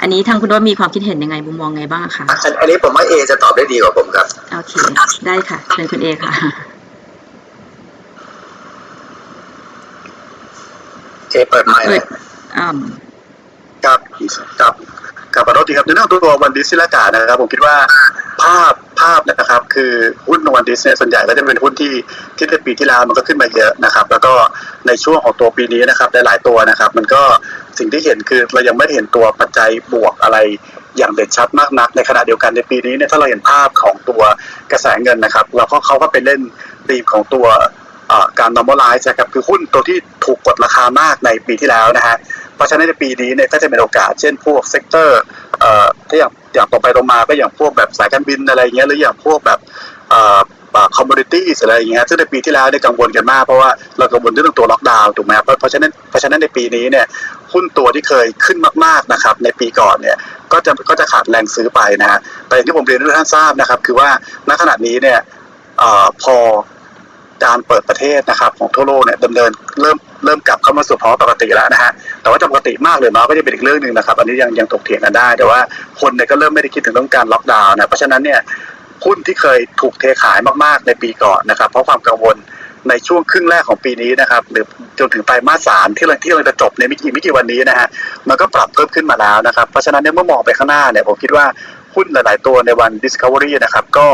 อันนี้ทางคุณโน้ตมีความคิดเห็นยังไงมุมมองไงบ้างอะคะอันอันนี้ผมว่าเอจะตอบได้ดีกว่าผมครับ โอเค ได้ค่ะเชิญคุณเอค่ะเอเปิดไมค์เลยอืมกับ กับกับขอโทษทีครับในเรื่องตัววันดิสที่ละกานะครับ ผมคิดว่าภาพภาพนะครับ คือหุ้นวันดิสเนี่ยส่วนใหญ่ก็จะเป็นหุ้นที่ที่ในปีที่แล้วมันก็ขึ้นมาเยอะนะครับ แล้วก็ในช่วงของตัวปีนี้นะครับหลายๆตัวนะครับ มันก็สิ่งที่เห็นคือเรายังไม่เห็นตัวปัจจัยบวกอะไรอย่างเด่นชัดมากนัก ในขณะเดียวกันในปีนี้เนี่ยถ้าเราเห็นภาพของตัวกระแสเงินนะครับเราก็เขาก็ไปเล่นธีมของตัวการ normalize นะครับคือหุ้นตัวที่ถูกกดราคามากในปีที่แล้วนะฮะ เพราะฉะนั้นในปีนี้เนี่ยก็จะเป็นโอกาสเช่นพวก sector เอ่อถ้าอย่างอย่างตรงไปตรงมาก็อย่างพวกแบบสายการบินอะไรเงี้ยหรืออย่างพวกแบบเอ่อ commodity อะไรอย่างเงี้ยซึ่งในปีที่แล้วเนี่ยกังวลกันมากเพราะว่าเรากังวลเรื่องตัวล็อกดาวน์ถูกไหมครับเพราะเพราะฉะนั้นเพราะฉะนั้นในปีนี้เนี่ยหุ้นตัวที่เคยขึ้นมากๆนะครับในปีก่อนเนี่ยก็จะก็จะขาดแรงซื้อไปนะฮะแต่อย่างที่ผมเรียนให้ท่านทราบนะครับคือว่าณขณะนี้เนี่ยเอ่อพอการเปิดประเทศนะครับของทั่วโลกเนี่ยดำเนินเริ่ม เริ่มกลับเข้ามาสู่ภาวะปกติแล้วนะฮะแต่ว่าจะปกติมากหรือน้อยก็จะเป็นอีกเรื่องหนึ่งนะครับ อันนี้ยังยังถกเถียงกันได้ แต่ว่าคนเนี่ยก็เริ่มไม่ได้คิดถึงเรื่องการล็อกดาวน์นะเพราะฉะนั้นเนี่ยหุ้นที่เคยถูกเทขายมากๆในปีก่อนนะครับ เพราะความกังวลในช่วงครึ่งแรกของปีนี้นะครับหรือจนถึงไตรมาสสามที่เราที่เราจะจบในไม่กี่ไม่กี่วันนี้นะฮะมันก็ปรับเพิ่มขึ้นมาแล้วนะครับ เพราะฉะนั้นเนี่ยเมื่อมองไปข้างหน้าเนี่ยผมคิดว่าหุ้นหลาย ๆ ตัวในวัน Discovery นะครับก็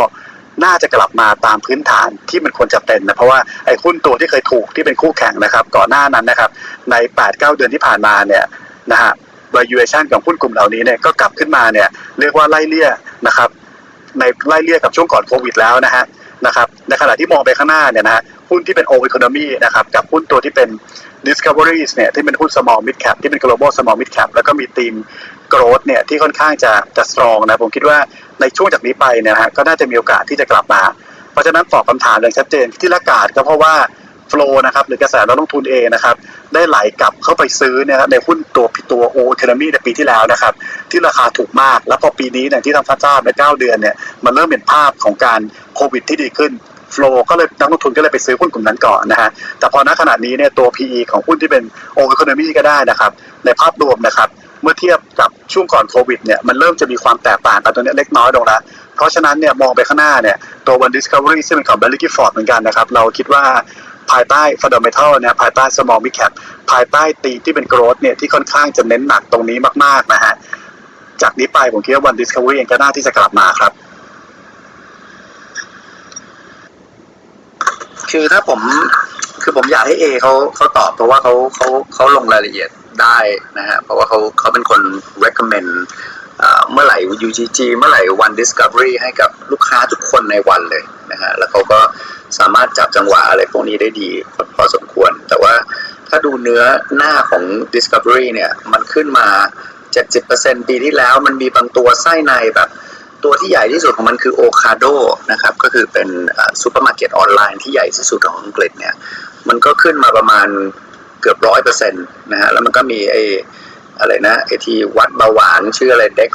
น่าจะกลับมาตามพื้นฐานที่มันควรจะเป็นนะเพราะว่าไอ้หุ้นตัวที่เคยถูกที่เป็นคู่แข่งนะครับ ก่อนหน้านั้นนะครับ ใน8-9เดือนที่ผ่านมาเนี่ยนะฮะ valuation ของหุ้นกลุ่มเหล่านี้เนี่ยก็กลับขึ้นมาเนี่ยเรียกว่าไล่เลี่ยนะครับ ในไล่เลี่ยกับช่วงก่อนโควิดแล้วนะฮะนะครับในขณะที่มองไปข้างหน้าเนี่ยนะฮะหุ้นที่เป็น old economy นะครับกับหุ้นตัวที่เป็น discoveries เนี่ยที่เป็นหุ้น small mid cap ที่เป็น global small mid cap แล้วก็มีธีม growth เนี่ยที่ค่อนข้างจะจะ strong นะผมคิดว่าในช่วงจากนี้ไปเนี่ยนะฮะก็น่าจะมีโอกาสที่จะกลับมา เพราะฉะนั้นตอบคำถามอย่างชัดเจนที่ละกาดก็เพราะว่า flow นะครับหรือกระแสนักลงทุนเองนะครับได้ไหลกลับเข้าไปซื้อเนี่ยครับในหุ้นตัวตัว o economy ในปีที่แล้วนะครับที่ราคาถูกมาก แล้วพอปีนี้เนี่ยที่ทางฟ้าทราบใน 9 เดือนเนี่ยมันเริ่มเห็นภาพของการโควิดที่ดีขึ้น flow ก็เลยนักลงทุนก็เลยไปซื้อหุ้นกลุ่มนั้นก่อนนะฮะแต่พอณขณะนี้เนี่ยตัว PE ของหุ้นที่เป็น o economy ก็ได้นะครับในภาพรวมนะครับ เมื่อเทียบกับช่วงก่อนโควิดเนี่ยมันเริ่มจะมีความแตกต่างกันตัวนี้เล็กน้อยลงแล้วเพราะฉะนั้นเนี่ยมองไปข้างหน้าเนี่ยตัว One Discovery ซึ่งเป็นของ b e l l y Gifford เหมือนกันนะครับ เราคิดว่าภายใต้ fundamental เนี่ยภายใต้ small mid cap ภายใต้ตีที่เป็น growth เนี่ยที่ค่อนข้างจะเน้นหนักตรงนี้มากๆนะฮะจากนี้ไปผมคิดว่า One Discovery เองก็น่าที่จะกลับมาครับ คือถ้าผมคือผมอยากให้เอเขาเขาตอบเพราะว่าเขาเขาเขาลงรายละเอียดได้นะฮะเพราะว่าเขาเขาเป็นคน recommend เอ่อเมื่อไหร่ UGG เมื่อไหร่ One Discovery ให้กับลูกค้าทุกคนในวันเลยนะฮะแล้วเขาก็สามารถจับจังหวะอะไรพวกนี้ได้ดีพอพอสมควร แต่ว่าถ้าดูเนื้อหน้าของ Discovery เนี่ย มันขึ้นมา 70%ปีที่แล้วมันมีบางตัวไส้ในแบบ ตัวที่ใหญ่ที่สุดของมันคือ Ocado นะครับ ก็คือเป็นซูเปอร์มาร์เก็ตออนไลน์ที่ใหญ่ที่สุดของอังกฤษเนี่ย มันก็ขึ้นมาประมาณเกือบร้อยเปอร์เซ็นต์นะฮะ แล้วมันก็มีไอ้อะไรนะไอ้ที่วัดเบาหวานชื่ออะไร Dex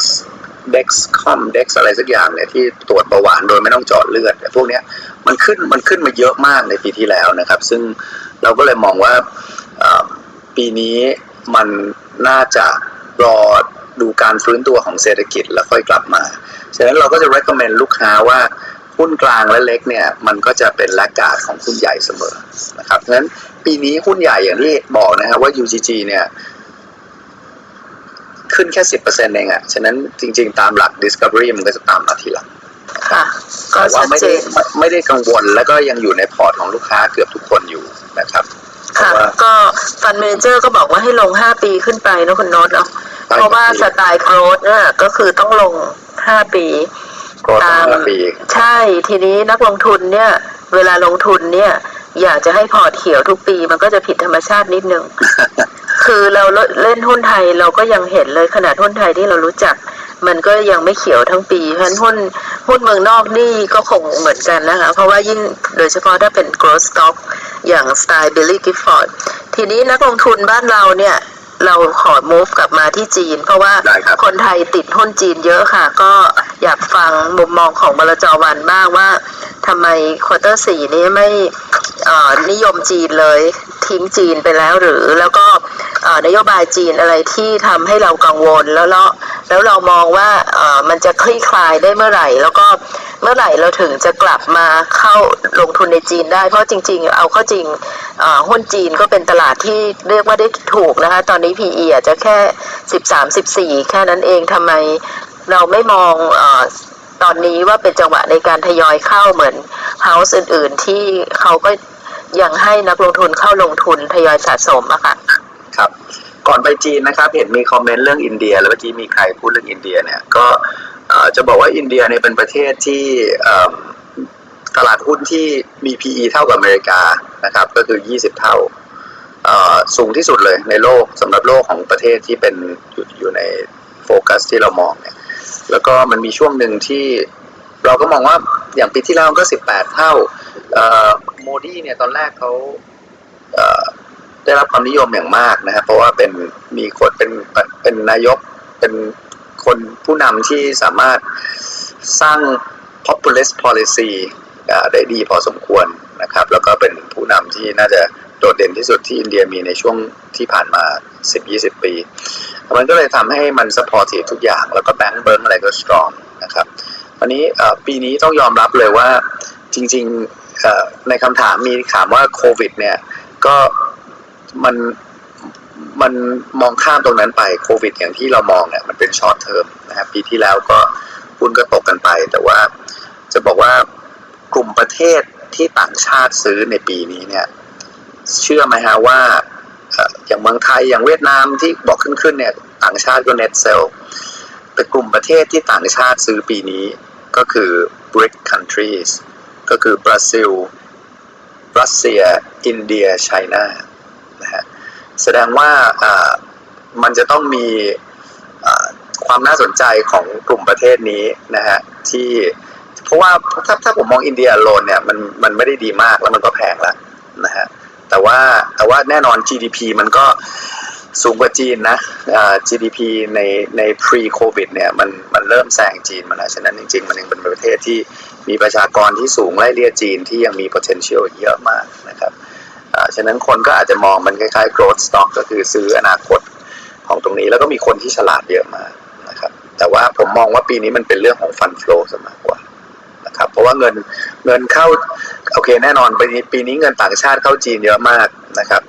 Dexcom Dex อะไรสักอย่างเนี่ยที่ตรวจเบาหวานโดยไม่ต้องเจาะเลือดพวกเนี้ยมันขึ้นมันขึ้นมาเยอะมากในปีที่แล้วนะครับ ซึ่งเราก็เลยมองว่าปีนี้มันน่าจะรอ ดูการฟื้นตัวของเศรษฐกิจแล้วค่อยกลับมา ฉะนั้นเราก็จะ recommend ลูกค้าว่าหุ้นกลางและเล็กเนี่ยมันก็จะเป็นแลกการ์ดของหุ้นใหญ่เสมอนะครับฉะนั้นปีนี้หุ้นใหญ่อย่างที่บอกนะครับว่า UGG เนี่ยขึ้นแค่สิบเปอร์เซ็นต์เองอะฉะนั้นจริง ๆ ตามหลัก Discovery มันก็จะตามมาทีหลังค่ะก็แต่ว่าชัดไม่เจได้นไม่ไม่ได้กังวลแล้วก็ยังอยู่ในพอร์ตของลูกค้าเกือบทุกคนอยู่นะครับเพค่ะราะว่าก็ฟันเมเจอร์ก็บอกว่าให้ลง5ปีขึ้นไปนะคุณโน้ตเนาะ เพราะว่าสไตล์โกรดเนี่ยก็คือต้องลง5ปีโกรธตั้งห้าปีใช่ทีนี้นักลงทุนเนี่ย เวลาลงทุนเนี่ย อยากจะให้พอร์ตเขียวทุกปีมันก็จะผิดธรรมชาตินิดนึง คือเราเล่นหุ้นไทยเราก็ยังเห็นเลยขนาดหุ้นไทยที่เรารู้จัก มันก็ยังไม่เขียวทั้งปี เพราะฉะนั้นหุ้นหุ้นเมืองนอกนี่ก็คงเหมือนกันนะคะ เพราะว่ายิ่งโดยเฉพาะถ้าเป็น growth stock อย่างสไตล์ Billy Gifford ทีนี้นักลงทุนบ้านเราเนี่ย เราขอ move กลับมาที่จีน เพราะว่าได้ครับ คนไทยติดหุ้นจีนเยอะค่ะ ก็อยากฟังมุมมองของบลจวันบ้างว่าทำไมควอเตอร์สี่นี้ไม่เอ่อนิยมจีนเลยทิ้งจีนไปแล้วหรือแล้วก็เอ่อนโยบายจีนอะไรที่ทำให้เรากังวลแล้วแล้วแล้วเรามองว่าเอ่อมันจะคลี่คลายได้เมื่อไหร่ แล้วก็ เมื่อไหร่เราถึงจะกลับมาเข้าลงทุนในจีนได้ เพราะจริง ๆ เอาเข้าจริงหุ้นจีนก็เป็นตลาดที่เรียกว่าได้ถูกนะคะ ตอนนี้ PE อาจจะแค่ 13 14 แค่นั้นเองทำไมเราไม่มองอตอนนี้ว่าเป็นจังหวะในการทยอยเข้าเหมือนเฮาส์อื่น ๆ ที่เขาก็ยังให้นักลงทุนเข้าลงทุนทยอยสะสมอะค่ะครับก่อนไปจีนนะครับ เห็นมีคอมเมนต์เรื่องอินเดีย แล้วเมื่อกี้มีใครพูดเรื่องอินเดียเนี่ยก็ จะบอกว่าอินเดียเนี่ยเป็นประเทศที่ตลาดหุ้นที่มี PE เท่ากับอเมริกานะครับ ก็คือ 20 เท่าเอ่อสูงที่สุดเลยในโลกสำหรับโลกของประเทศที่เป็นอยู่อยู่ในโฟกัสที่เรามองเนี่ยแล้วก็มันมีช่วงหนึ่งที่เราก็มองว่าอย่างปีที่แล้วก็ 18 เท่าเอ่อโมดีเนี่ยตอนแรกเขาได้รับความนิยมอย่างมากนะครับเพราะว่าเป็นมีคนเป็นเป็นนายกเป็น คนผู้นำที่สามารถสร้าง populist policy ได้ดีพอสมควรนะครับ แล้วก็เป็นผู้นำที่น่าจะโดดเด่นที่สุดที่อินเดียมีในช่วงที่ผ่านมา 10-20 ปี มันก็เลยทำให้มัน support ทุกอย่าง แล้วก็แบงก์เบิร์อะไรก็ strong นะครับวันนี้ปีนี้ต้องยอมรับเลยว่าจริงๆในคำถามมีถามว่าโควิดเนี่ยก็มัน มันมองข้ามตรงนั้นไปโควิด อย่างที่เรามองเนี่ยมันเป็น short term นะครับปีที่แล้วก็หุ้นก็ตกกันไป แต่ว่าจะบอกว่ากลุ่มประเทศที่ต่างชาติซื้อในปีนี้เนี่ย เชื่อไหมฮะว่าอย่างเมืองไทยอย่างเวียดนามที่บอกขึ้นขึ้นๆเนี่ย ต่างชาติก็เน็ตเซลแต่กลุ่มประเทศที่ต่างชาติซื้อปีนี้ก็คือ BRIC countries ก็คือบราซิล รัสเซีย อินเดียไชน่า แสดงว่ามันจะต้องมีความน่าสนใจของกลุ่มประเทศนี้นะฮะที่เพราะว่าถ้าถ้าผมมองอินเดียโลนเนี่ยมันมันไม่ได้ดีมากแล้วมันก็แพงแล้วนะฮะแต่ว่าแต่ว่าแน่นอน GDP มันก็สูงกว่าจีนนะ GDP ในใน pre covid เนี่ยมันมันเริ่มแซงจีนมาแล้วฉะนั้นจริง ๆ มันยังเป็นประเทศที่มีประชากรที่สูงไล่เลี่ยจีนที่ยังมี potential เยอะมากนะครับ ฉะนั้นคนก็อาจจะมองมันคล้ายๆ growth stock ก็คือซื้ออนาคตของตรงนี้แล้วก็มีคนที่ฉลาดเยอะมากนะครับแต่ว่าผมมองว่าปีนี้มันเป็นเรื่องของ fund flow ซะมากกว่านะครับเพราะว่าเงินเงินเข้าโอเคแน่นอนปีนี้ปีนี้เงินต่างชาติเข้าจีนเยอะมากนะครับ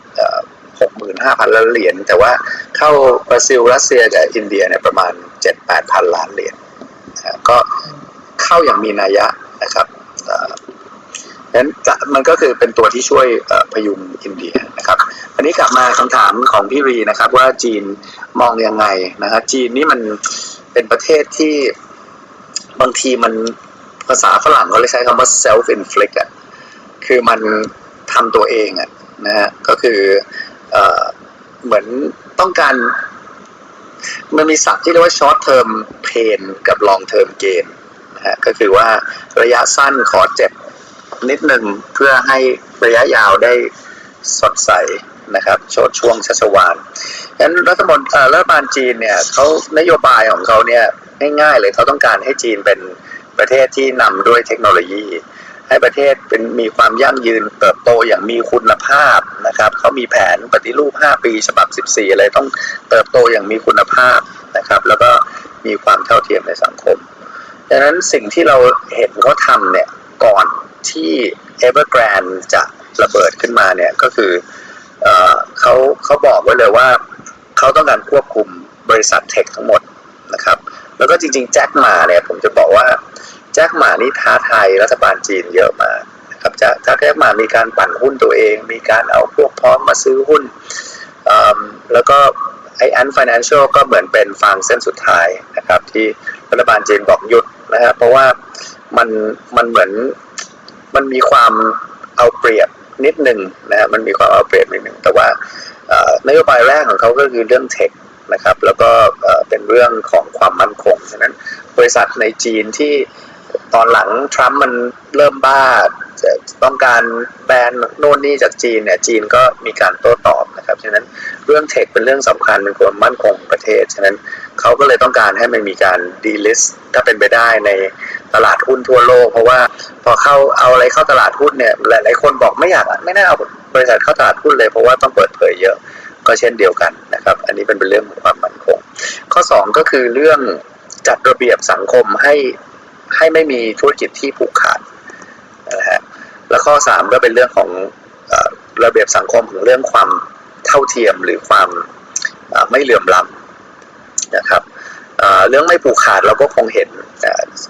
หกหมื่นห้าพันล้านเหรียญแต่ว่าเข้าบราซิลรัสเซียกับอินเดียเนี่ยประมาณเจ็ดแปดพันล้านเหรียญก็เข้าอย่างมีนัยยะนะครับ นั้นจะมันก็คือเป็นตัวที่ช่วยพยุงอินเดียนะครับ อันนี้กลับมาคำถามของพี่รีนะครับ ว่าจีนมองยังไงนะฮะจีนนี่มันเป็นประเทศที่บางทีมันภาษาฝรั่งเขาเลยใช้คำว่า self inflict อะคือมันทำตัวเองอะนะฮะก็คือเอเหมือนต้องการ มันมีศัพท์ที่เรียกว่า short term pain กับ long term gain นะฮะก็คือว่าระยะสั้นขอเจ็บ นิดหนึ่งเพื่อให้ระยะยาวได้สดใสนะครับโชดช่วงชัชวานฉะนั้นรัฐมนตรีเออรัฐบาลจีนเนี่ยเขานโยบายของเขาเนี่ยง่ายๆเลยเขาต้องการให้จีนเป็นประเทศที่นำด้วยเทคโนโลยี ให้ประเทศเป็นมีความยั่งยืนเติบโตอย่างมีคุณภาพนะครับเขามีแผนปฏิรูป 5 ปีฉบับ 14 อะไรต้องเติบโตอย่างมีคุณภาพนะครับแล้วก็มีความเท่าเทียมในสังคมดังนั้นสิ่งที่เราเห็นเขาทำเนี่ยก่อน ที่ Evergrande จะระเบิดขึ้นมาเนี่ยก็คือเอเขาเขาบอกไว้เลยว่าเขาต้องการควบคุมบริษัทเทคทั้งหมดนะครับ แล้วก็จริงๆ แจ็คหมาเนี่ยผมจะบอกว่าแจ็คหมานี่ท้าทายรัฐบาลจีนเยอะมากนะครับจะถ้าแจ็คหมามีการปั่นหุ้นตัวเอง มีการเอาพวกพร้องมาซื้อหุ้นแล้วก็ไอแอนฟินแลนเชียลก็เหมือนเป็นฟางเส้นสุดท้ายนะครับ ที่รัฐบาลจีนบอกหยุดนะครับเพราะว่ามันมันเหมือน มันมีความเอาเปรียบนิดหนึ่งนะฮะมันมีความเอาเปรียบนิดหนึ่งแต่ว่านโยบายแรกของเขาก็คือเรื่อง tech นะครับ แล้วก็เป็นเรื่องของความมั่นคงฉะนั้นบริษัทในจีนที่ตอนหลังทรัมป์มันเริ่มบ้าจะต้องการแบนโน่นนี่จากจีนเนี่ยจีนก็มีการโต้ตอบนะครับ ฉะนั้นเรื่องเทคเป็นเรื่องสำคัญเป็นความมั่นคงของประเทศ ฉะนั้น เขาก็เลยต้องการให้มันมีการดีลิสถ้าเป็นไปได้ในตลาดหุ้นทั่วโลก เพราะว่าพอเข้าเอาอะไรเข้าตลาดหุ้นเนี่ยหลายๆคนบอกไม่อยากไม่น่าเอาบริษัทเข้าตลาดหุ้นเลยเพราะว่าต้องเปิดเผยเยอะก็เช่นเดียวกันนะครับ อันนี้เป็นเป็นเรื่องของความมั่นคง ข้อสองก็คือเรื่องจัดระเบียบสังคมให้ให้ไม่มีธุรกิจที่ผูกขาดนะฮะแล้วข้อสามก็เป็นเรื่องของอระเบียบสังคมของเรื่องความเท่าเทียมหรือความไม่เหลื่อมล้ำ นะครับเรื่องไม่ผูกขาดเราก็คงเห็น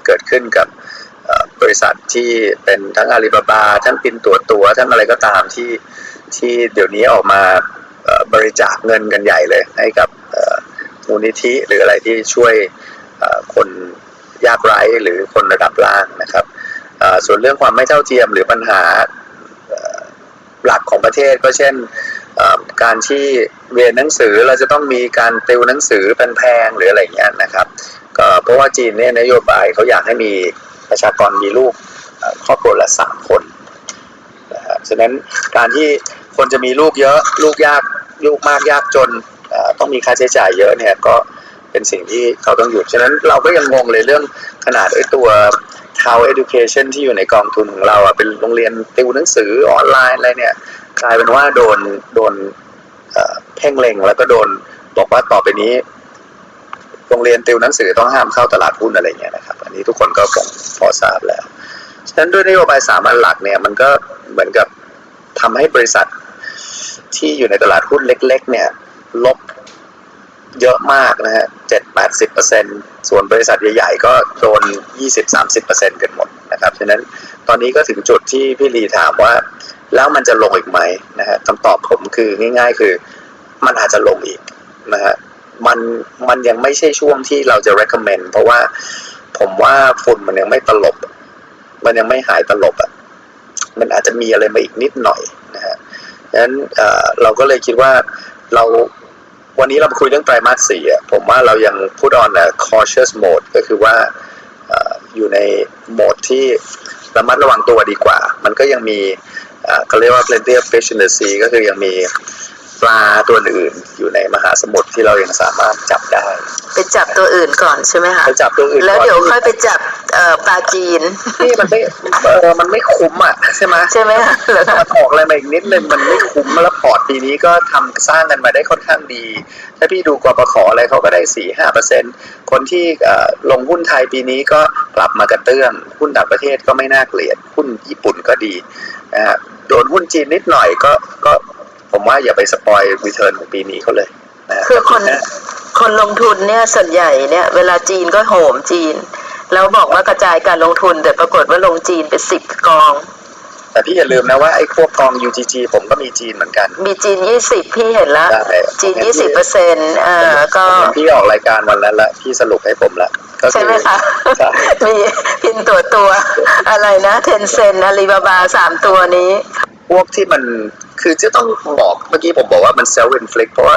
เกิดขึ้นกับบริษัทที่เป็นทั้งอาลีบาบาทั้งปินตัวตัวทั้งอะไรก็ตามที่ที่เดี๋ยวนี้ออกมาบริจาคเงินกันใหญ่เลย ให้กับมูลนิธิหรืออะไรที่ช่วยคนยากไร้หรือคนระดับล่างนะครับส่วนเรื่องความไม่เท่าเทียมหรือปัญหาหลักของประเทศก็เช่น การที่เรียนหนังสือเราจะต้องมีการติวหนังสือแพงๆหรืออะไรเงี้ยนะครับก็เพราะว่าจีนเนี่ยนโยบายเขาอยากให้มีประชากรมีลูกครอบครัวละสามคนนะฮะฉะนั้นการที่คนจะมีลูกเยอะลูกยากลูกมากยากจนต้องมีค่าใช้จ่ายเยอะเนี่ยก็เป็นสิ่งที่เขาต้องหยุด ฉะนั้นเราก็ยังงงเลยเรื่องขนาดไอ้ตัว Town Education ที่อยู่ในกองทุนของเราอะเป็นโรงเรียนติวหนังสือออนไลน์อะไรเนี่ย กลายเป็นว่าโดนโดนเพ่งเล็งแล้วก็โดนบอกว่าต่อไปนี้โรงเรียนติวหนังสือต้องห้ามเข้าตลาดหุ้นอะไรเงี้ยนะครับ อันนี้ทุกคนก็คงพอทราบแล้ว ฉะนั้นด้วยนโยบายสามอันหลักเนี่ย มันก็เหมือนกับทำให้บริษัทที่อยู่ในตลาดหุ้นเล็ก ๆ เนี่ย ลบเยอะมากนะฮะเจ็ดแปดสิบเปอร์เซ็นส่วนบริษัทใหญ่ๆ ก็โดนยี่สิบสามสิบเปอร์เซ็นกันหมดนะครับ ฉะนั้นตอนนี้ก็ถึงจุดที่พี่ลีถามว่า แล้วมันจะลงอีกไหมนะฮะคำตอบผมคือง่าย ๆ คือมันอาจจะลงอีกนะฮะมันมันยังไม่ใช่ช่วงที่เราจะ recommend เพราะว่าผมว่าฝุ่นมันยังไม่ตลบ มันยังไม่หายตลบอะมันอาจจะมีอะไรมาอีกนิดหน่อยนะฮะดังนั้นเราก็เลยคิดว่าเราวันนี้เราคุยเรื่องไตรมาสสี่อะผมว่าเรายัง put on a cautious mode ก็คือว่าออยู่ในโหมดที่ระมัดระวังตัวดีกว่า มันก็ยังมี เอ่อเขาเรียกว่า plenty of fish in the sea ก็คือยังมี ปลาตัวอื่นอยู่ในมหาสมุทรที่เรายังสามารถจับได้ไปจับตัวอื่นก่อนใช่ไหมคะไปจับตัวอื่นแล้วเดี๋ยวก่นค่อยไปจับเอ่อปลาจีนนี่มันไม่เออมันไม่คุ้มอะใช่ไหมใช่ไหมคะเหรอถ้าคะมันออกอะไรมาอีกนิดนึงมันไม่คุ้มแล้วพอร์ตปีนี้ก็ทำสร้างกันมาได้ค่อนข้างดี ถ้าพี่ดูกปขอะไรเขาก็ได้สี่ห้าเปอร์เซ็นคนที่เอ่อลงหุ้นไทยปีนี้ก็กลับมากระเตื้องหุ้นต่างประเทศก็ไม่น่าเกลียดหุ้นญี่ปุ่นก็ดีนะฮะโดนหุ้นจีนนิดหน่อยก็ก็ ผมว่าอย่าไป spoil return ของปีนี้เขาเลยนะฮะคือคนคนลงทุนเนี่ยส่วนใหญ่เนี่ย เวลาจีนก็โหมจีน แล้วบอกว่ากระจายการลงทุนแต่ปรากฏว่าลงจีนไปสิบกอง แต่พี่อย่าลืมนะว่าไอ้พวกกอง UGG ผมก็มีจีนเหมือนกัน มีจีนยี่สิบพี่เห็นแล้วได้จีนยี่สิบเปอร์เซ็นต์อ่าก็ผมเห็นพี่ออกรายการวันนั้นละพี่สรุปให้ผมละก็อใช่ไหมคะใช่มี Pinduoduo อะไรนะ Tencent Alibaba สามตัวนี้ พวกที่มัน คือจะต้องบอกเมื่อกี้ผมบอกว่ามัน self inflict เพราะว่า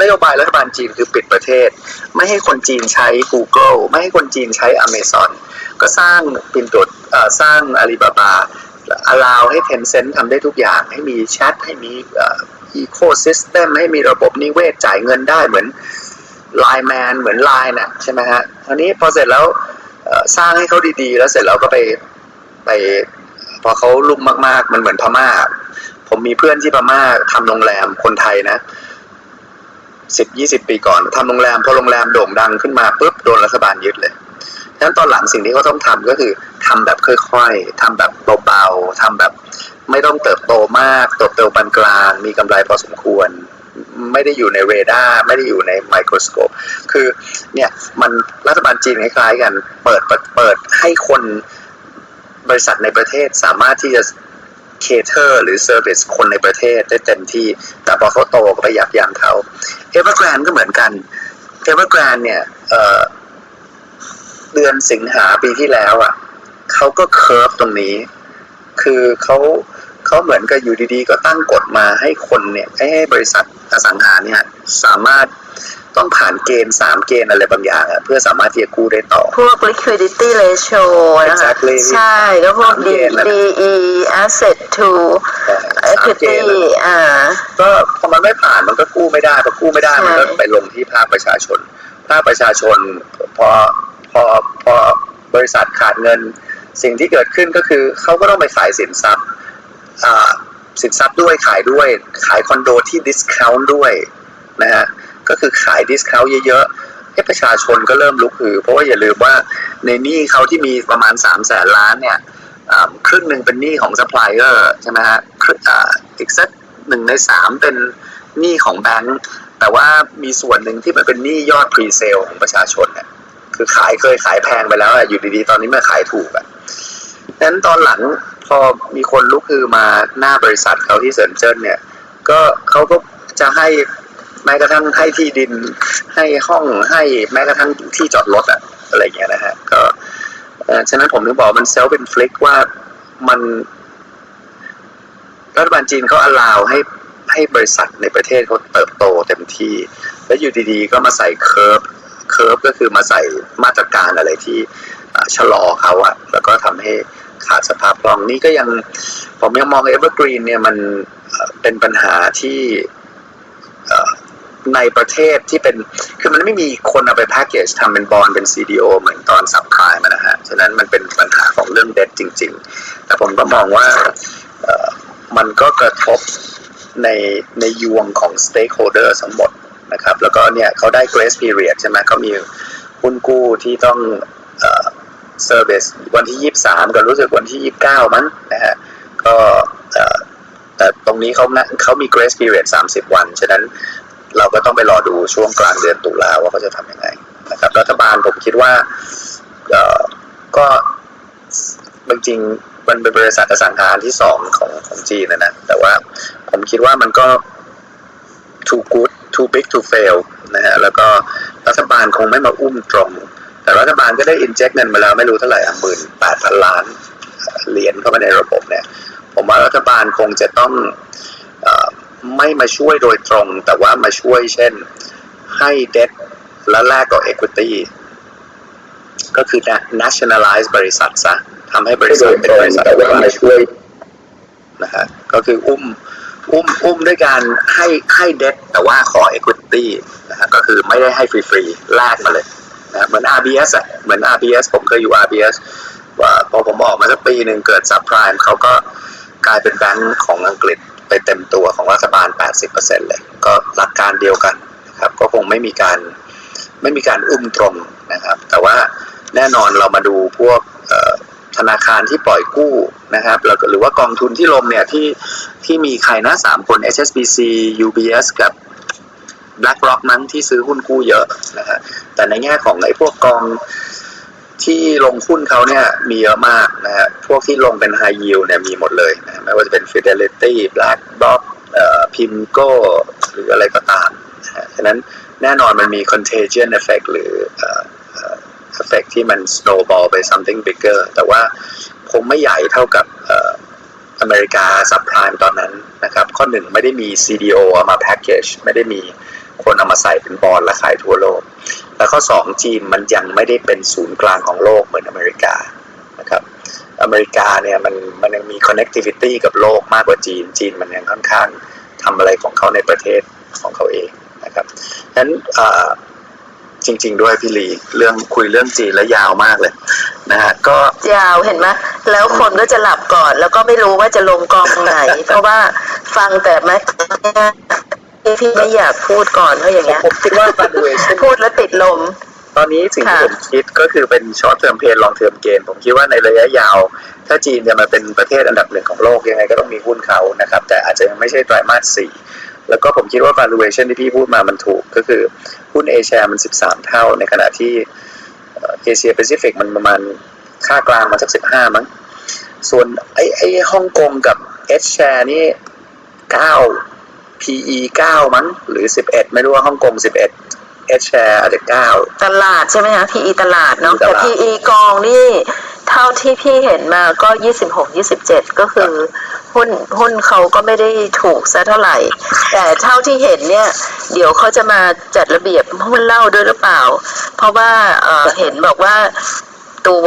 นโยบายรัฐบาลจีนคือปิดประเทศ ไม่ให้คนจีนใช้ Google ไม่ให้คนจีนใช้ Amazon ก็สร้างปินตัวสร้างอาลีบาบา allow ให้ Tencent ทำได้ทุกอย่าง ให้มีแชทให้มีอ่อ ecosystem ให้มีระบบนิเวศจ่ายเงินได้เหมือน Line Man เหมือน Line น่ะใช่ไหมฮะอันนี้พอเสร็จแล้วสร้างให้เขาดีๆ แล้วเสร็จแล้วก็ไปไปพอเขาลุ่มมากๆ มันเหมือนพม่า ผมมีเพื่อนที่พม่าทำโรงแรมคนไทยนะสิบยี่สิบปีก่อนทำโรงแรมพอโรงแรมโด่งดังขึ้นมาปุ๊บโดนรัฐบาลยึดเลยฉะนั้นตอนหลังสิ่งที่เขาต้องทำก็คือทำแบบค่อยๆทำแบบเบาๆทำแบบ ไม่ต้องเติบโตมากเติบโตปานกลาง มีกำไรพอสมควร ไม่ได้อยู่ในเรดาร์ไม่ได้อยู่ในไมโครสโคปคือเนี่ยมันรัฐบาลจีนคล้ายๆกัน เปิดเปิดเปิดให้คนบริษัทในประเทศสามารถที่จะ cater หรือ service คนในประเทศได้เต็มที่ แต่พอเขาโตก็ไปยับยั้งเขาเอเวอร์แกรนก็เหมือนกันเอเวอร์แกรนเนี่ยเเดือนสิงหาปีที่แล้วอะเขาก็ curb ตรงนี้ คือเขาเขาเหมือนกับอยู่ดีๆ ก็ตั้งกฎมาให้คนเนี่ยให้ให้บริษัทอสังหาเนี่ยสามารถ ต้องผ่านเกณฑ์สามเกณฑ์อะไรบางอย่างอะเพื่อสามารถที่จะกู้ได้ต่อ พวก liquidity ratio นะคะ Exactly ใช่ ก็พวก D สามเกณฑ์นะ DE asset to สามเก equity ณฑ์อะอ่าก็พอมันไม่ผ่านมันก็กู้ไม่ได้พอกู้ไม่ได้ใช่มันก็ไปลงที่ภาคประชาชน ภาคประชาชนพอพอพอบริษัทขาดเงิน สิ่งที่เกิดขึ้นก็คือเขาก็ต้องไปขายสินทรัพย์อ่าสินทรัพย์ด้วยขายด้วยขายคอนโดที่ discount ด้วยนะฮะ ก็คือขาย discount เยอะๆให้ประชาชนก็เริ่มลุกฮือ เพราะว่าอย่าลืมว่าในหนี้เขาที่มีประมาณ 3 0 0แสนล้านเนี่ยครึ่งหนึ่งเป็นหนี้ของซัพพลายเออร์ใช่ไหมฮะครึ่งอีกสักหนึ่งในสามเป็นหนี้ของแบงก์แต่ว่ามีส่วนหนึ่งที่มันเป็นหนี้ยอด presale ของประชาชนเนี่ยคือขายเคยขายแพงไปแล้วอยู่ดีๆ ตอนนี้มาขายถูกอะนั้นตอนหลังพอมีคนลุกคือมาหน้าบริษัทเขาที่เซินเจิ้นเนี่ย ก็เขาก็จะให้ แม้กระทั่งให้ที่ดินให้ห้องให้แม้กระทั่งที่จอดรถอะอะไรอย่างเงี้ยนะฮะก็ฉะนั้นผมถึงบอกมัน self-inflict ว่ามันรัฐบาลจีนเขา allow ให้ให้บริษัทในประเทศเขาเติบโตเต็มที่ แล้วอยู่ดีๆ ก็มาใส่ curb curb ก็คือมาใส่มาตรการอะไรที่ชะลอเขาอะแล้วก็ทำให้ขาดสภาพคล่องนี่ก็ยังผมยังมองเอเวอร์กรีนเนี่ยมันเป็นปัญหาที่ ในประเทศที่เป็นคือมันไม่มีคนเอาไปแพ็กเกจทำเป็นบอลเป็น CDO เหมือนตอนซับไพรม์นะฮะ ฉะนั้นมันเป็นปัญหาของเรื่องเด็ดจริง ๆ แต่ผมก็มองว่ามันก็กระทบในในวงของ stakeholder ทั้งหมดนะครับ แล้วก็เนี่ยเขาได้ grace period ใช่ไหมเขามีหุ้นกู้ที่ต้องเอ่อ service วันที่ 23กับรู้สึกวันที่ 29 มั้งนะฮะ ก็แต่ตรงนี้เขานะเขามี grace period 30 วัน ฉะนั้น เราก็ต้องไปรอดูช่วงกลางเดือนตุลาว่าเขาจะทำยังไงนะครับรัฐบาลผมคิดว่าเออก็จริงมันเป็นบริษัทอสังหาที่สองของของจีนนะนะ แต่ว่าผมคิดว่ามันก็ too good too big to fail นะฮะแล้วก็รัฐบาลคงไม่มาอุ้มตรง แต่รัฐบาลก็ได้ inject เงินมาแล้วไม่รู้เท่าไหร่หมื่นแปดพันล้านเหรียญเข้ามาในระบบเนี่ย ผมว่ารัฐบาลคงจะต้องอ ไม่มาช่วยโดยตรง แต่ว่ามาช่วยเช่น ให้เด t และแลกกับ equity ก็คือ nationalize บริษัทซะทำให้บริษัทเป็นบริษัทแต่ว่ามาช่วยนะฮะก็คืออุ้มอุ้มอุ้มด้วยการให้ให้เด t แต่ว่าขอ equity นะฮะก็คือไม่ได้ให้ฟรีๆแลกมาเลยนะเหมือน RBS อะเหมือน RBS ผมเคยอยู่ RBS ว่าพอผมออกมาสักปีหนึ่งเกิดซับไพรม์เขาก็กลายเป็นแบงก์ของอังกฤษ ไปเต็มตัวของรัฐบาล 80%เลย ก็หลักการเดียวกันนะครับ ก็คงไม่มีการไม่มีการอุ้มตรงนะครับ แต่ว่าแน่นอนเรามาดูพวกธนาคารที่ปล่อยกู้นะครับแล้วหรือว่ากองทุนที่ลงเนี่ยที่ที่มีใครนะสามคน HSBC UBS กับ BlackRock มั้งที่ซื้อหุ้นกู้เยอะนะฮะแต่ในแง่ของไอ้พวกกอง ที่ลงหุ้นเขาเนี่ยมีเยอะมากนะฮะ พวกที่ลงเป็น high yield เนี่ยมีหมดเลยนะไม่ว่าจะเป็น Fidelity BlackRock เอ่อ Pimco หรืออะไรก็ตามนะฮะฉะนั้นแน่นอนมันมี contagion effect หรือเอ่อเอ่อ effect ที่มัน snowball ไป something bigger แต่ว่าคงไม่ใหญ่เท่ากับเอ่ออเมริกา subprime ตอนนั้นนะครับ ข้อหนึ่งไม่ได้มี CDO เอามา package ไม่ได้มี คนเอามาใส่เป็นบอลและขายทั่วโลก และข้อสองจีนมันยังไม่ได้เป็นศูนย์กลางของโลกเหมือนอเมริกานะครับอเมริกาเนี่ยมันมันยังมี connectivity กับโลกมากกว่าจีน จีนมันยังค่อนข้างทำอะไรของเขาในประเทศของเขาเองนะครับฉะนั้นจริง ๆ ด้วยพี่ลีเรื่องคุยเรื่องจีนแล้วยาวมากเลยนะฮะก็ยาวเห็นไหมแล้วคนก็จะหลับก่อน แล้วก็ไม่รู้ว่าจะลงกองไหน เพราะว่าฟังแต่ macro ที่พี่ไม่อยากพูดก่อนเพราะอย่างเงี้ยผมคิดว่า valuation พูดแล้วติดลม ตอนนี้สิ่งที่ค่ะผมคิดก็คือเป็น short term pain long term gain ผมคิดว่าในระยะยาว ถ้าจีนจะมาเป็นประเทศอันดับหนึ่งของโลกยังไงก็ต้องมีหุ้นเขานะครับ แต่อาจจะยังไม่ใช่ไตรมาสสี่แล้วก็ผมคิดว่า valuation ที่พี่พูดมามันถูกก็คือหุ้นเอเชียมัน 13 เท่า ในขณะที่เอเชียแปซิฟิกมันประมาณค่ากลางมาสัก 15 มั้ง ส่วนไอ้ไอ้ฮ่องกงกับเอชแชร์นี่ 9 PE 9 มั้ง หรือ 11 ไม่รู้ว่าฮ่องกง 11 H share อาจจะ 9 ตลาดใช่ไหมคะ PE ตลาดเนาะตแต่ลาด PE กองนี่เท่าที่พี่เห็นมาก็ยี่สิบหกยี่สิบเจ็ดก็คือหุ้นหุ้นเขาก็ไม่ได้ถูกซะเท่าไหร่ แต่เท่าที่เห็นเนี่ย เดี๋ยวเขาจะมาจัดระเบียบหุ้นเหล่าด้วยหรือเปล่า เพราะว่าเอ่อเห็นบอกว่าตัว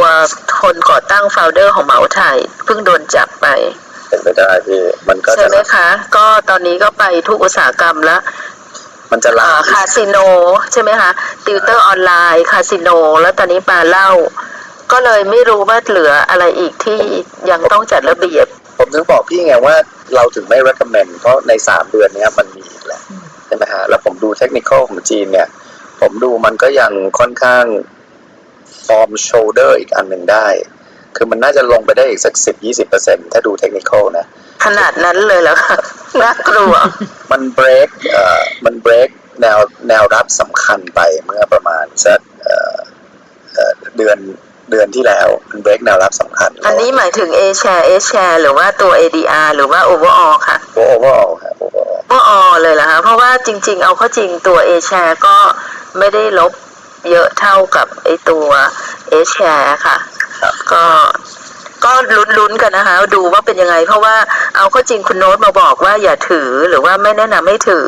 คนก่อตั้งโฟลเดอร์ของเหมาไทยเพิ่งโดนจับไป เป็นไปได้พี่มันก็ใช่จะไหมคะ ก็ตอนนี้ก็ไปทุกอุตสาหกรรมแล้วมันจะลาอ่ามคาสิโนใช่ไหมคะติวเตอร์ออนไลน์คาสิโนแล้วตอนนี้มาเหล่าก็เลยไม่รู้ว่าเหลืออะไรอีกที่ยังต้องจัดระเบียบ ผมถึงบอกพี่ไงว่าเราถึงไม่ recommend เพราะใน3เดือนเนี้ยมันมีอีกแหละใช่ไหมฮะแล้วผมดูเทคนิคของจีนเนี่ย ผมดูมันก็ยังค่อนข้าง form shoulder อีกอันหนึ่งได้ คือมันน่าจะลงไปได้อีกสักสิบยี่สิบเปอร์เซ็นถ้าดูเทคนิคนะ ขนาดนั้นเลยเหรอคะน่ากลัว มัน break เอ่อมัน break แนวแนวรับสำคัญไปเมื่อประมาณสักเอ่อเอ่อเดือนเดือนที่แล้วมัน break แนวรับสำคัญ อันนี้หมายถึง A share A share หรือว่าตัว ADR หรือว่า overall ค่ะโอเวอร์ครับ overall overall เลยเหรอคะเพราะว่าจริง ๆ เอาเข้าจริงตัว A share ก็ไม่ได้ลบเยอะเท่ากับไอตัว A share ค่ะครับ ก็ก็ลุ้นๆกันนะคะ ดูว่าเป็นยังไง เพราะว่าเอาเข้าจริงคุณโน้ตมาบอกว่าอย่าถือหรือว่าไม่แนะนำให้ถือ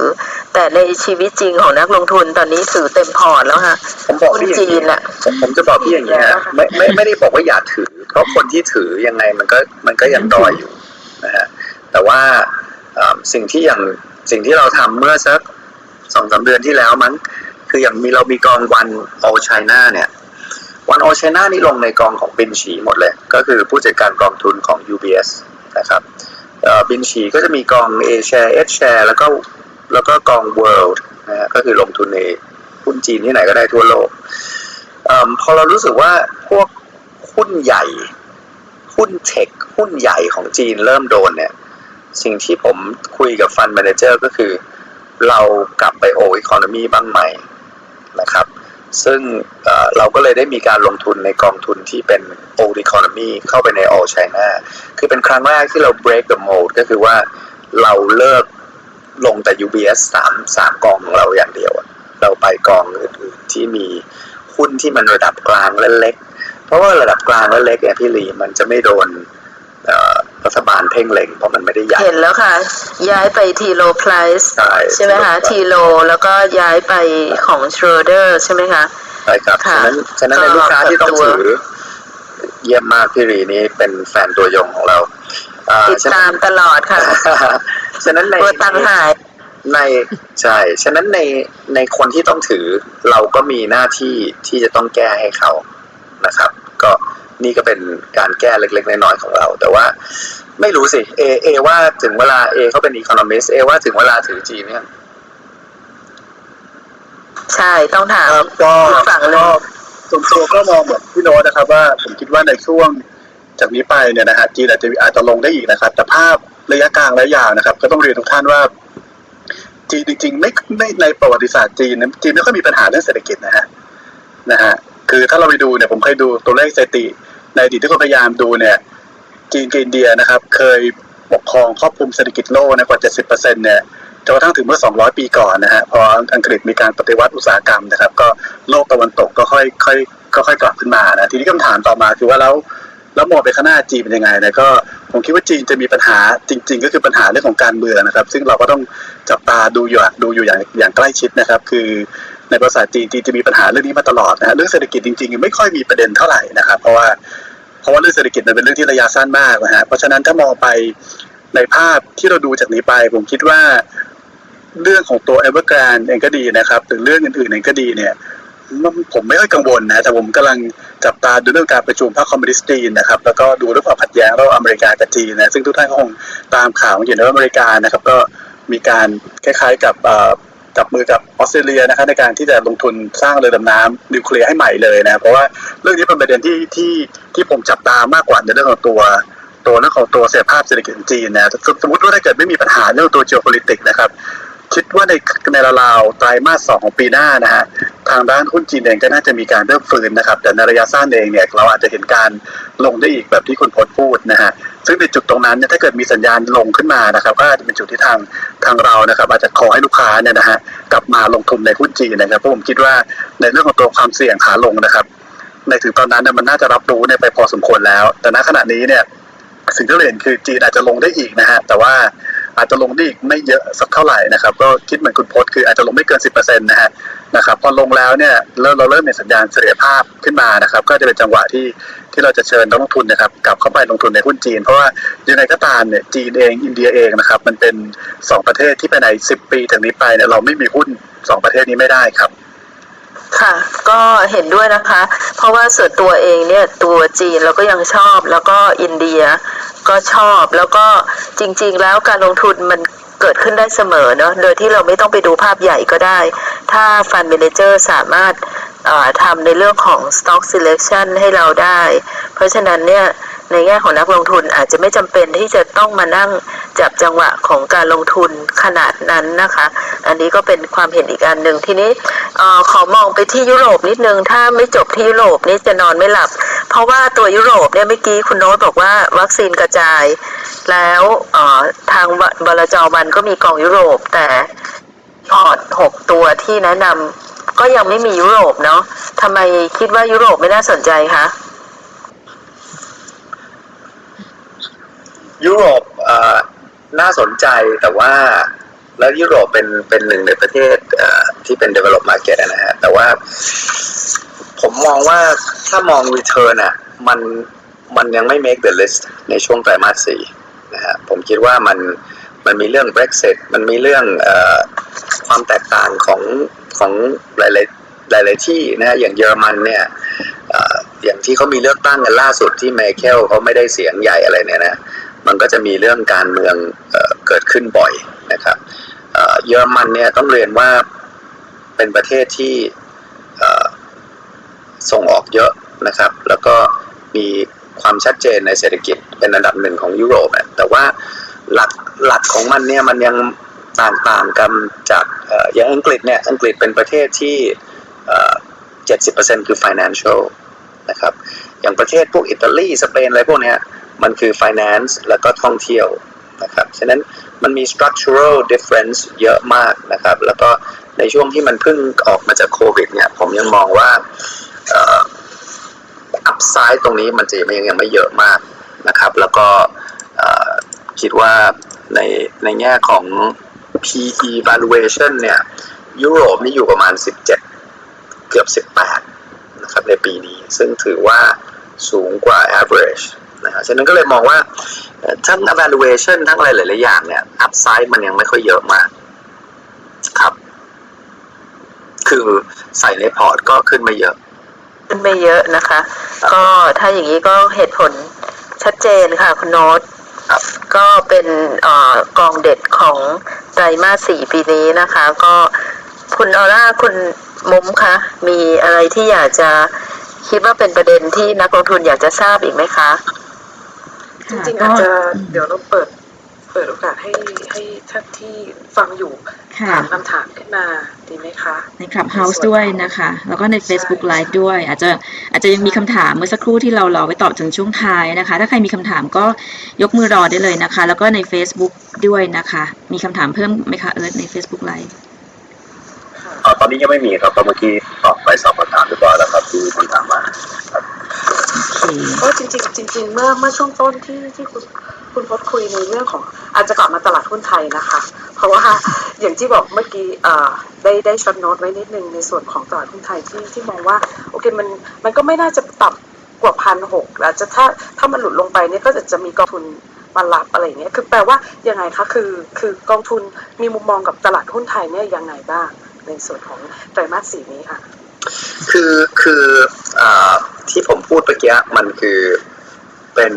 แต่ในชีวิตจริงของนักลงทุนตอนนี้ถือเต็มพอร์ตแล้วค่ะผมบอกหุ้นพี่อย่างจีนนี้อะผมผมจะบอกพี่อย่างนี้ฮะไม่ไม่ไม่ได้บอกว่าอย่าถือ เพราะคนที่ถือยังไงมันก็มันก็ยังดอยอยู่นะฮะแต่ว่าเอ่อสิ่งที่อย่างสิ่งที่เราทำเมื่อสักสองสามเดือนที่แล้วมั้งคืออย่างมีเรามีกองวัน all China เนี่ย วัน all China นี่ลงในกองของบินฉีหมดเลย ก็คือผู้จัดการกองทุนของ UBS นะครับเบินฉีก็จะมีกอง A share H share แล้วก็แล้วก็กอง World นะฮะก็คือลงทุนในหุ้นจีนที่ไหนก็ได้ทั่วโลกอพอเรารู้สึกว่าพวกหุ้นใหญ่ หุ้นเทค หุ้นใหญ่ของจีนเริ่มโดนเนี่ย สิ่งที่ผมคุยกับฟัน d ม a นเจอร์ก็คือ เรากลับไปโอ e ค o n o m y บ้างไหมนะครับ ซึ่งเราก็เลยได้มีการลงทุนในกองทุนที่เป็น old economy เข้าไปใน all China คือเป็นครั้งแรกที่เรา break the mold ก็คือว่าเราเลิกลงแต่ UBS สามสามกองของเราอย่างเดียว เราไปกองอื่นๆที่มีหุ้นที่มันระดับกลางและเล็ก เพราะว่าระดับกลางและเล็กเนี่ยพี่ลีมันจะไม่โดน รัฐบาลเพ่งเล็งเพราะมันไม่ได้ใหญ่เห็นแล้วค่ะ ย้ายไปทีโลไพรส์ใช่ใช่ไหมคะทีโลแล้วก็ย้ายไปของช r รเดอร์ใช่ไหมคะใช่ครับค่ะฉะนั้นฉะนั้นก็ในลูกค้าที่ต้องปรับตัวถือเยี่ยมมากพี่ลีนี่เป็นแฟนตัวยงของเราอ่าติดฉะตานั้นมตลอดค่ะ ฉะนั้นในตัวตังหายในใช่ฉะนั้นในในคนที่ต้องถือเราก็มีหน้าที่ที่จะต้องแก้ให้เขานะครับ ก็ นี่ก็เป็นการแก้เล็ก ๆ น้อยๆของเรา แต่ว่าไม่รู้สิเอเอว่าถึงเวลาเอเขาเป็นอีคอนอมิสเอว่าถึงเวลาถือจีนเนี่ยใช่ต้องถามครับก็อีกฝั่งหนึ่ก็งส่วนตัวก็มองแบบพี่โน้ตนะครับ ว่าผมคิดว่าในช่วงจากนี้ไปเนี่ยนะฮะจีนอาจจะอาจจะลงได้อีกนะครับ แต่ภาพระยะกลางระยะยาวนะครับ ก็ต้องเรียนทุกท่านว่าจีนจริงๆไม่ไม่ในประวัติศาสตร์จีนนะจีนไม่ค่อยมีปัญหาเรื่องเศรษฐกิจนะฮะนะฮะคือถ้าเราไปดูเนี่ยผมเคยดูตัวเลขสถิติ ในอดีตที่คนพยายามดูเนี่ยจีนกับอินเดียนะครับ เคยปกครองครอบคลุมเศรษฐกิจโลกนะกว่า 70%เนี่ยจนกระทั่งถึงเมื่อ 200 ปีก่อนนะฮะพออังกฤษมีการปฏิวัติอุตสาหกรรมนะครับ ก็โลกตะวันตกก็ค่อยค่อยก็ค่อยกลับขึ้นมานะทีนี้คำถามต่อมาคือว่าแล้วแล้วมองไปข้างหน้าจีนเป็นยังไงนะก็ผมคิดว่าจีนจะมีปัญหาจริง ๆ ก็คือปัญหาเรื่องของการเมืองนะครับ ซึ่งเราก็ต้องจับตาดูอยู่ดูอยู่อย่างอย่างใกล้ชิดนะครับ คือในภาษาจีนจีนจะมีปัญหาเรื่องนี้มาตลอดนะฮะเรื่องเศรษฐกิจจริงๆ ไม่ค่อยมีประเด็นเท่าไหร่นะครับ เพราะว่า เพราะว่าเรื่องเศรษฐกิจมันเป็นเรื่องที่ระยะสั้นมากนะฮะเพราะฉะนั้นถ้ามองไปในภาพที่เราดูจากนี้ไป ผมคิดว่าเรื่องของตัว Evergrande เองก็ดีนะครับหรือเรื่องอื่นๆเองก็ดีเนี่ยผมไม่ค่อยกังวลนะ แต่ผมกำลังจับตาดูเรื่องการประชุมพรรคคอมมิวนิสต์จีนนะครับ แล้วก็ดูเรื่องความขัดแย้งระหว่างอเมริกากับจีนนะซึ่งทุกท่านก็คงตามข่าวอยู่ในว่าอเมริกานะครับ ก็มีการคล้ายๆกับ จับมือกับออสเตรเลียนะครับในการที่จะลงทุนสร้างเรือดำน้ำนิวเคลียร์ให้ใหม่เลยนะเพราะว่าเรื่องนี้เป็นประเด็นที่ที่ที่ผมจับตามากกว่าในเรื่องของตัวตัวเรื่องของตัวเสถียรภาพเศรษฐกิจจีนนะสมมติว่าถ้าเกิดไม่มีปัญหาเรื่องตัว geopolitics นะครับ คิดว่าในในราวๆไตรมาสสองของปีหน้านะฮะทางด้านหุ้นจีนเองก็น่าจะมีการเริ่มฟื้นนะครับ แต่ในระยะสั้นเองเนี่ยเราอาจจะเห็นการลงได้อีกแบบที่คุณพจน์พูดนะฮะซึ่งในจุดตรงนั้นเนี่ยถ้าเกิดมีสัญญาณลงขึ้นมานะครับก็อาจจะเป็นจุดที่ทางทางเรานะครับ อาจจะขอให้ลูกค้าเนี่ยนะฮะกลับมาลงทุนในหุ้นจีนนะครับเพราะผมคิดว่าในเรื่องของตัวความเสี่ยงขาลงนะครับ ในถึงตอนนั้นเนี่ยมันน่าจะรับรู้เนี่ยไปพอสมควรแล้ว แต่ณขณะนี้เนี่ยสิ่งที่เราเห็นคือจีนอาจจะลงได้อีกนะฮะแต่ว่า อาจจะลงได้อีกไม่เยอะสักเท่าไหร่นะครับ ก็คิดเหมือนคุณพจน์คืออาจจะลงไม่เกิน 10%นะฮะนะครับพอลงแล้วเนี่ยเริ่มเราเริ่มเห็นสัญญาณเสถียรภาพขึ้นมานะครับ ก็จะเป็นจังหวะที่ที่เราจะเชิญนักลงทุนนะครับกลับเข้าไปลงทุนในหุ้นจีน เพราะว่ายังไงก็ตามเนี่ยจีนเองอินเดียเองนะครับมันเป็นสองประเทศที่ไปใน 10 ปีถึงนี้ไปเนี่ยเราไม่มีหุ้นสองประเทศนี้ไม่ได้ครับ ค่ะ ก็เห็นด้วยนะคะ เพราะว่าส่วนตัวเองเนี่ยตัวจีนเราก็ยังชอบแล้วก็อินเดียก็ชอบแล้วก็จริง ๆ แล้วการลงทุนมันเกิดขึ้นได้เสมอเนาะโดยที่เราไม่ต้องไปดูภาพใหญ่ก็ได้ ถ้าฟันเมนเจอร์สามารถทำในเรื่องของ stock selection ให้เราได้ เพราะฉะนั้นเนี่ย ในแง่ของนักลงทุนอาจจะไม่จำเป็นที่จะต้องมานั่งจับจังหวะของการลงทุนขนาดนั้นนะคะ อันนี้ก็เป็นความเห็นอีกอันหนึ่งทีนี้ออขอมองไปที่ยุโรปนิดนึง ถ้าไม่จบที่ยุโรปนี่จะนอนไม่หลับ เพราะว่าตัวยุโรปเนี่ยเมื่อกี้คุณโน้ตบอกว่าวัคซีนกระจาย แล้วทางบลจวันก็มีกองยุโรป แต่พอร์ตหกตัวที่แนะนำก็ยังไม่มียุโรปเนาะทำไมคิดว่ายุโรปไม่น่าสนใจคะ ยุโรปน่าสนใจแต่ว่าแล้วยุโรปเป็นเป็นหนึ่งในประเทศที่เป็น develop market นะฮะแต่ว่าผมมองว่าถ้ามอง return อะมันมันยังไม่ make the list ในช่วงไตรมาสสี่นะฮะผมคิดว่ามันมันมีเรื่อง Brexit มันมีเรื่องอความแตกต่างของของหลายๆหลายๆที่นะฮะอย่างเยอรมันเนี่ยอออย่างที่เขามีเลือกตั้งกันล่าสุดที่เมเคลเขาไม่ได้เสียงใหญ่อะไรเนี่ยนะ มันก็จะมีเรื่องการเมืองเออเกิดขึ้นบ่อยนะครับเเยอรมันเนี่ยต้องเรียนว่าเป็นประเทศที่ส่งออกเยอะนะครับ แล้วก็มีความชัดเจนในเศรษฐกิจเป็นอันดับหนึ่งของยุโรปแต่ว่าหลักหลักของมันเนี่ยมันยังต่างๆกันจากออย่างอังกฤษเนี่ยอังกฤษเป็นประเทศที่เอ่อ70%คือ financial นะครับอย่างประเทศพวกอิตาลีสเปนอะไรพวกเนี้ย มันคือ finance แล้วก็ท่องเที่ยวนะครับ ฉะนั้นมันมี structural difference เยอะมากนะครับ แล้วก็ในช่วงที่มันเพิ่งออกมาจากโควิดเนี่ย ผมยังมองว่าอ่อ upside ตรงนี้มันจะยังยังไม่เยอะมากนะครับ แล้วก็คิดว่าในในแง่ของ PE valuation เนี่ยยุโรปนี่อยู่ประมาณ 17 เกือบ 18 นะครับในปีนี้ ซึ่งถือว่าสูงกว่า average นะฮะฉะนั้นก็เลยมองว่าเอ่อทั้ง evaluation ทั้งอะไรหลายๆอย่างเนี่ย upside มันยังไม่ค่อยเยอะมากครับ คือใส่ในพอร์ตก็ขึ้นไม่เยอะ ขึ้นไม่เยอะนะคะ ก็ถ้าอย่างนี้ก็เหตุผลชัดเจนค่ะคุณโน้ตครับก็เป็นเออกองเด็ดของไตรมาสสี่ปีนี้นะคะ ก็คุณออร่าคุณมุ้มคะมีอะไรที่อยากจะคิดว่าเป็นประเด็นที่นักลงทุนอยากจะทราบอีกไหมคะ จริงๆอาจจะเดี๋ยวเราเปิดเปิดโอกาสให้ให้ท่านที่ฟังอยู่ค่ะถามคำถามขึ้นมาดีไหมคะ ใน Clubhouse ด้วยนะคะ แล้วก็ใน Facebook Live ด้วย อาจจะอาจจะยังมีคำถามเมื่อสักครู่ที่เรารอไว้ตอบถึงช่วงท้ายนะคะ ถ้าใครมีคำถามก็ยกมือรอได้เลยนะคะ แล้วก็ใน Facebook ด้วยนะคะ มีคำถามเพิ่มไหมคะเอิร์ธใน Facebook Live เอ่อ ตอนนี้ยังไม่มีครับเพราะเมื่อกี้ตอบไปสอบคำถามเรียบร้อยแล้วครับที่คนถามมาครับก็จริงๆจริง ๆ เมื่อเมื่อช่วงต้นที่ที่คุณคุณพจน์คุยในเรื่องของอาจจะกลับมาตลาดหุ้นไทยนะคะ เพราะว่าอย่างที่บอกเมื่อกี้ได้ได้ช็อตโน้ตไว้นิดนึงในส่วนของตลาดหุ้นไทยที่ที่มองว่าโอเคมันมันก็ไม่น่าจะต่ำกว่าพันหกอาจจะถ้าถ้ามันหลุดลงไปเนี่ยก็จะจะมีกองทุนมารับอะไรเงี้ยคือแปลว่ายังไงคะคือคือกองทุนมีมุมมองกับตลาดหุ้นไทยเนี่ยยังไงบ้าง ในส่วนของไตรมาสสี่นี้ค่ะคือคืออาที่ผมพูดเมื่อกี้มันคือเป็น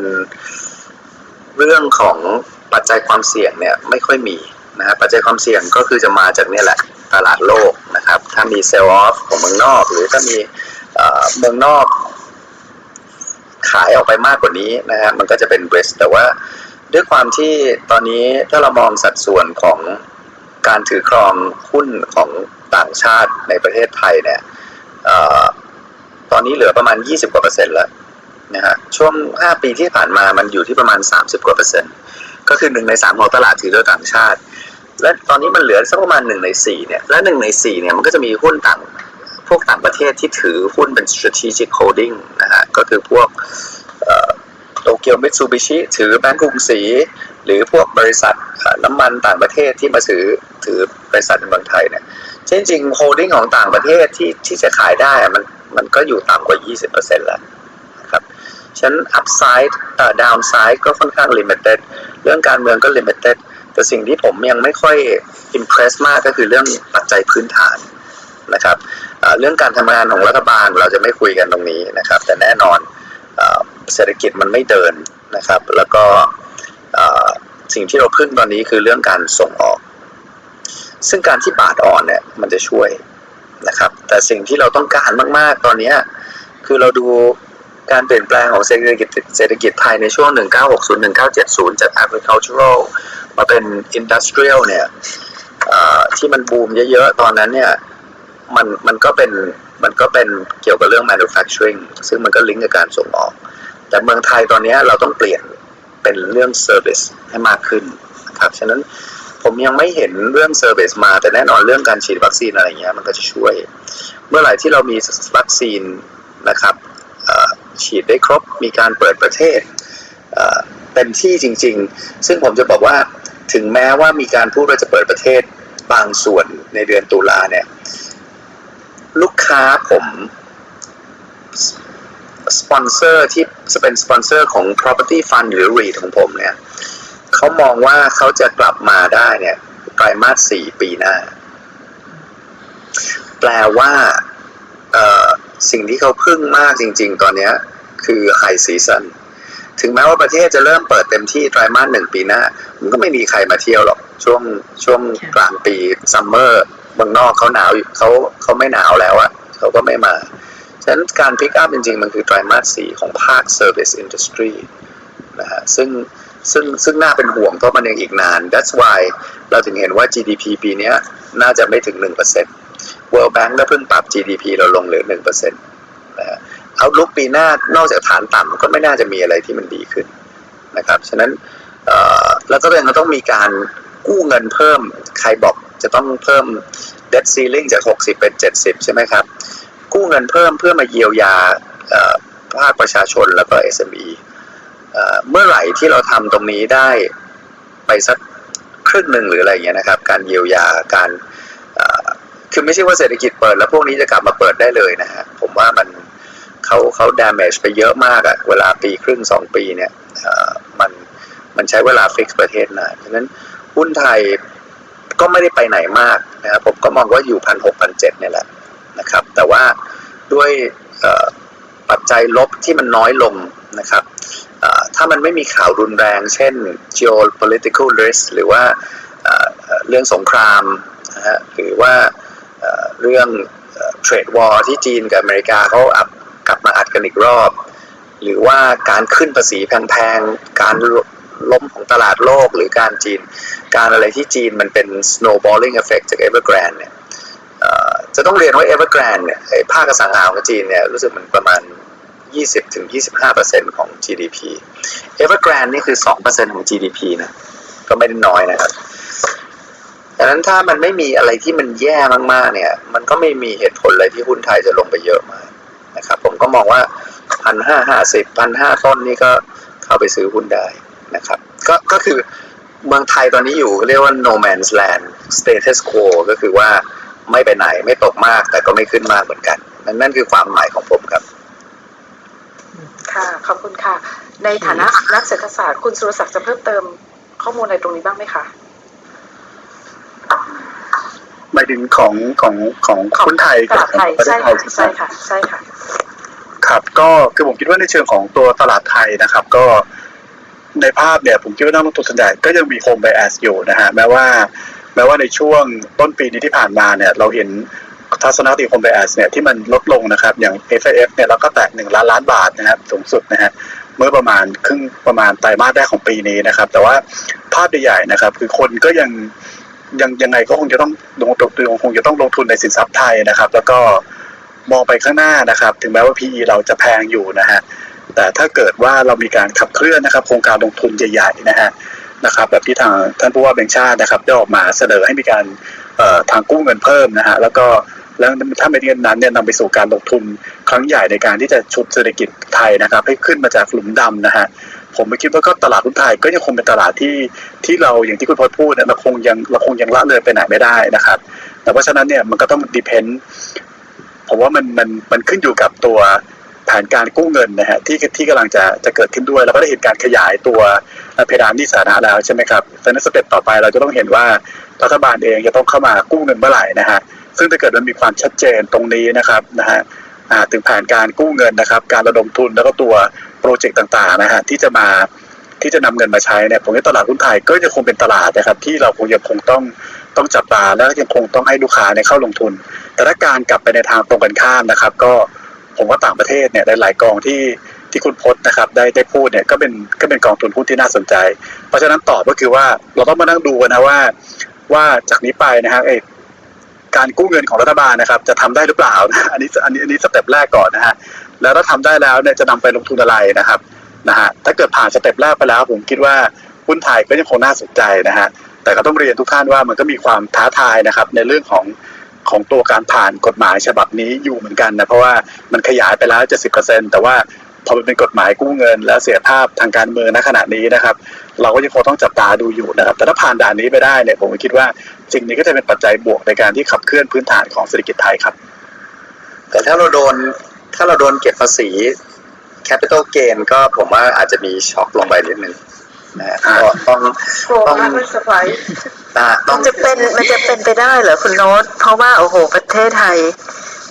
เรื่องของปัจจัยความเสี่ยงเนี่ยไม่ค่อยมีนะฮะปัจจัยความเสี่ยงก็คือจะมาจากเนี่ยแหละตลาดโลกนะครับ ถ้ามีเซลล์ออฟของเมืองนอก หรือถ้ามีเมืองนอกขายออกไปมากกว่านี้นะฮะมันก็จะเป็น risk แต่ว่าด้วยความที่ตอนนี้ถ้าเรามองสัดส่วนของการถือครองหุ้นของ ต่างชาติในประเทศไทยเนี่ยอตอนนี้เหลือประมาณ 20 กว่าเปอร์เซ็นต์แล้วนะฮะช่วง 5 ปีที่ผ่านมามันอยู่ที่ประมาณ 30 กว่าเปอร์เซ็นต์ก็คือหนึ่งในสามของตลาดถือโดยต่างชาติ และตอนนี้มันเหลือสักประมาณหนึ่งในสี่เนี่ยและหนึ่งในสี่เนี่ยมันก็จะมีหุ้นต่างพวกต่างประเทศที่ถือหุ้นเป็น strategic holding นะฮะก็คือพวกโตเกียวมิตซูบิชิถือแบงก์กรุงศรีหรือพวกบริษัทน้ำมันต่างประเทศที่มาถือถือบริษัทในเมืองไทยเนี่ย จริงๆ holding ของต่างประเทศที่ที่จะขายได้มันมันก็อยู่ต่ำกว่า 20%แล้วนะครับฉะนั้น upside เอ่อ downside ก็ค่อนข้าง limited เรื่องการเมืองก็ limited แต่สิ่งที่ผมยังไม่ค่อย impress มากก็คือเรื่องปัจจัยพื้นฐานนะครับเรื่องการทำงานของรัฐบาลเราจะไม่คุยกันตรงนี้นะครับ แต่แน่นอนเศรษฐกิจมันไม่เดินนะครับ แล้วก็สิ่งที่เราพึ่งตอนนี้คือเรื่องการส่งออก ซึ่งการที่บาทอ่อนเนี่ยมันจะช่วยนะครับ แต่สิ่งที่เราต้องการมาก ๆ ตอนนี้คือเราดูการเปลี่ยนแปลงของเศรษฐกิจเศรษฐกิจไทยในช่วง 1960-1970 จาก agricultural มาเป็น industrial เนี่ยที่มันบูมเยอะ ๆ ตอนนั้นเนี่ยมันมันก็เป็นมันก็เป็นเกี่ยวกับเรื่อง manufacturing ซึ่งมันก็ลิงก์กับการส่งออก แต่เมืองไทยตอนนี้เราต้องเปลี่ยนเป็นเรื่อง service ให้มากขึ้นนะครับ ฉะนั้น ผมยังไม่เห็นเรื่อง service มา แต่แน่นอนเรื่องการฉีดวัคซีนอะไรเงี้ยมันก็จะช่วย เมื่อไหร่ที่เรามีวัคซีนนะครับฉีดได้ครบมีการเปิดประเทศเอ่อเต็มที่จริง ๆ ซึ่งผมจะบอกว่าถึงแม้ว่ามีการพูดว่าจะเปิดประเทศบางส่วนในเดือนตุลาเนี่ย ลูกค้าผมสปอนเซอร์ที่จะเป็นสปอนเซอร์ของ property fund หรือ REIT ของผมเนี่ย เขามองว่าเขาจะกลับมาได้เนี่ยไตรมาสสี่ปีหน้า แปลว่าสิ่งที่เขาพึ่งมากจริง ๆ ตอนนี้คือ high season ถึงแม้ว่าประเทศจะเริ่มเปิดเต็มที่ไตรมาสหนึ่งปีหน้า มันก็ไม่มีใครมาเที่ยวหรอก ช่วงช่วงกลางปีซัมเมอร์เมืองนอกเขาหนาวอยู่เขาเขาไม่หนาวแล้วอะเขาก็ไม่มาฉะนั้นการพิกอัพจริง ๆ มันคือไตรมาสสี่ของภาค Service Industry นะฮะซึ่ง ซึ่งซึ่งน่าเป็นห่วงเพราะมันยังอีกนาน That's why เราถึงเห็นว่า GDP ปีนี้น่าจะไม่ถึง 1% World Bank ก็เพิ่งปรับ GDP เราลงเหลือ1%นะฮะเอาลุกปีหน้านอกจากฐานต่ำก็ไม่น่าจะมีอะไรที่มันดีขึ้นนะครับ ฉะนั้นแล้วก็ยังต้องมีการกู้เงินเพิ่มใครบอกจะต้องเพิ่ม debt ceiling จาก 60 เป็น 70 ใช่ไหมครับ กู้เงินเพิ่มเพื่อมาเยียวยาภาคประชาชนแล้วก็ SME เมื่อไหร่ที่เราทำตรงนี้ได้ไปสักครึ่งหนึ่งหรืออะไรเงี้ยนะครับ การเยียวยาการคือไม่ใช่ว่าเศรษฐกิจเปิดแล้วพวกนี้จะกลับมาเปิดได้เลยนะฮะผมว่ามันเขาเขา damage ไปเยอะมากอะเวลาปีครึ่งสองปีเนี่ยมันมันใช้เวลา fix ประเทศนานฉะนั้นหุ้นไทยก็ไม่ได้ไปไหนมากนะครับผมก็มองว่าอยู่พันหกพันเจ็ดเนี่ยแหละนะครับ แต่ว่าด้วย ปัจจัยลบที่มันน้อยลงนะครับถ้ามันไม่มีข่าวรุนแรง เช่น geopolitical risk หรือว่าเรื่องสงครามนะฮะหรือว่าเรื่องเทรดวอร์ที่จีนกับอเมริกาเขาอับกลับมาอัดกันอีกรอบ หรือว่าการขึ้นภาษีแพงๆ การล้มของตลาดโลกหรือการจีน การอะไรที่จีนมันเป็น snowballing effect จาก Evergrande เนี่ยจะต้องเรียนว่า Evergrande เนี่ยไอ้ภาคสังหาของจีนเนี่ยรู้สึกมันประมาณ 20ถึง25%ของ GDP Evergrande นี่คือ 2%ของ GDP นะก็ไม่ได้น้อยนะครับดังนั้นถ้ามันไม่มีอะไรที่มันแย่มากๆ เนี่ย มันก็ไม่มีเหตุผลอะไรที่หุ้นไทยจะลงไปเยอะมากนะครับ ผมก็มองว่าพันห้าห้าสิบพันห้าต้นนี่ก็เข้าไปซื้อหุ้นได้นะครับ ก็ก็คือเมืองไทยตอนนี้อยู่เรียกว่า no man's land status quo ก็คือว่าไม่ไปไหนไม่ตกมากแต่ก็ไม่ขึ้นมากเหมือนกันนั่นนั่นคือความหมายของผมครับ ค่ะ ขอบคุณค่ะ ในฐานะนักเศรษฐศาสตร์คุณสุรศักดิ์จะเพิ่มเติมข้อมูลอะไรตรงนี้บ้างไหมคะหมายถึงของของของของหุ้นไทยตลาดไทยประเทศไทยใช่ค่ะใช่ค่ะใช่ค่ะ ครับก็คือผมคิดว่าในเชิงของตัวตลาดไทยนะครับ ก็ในภาพเนี่ยผมคิดว่านักลงทุนส่วนใหญ่ก็ยังมี home bias อยู่นะฮะแม้ว่า แม้ว่าในช่วงต้นปีนี้ที่ผ่านมาเนี่ย เราเห็น ทัศนคติ home bias เนี่ยที่มันลดลงนะครับ อย่าง FIF เนี่ยเราก็แตะหนึ่งล้านล้านบาทนะครับสูงสุดนะฮะเมื่อประมาณครึ่งประมาณไตรมาสแรกของปีนี้นะครับ แต่ว่าภาพใหญ่ๆนะครับ คือคนก็ยังยังยังไงก็คงจะต้องลงทุนคงจะต้องลงทุนในสินทรัพย์ไทยนะครับ แล้วก็มองไปข้างหน้านะครับ ถึงแม้ว่า PE เราจะแพงอยู่นะฮะแต่ถ้าเกิดว่าเรามีการขับเคลื่อนนะครับ โครงการลงทุนใหญ่ๆนะฮะนะครับ แบบที่ทางท่านผู้ว่าแบงค์ชาตินะครับได้ออกมาเสนอให้มีการทางกู้เงินเพิ่มนะฮะแล้วก็ แล้วถ้าไม่เงินนั้นเนี่ยนำไปสู่การลงทุนครั้งใหญ่ในการที่จะชุบเศรษฐกิจไทยนะครับ ให้ขึ้นมาจากหลุมดำนะฮะผมไม่คิดว่าก็ตลาดหุ้นไทยก็ยังคงเป็นตลาดที่ที่เราอย่างที่คุณพจน์พูดเนี่ยเราคงยังเราคงยังละเลยไปไหนไม่ได้นะครับ แต่เพราะฉะนั้นเนี่ยมันก็ต้องดิพนผมว่ามันมันมันขึ้นอยู่กับตัวแผนการกู้เงินนะฮะที่ที่กำลังจะจะเกิดขึ้นด้วยแล้วก็ได้เห็นการขยายตัวเพดานหนี้สาธารณะแล้วใช่ไหมครับดังนั้นสเต็ปต่อไปเราจะต้องเห็นว่ารัฐบาลเองจะต้องเข้ามากู้เงินเมื่อไหร่นะฮะ ซึ่งถ้าเกิดมันมีความชัดเจนตรงนี้นะครับนะฮะถึงแผนการกู้เงินนะครับ การระดมทุนแล้วก็ตัวโปรเจกต์ต่างๆนะฮะที่จะมาที่จะนำเงินมาใช้เนี่ยผมว่าตลาดหุ้นไทยก็ยังคงเป็นตลาดนะครับ ที่เราคงยังคงต้องต้องจับตาและยังคงต้องให้ลูกค้าเนี่ยเข้าลงทุน แต่ถ้าการกลับไปในทางตรงกันข้ามนะครับ ก็ผมว่าต่างประเทศเนี่ยหลายๆกองที่ที่คุณพจน์นะครับได้ได้พูดเนี่ยก็เป็นก็เป็นกองทุนหุ้นที่น่าสนใจ เพราะฉะนั้นตอบก็คือว่าเราต้องมานั่งดูนะว่า ว่าจากนี้ไปนะฮะเอ้ การกู้เงินของรัฐบาลนะครับ จะทำได้หรือเปล่านะอันนี้อันนี้อันนี้สเต็ปแรกก่อนนะฮะแล้วถ้าทำได้แล้วเนี่ยจะนำไปลงทุนอะไรนะครับนะฮะถ้าเกิดผ่านสเต็ปแรกไปแล้ว ผมคิดว่าหุ้นไทยก็ยังคงน่าสนใจนะฮะแต่ก็ต้องเรียนทุกท่านว่ามันก็มีความท้าทายนะครับ ในเรื่องของของตัวการผ่านกฎหมายฉบับนี้อยู่เหมือนกันนะเพราะว่ามันขยายไปแล้ว 70%แต่ว่า พอมันเป็นกฎหมายกู้เงิน และเสียภาพทางการเมืองณขณะนี้นะครับ เราก็ยังคงต้องจับตาดูอยู่นะครับ แต่ถ้าผ่านด่านนี้ไปได้เนี่ยผมก็คิดว่าสิ่งนี้ก็จะเป็นปัจจัยบวกในการที่ขับเคลื่อนพื้นฐานของเศรษฐกิจไทยครับ แต่ถ้าเราโดนถ้าเราโดนเก็บภาษี capital gain ก็ผมว่าอาจจะมีช็อคลงไปนิดนึงนะฮะก็ต้องโอ้ต้องไม่สบายอ่าต้มัองนจะเป็นมันจะเป็นไปได้เหรอคุณโน้ตเพราะว่าโอ้โหประเทศไทย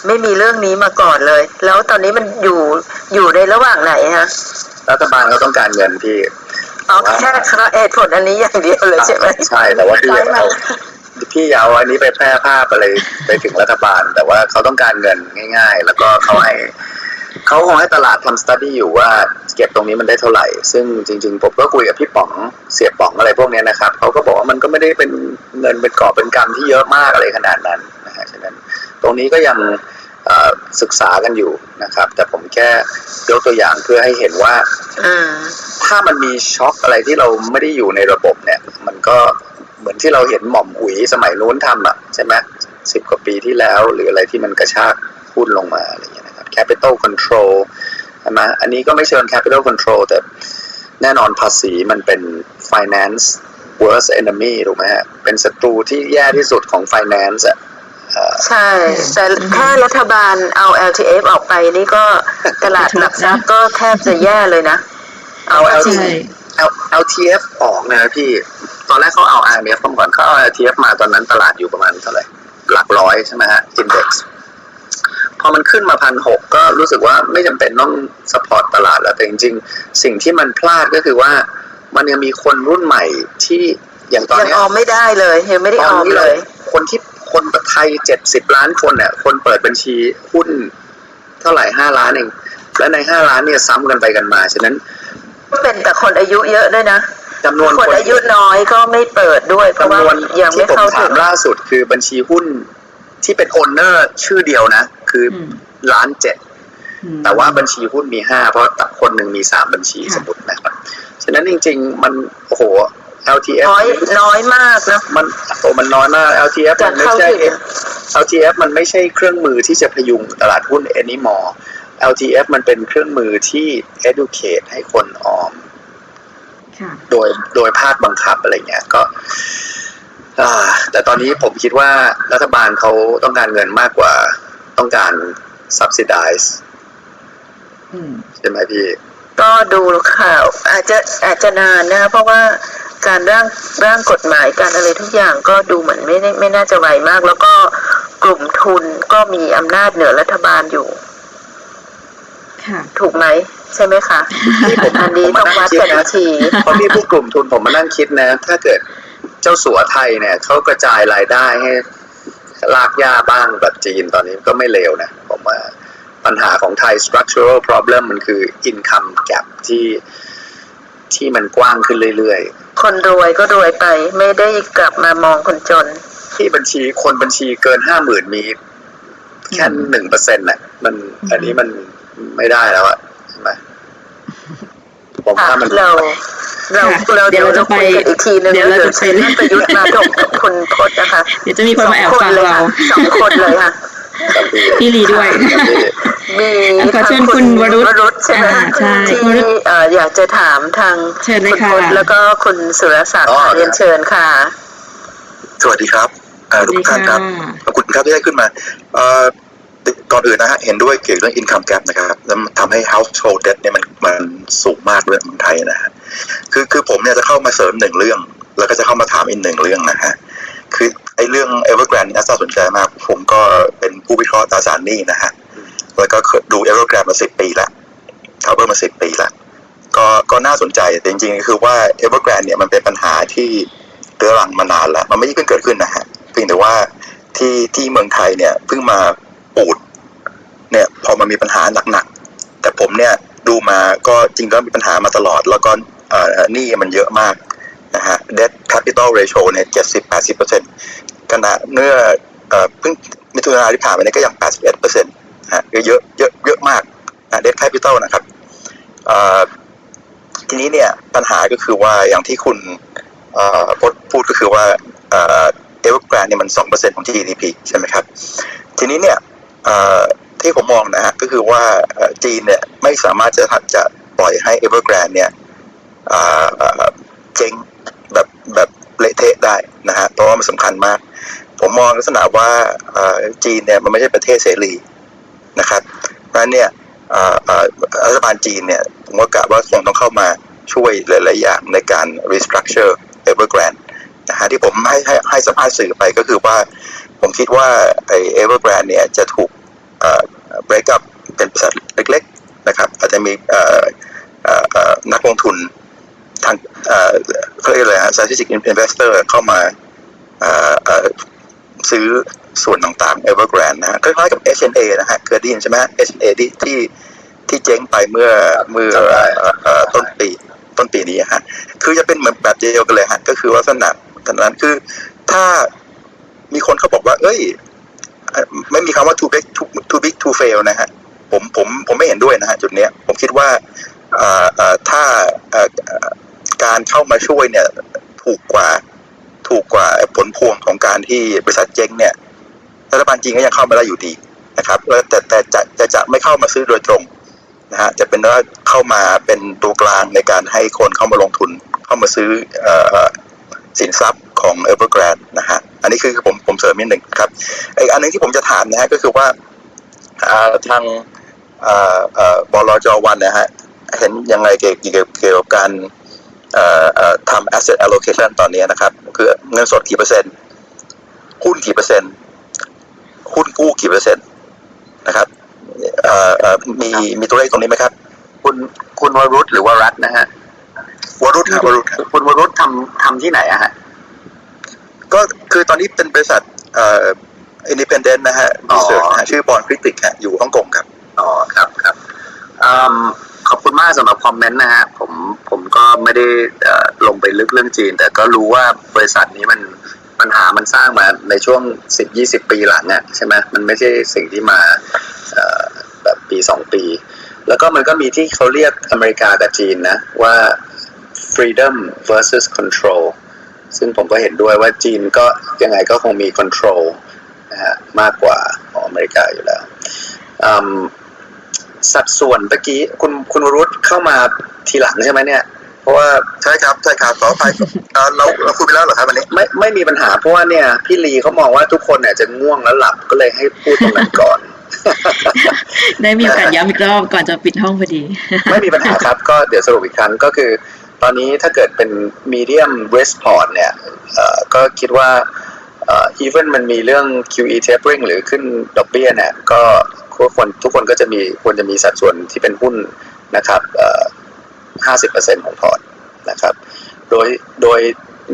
ไม่มีเรื่องนี้มาก่อนเลย แล้วตอนนี้มันอยู่อยู่ในระหว่างไหนฮะรัฐบาลก็ต้องการเงินพี่เอาแค่คราเหตุผลอันนี้อย่างเดียวเลยใช่ไหมใช่แต่ว่าพี่อย่าเอาพี่อย่าเอาอันนี้ไปแพร่ภาพอะไรไปถึงรัฐบาล แต่ว่าเขาต้องการเงินง่าย ๆ แล้วก็เขาให้เขาคงให้ตลาดทำสตูดี้อยู่ว่าเก็บตรงนี้มันได้เท่าไหร่ ซึ่งจริง ๆ ผมก็คุยกับพี่ป๋องเสียป๋องอะไรพวกเนี้ยนะครับเขาก็บอกว่ามันก็ไม่ได้เป็นเงินเป็นกอบเป็นกำที่เยอะมากอะไรขนาดนั้นนะฮะฉะนั้น ตรงนี้ก็ยังเอ่อศึกษากันอยู่นะครับ แต่ผมแค่ยกตัวอย่างเพื่อให้เห็นว่าอืมถ้ามันมีช็อคอะไรที่เราไม่ได้อยู่ในระบบเนี่ย มันก็เหมือนที่เราเห็นหม่อมอุ๋ยสมัยนู้นทำอะใช่ไหมสิบกว่าปีที่แล้ว หรืออะไรที่มันกระชากหุ้นลงมาอะไรอย่างเงี้ยนะครับ capital control ใช่ไหมอันนี้ก็ไม่เชิง capital control แต่แน่นอนภาษีมันเป็น finance worst enemy ถูกไหมฮะเป็นศัตรูที่แย่ที่สุดของ finance อะเอ่อ ใช่ แต่ถ้ารัฐบาลเอา LTF ออกไปนี่ก็ตลาดหลักทรัพย์ก็แทบจะแย่เลยนะ เอาเอาจริงใช่ L LTF ออกนะพี่ ตอนแรกเขาเอา IMF เข้ามาก่อนเขาเอา LTF มาตอนนั้นตลาดอยู่ประมาณเท่าไหร่ หลักร้อยใช่ไหมฮะ index พอมันขึ้นมาพันหกก็รู้สึกว่าไม่จำเป็นต้องสปอร์ตตลาดแล้วแต่จริงๆ สิ่งที่มันพลาดก็คือว่ามันยังมีคนรุ่นใหม่ที่อย่างตอนยังเนี้อยอมไม่ได้เลยยังไม่ได้ตออนอมนี้เลเลยยคนที่ คนไทยเจ็ดสิบล้านคนเนี่ยคนเปิดบัญชีหุ้นเท่าไหร่ห้าล้านเองและในห้าล้านเนี่ยซ้ำกันไปกันมา ฉะนั้น เป็นแต่คนอายุเยอะด้วยนะจำนวนคนอายุน้อยก็ไม่เปิดด้วย เพราะว่าจำนวนยังไม่ที่ผมเข้าถาถึมงล่าสุดคือบัญชีหุ้นที่เป็นโอนเนอร์ชื่อเดียวนะ คือออืมล้านเจ็ดอืมแต่ว่าบัญชีหุ้นมีห้าเพราะคนหนึ่งมีสามบัญชีค่ะสมมตินะครับ ฉะนั้นจริง ๆ มันโอ้โห LTF น้อยน้อยมากนะมันโอ้มันน้อยมาก LTF จะมันไม่เข้าใช่ถึง LTF มันไม่ใช่เครื่องมือที่จะพยุงตลาดหุ้น anymore LTF มันเป็นเครื่องมือที่ educate ให้คนออมค่ะโดยโดยภาคบังคับอะไรเงี้ยก็อ่าแต่ตอนนี้ผมคิดว่ารัฐบาลเขาต้องการเงินมากกว่าต้องการ subsidize อืมใช่ไหมพี่ ก็ดูข่าวอาจจะอาจจะนานนะเพราะว่าการร่างร่างกฎหมายการอะไรทุกอย่างก็ดูเหมือนไม่ได้ไม่น่าจะไวมาก แล้วก็กลุ่มทุนก็มีอำนาจเหนือรัฐบาลอยู่ค่ะถูกไหมใช่ไหมคะที่ผมอันนี้ต้องวัดกันอีกทีเพราะพี่ผู้กลุ่มทุนผมมานั่งคิดนะ ถ้าเกิดเจ้าสัวไทยเนี่ยเขากระจายรายได้ให้ลากย่าบ้างแบบจีนตอนนี้ก็ไม่เลวนะผมว่า ปัญหาของไทย structural problem มันคือ income gap ที่ที่มันกว้างขึ้นเรื่อยคนรวยก็รวยไป ไม่ได้กลับมามองคนจน ที่บัญชีคนบัญชีเกินห้าหมื่นมี แค่หนึ่งเปอร์เซ็นต์น่ะ มันอันนี้มันไม่ได้แล้วอะใช่ไหม ผมค่ะว่ามันเราเราค่ะเราเดี๋เดี๋ยยววเราจะจะไปคุยกันอีกทีนึงเดี๋ยวเราเดี๋ยวจะไปเชิญท่านประยุทธ์มาถกกับคุณพจน์นะคะ เดี๋ยวจะมีคนมาแอบฟังเลยเราค่ะสองคนเลยค่ะครับพี่พี่ลีด้วยครับพี่มีขอเชิญคุณวรุษวรุษใช่ไหมอ่าใช่ที่วรุษเอ่ออยากจะถามทางเชิญเลยคุณค่ะพจน์แล้วก็คุณสุรศักดิ์อ๋อค่ะเรียนเชิญค่ะ สวัสดีครับเอ่อทุกท่านครับขอบคุณครับที่ได้ขึ้นมาเอ่อ ก่อนอื่นนะฮะเห็นด้วยเกี่ยวกับเรื่อง income gap นะครับแล้วทำให้ household debt เนี่ยมันมันสูงมากด้วยเมืองไทยนะฮะคือคือผมเนี่ยจะเข้ามาเสริมหนึ่งเรื่อง แล้วก็จะเข้ามาถามอีกหนึ่งเรื่องนะฮะคือไอ้เรื่อง Evergrande นี่น่าสนใจมาก ผมก็เป็นผู้วิเคราะห์ตราสารหนี้นะฮะแล้วก็ดู Evergrande มาสิบปีละทาวเวอร์มาสิบปีละก็ก็น่าสนใจแต่จริงๆ คือว่า Evergrande เนี่ยมันเป็นปัญหาที่เรื้อรังมานานแล้วมันไม่ได้เพิ่งเกิดขึ้นนะฮะเพียงแต่ว่าที่ที่เมืองไทยเนี่ยเพิ่งมาปูด เนี่ยพอมันมีปัญหาหนักๆแต่ผมเนี่ยดูมาก็จริงก็มีปัญหามาตลอด แล้วก็หนี้มันเยอะมากนะฮะ debt capital ratio เนี่ยเจ็ดสิบแปดสิบเปอร์เซ็นต์ขณะเมื่อเพิ่งมิถุนาที่ผ่านมาเนี่ยก็ยังแปดสิบเอ็ดเปอร์เซ็นต์ฮะเยอะเยอะเยอะเยอะมากนะ debt capital นะครับทีนี้เนี่ยปัญหาก็คือว่าอย่างที่คุณพจน์พูดก็คือว่าเอเวอร์แกรนเนี่ยมันสองเปอร์เซ็นต์ของ GDP ใช่ไหมครับ ทีนี้เนี่ย ที่ผมมองนะฮะก็คือว่าจีนเนี่ยไม่สามารถจะจะปล่อยให้ Evergrande เนี่ยเอ่อเอ่อเจ๊งแบบแบบเละเทะได้นะฮะเพราะว่ามันสำคัญมาก ผมมองลักษณะว่าจีนเนี่ยมันไม่ใช่ประเทศเสรีนะครับเพราะนั้นเนี่ยรัฐบาลจีนเนี่ยผมว่ากะว่าคงต้องเข้ามาช่วยหลาย ๆ อย่างในการ restructure Evergrande นะฮะที่ผมให้ให้ให้สัมภาษณ์สื่อไปก็คือว่า ผมคิดว่าไอ้ Evergrande เนี่ยจะถูก break up เป็นบริษัทเล็กๆนะครับอาจจะมีนักลงทุนทางเขาเรียกอะไรฮะ strategic investor เข้ามาซื้อส่วนต่างๆ Evergrande นะฮะคล้ายๆกับ H&A นะฮะเคยได้ยินใช่ไหม H&A ที่ที่ที่เจ๊งไปเมื่อเมื่อต้นปีต้นปีนี้ฮะคือจะเป็นเหมือนแบบเดียวกันเลยฮะก็คือลักษณะขนาดนั้นคือถ้ามีคนเขาบอกว่า เอ้ย ไม่มีคำว่า too big too too big to fail นะฮะผมผมผมไม่เห็นด้วยนะฮะจุดเนี้ยผมคิดว่าถ้าการเข้ามาช่วยเนี่ยถูกกว่าถูกกว่าผลพวงของการที่บริษัทเจ๊งเนี่ยรัฐบาลจีนก็ยังเข้ามาได้อยู่ดีนะครับแล้วแต่แต่จะจะจะไม่เข้ามาซื้อโดยตรงนะฮะจะเป็นว่าเข้ามาเป็นตัวกลางในการให้คนเข้ามาลงทุน เข้ามาซื้ออสินทรัพย์ ของ Evergrande นะฮะอันนี้คือผมผมเสริมนิดหนึ่งครับอีกอันหนึงที่ผมจะถามนะฮะก็คือว่าอ่าทางเอ่อเอ่อบลจวันนะฮะเห็นยังไงเกี่ยวเกี่ยวเกี่ยวกับการเอ่อเอ่อทำ asset allocation ตอนนี้นะครับ คือเงินสดกี่เปอร์เซ็นต์หุ้นกี่เปอร์เซ็นต์หุ้นกู้กี่เปอร์เซ็นต์นะครับเอ่อเอ่อมีมีตัวเลขตรงนี้ไหมครับ คุณคุณวรุษหรือว่ารัฐนะฮะวรุษครับวรุษครับคุณวรุษทำทำที่ไหนอะฮะ ก็คือตอนนี้เป็นบริษัทเอ่อ independent นะฮะอ๋อ research นะฮะชื่อบอลคริติกฮะอยู่ฮ่องกงครับ อ๋อครับครับอืมขอบคุณมากสำหรับคอมเมนต์นะฮะผมผมก็ไม่ได้เอ่อลงไปลึกเรื่องจีน แต่ก็รู้ว่าบริษัทนี้มันปัญหามันสร้างมาในช่วง 10-20 ปีหลังอะใช่ไหมมันไม่ใช่สิ่งที่มาเอ่อแบบปี 2 ปี แล้วก็มันก็มีที่เขาเรียกอเมริกากับจีนนะว่า freedom versus control ซึ่งผมก็เห็นด้วยว่าจีนก็ยังไงก็คงมี control นะฮะมากกว่าของอเมริกาอยู่แล้วอืมสัดส่วนเมื่อกี้คุณคุณวรุษเข้ามาทีหลังใช่ไหมเนี่ยเพราะว่าใช่ครับใช่ครับขออภัยเอ่อเราเราคุยไปแล้วเหรอครับวันนี้ไม่ไม่มีปัญหาเพราะว่าเนี่ยพี่ลีเขามองว่าทุกคนเนี่ยจะง่วงแล้วหลับก็เลยให้พูดตรงนั้นก่อน ได้มีโอกาสย้ำอีกรอบก่อนจะปิดห้องพอดี ไม่มีปัญหาครับ ก็เดี๋ยวสรุปอีกครั้งก็คือ ตอนนี้ถ้าเกิดเป็น medium risk port เนี่ยก็คิดว่าอ่อ even มันมีเรื่อง QE tapering หรือขึ้นดอกเบี้ยเนี่ยก็ทุกคนทุกคนก็จะมีควรจะมีสัดส่วนที่เป็นหุ้นนะครับเอ่อ50%ของพอร์ตนะครับ โดยโดย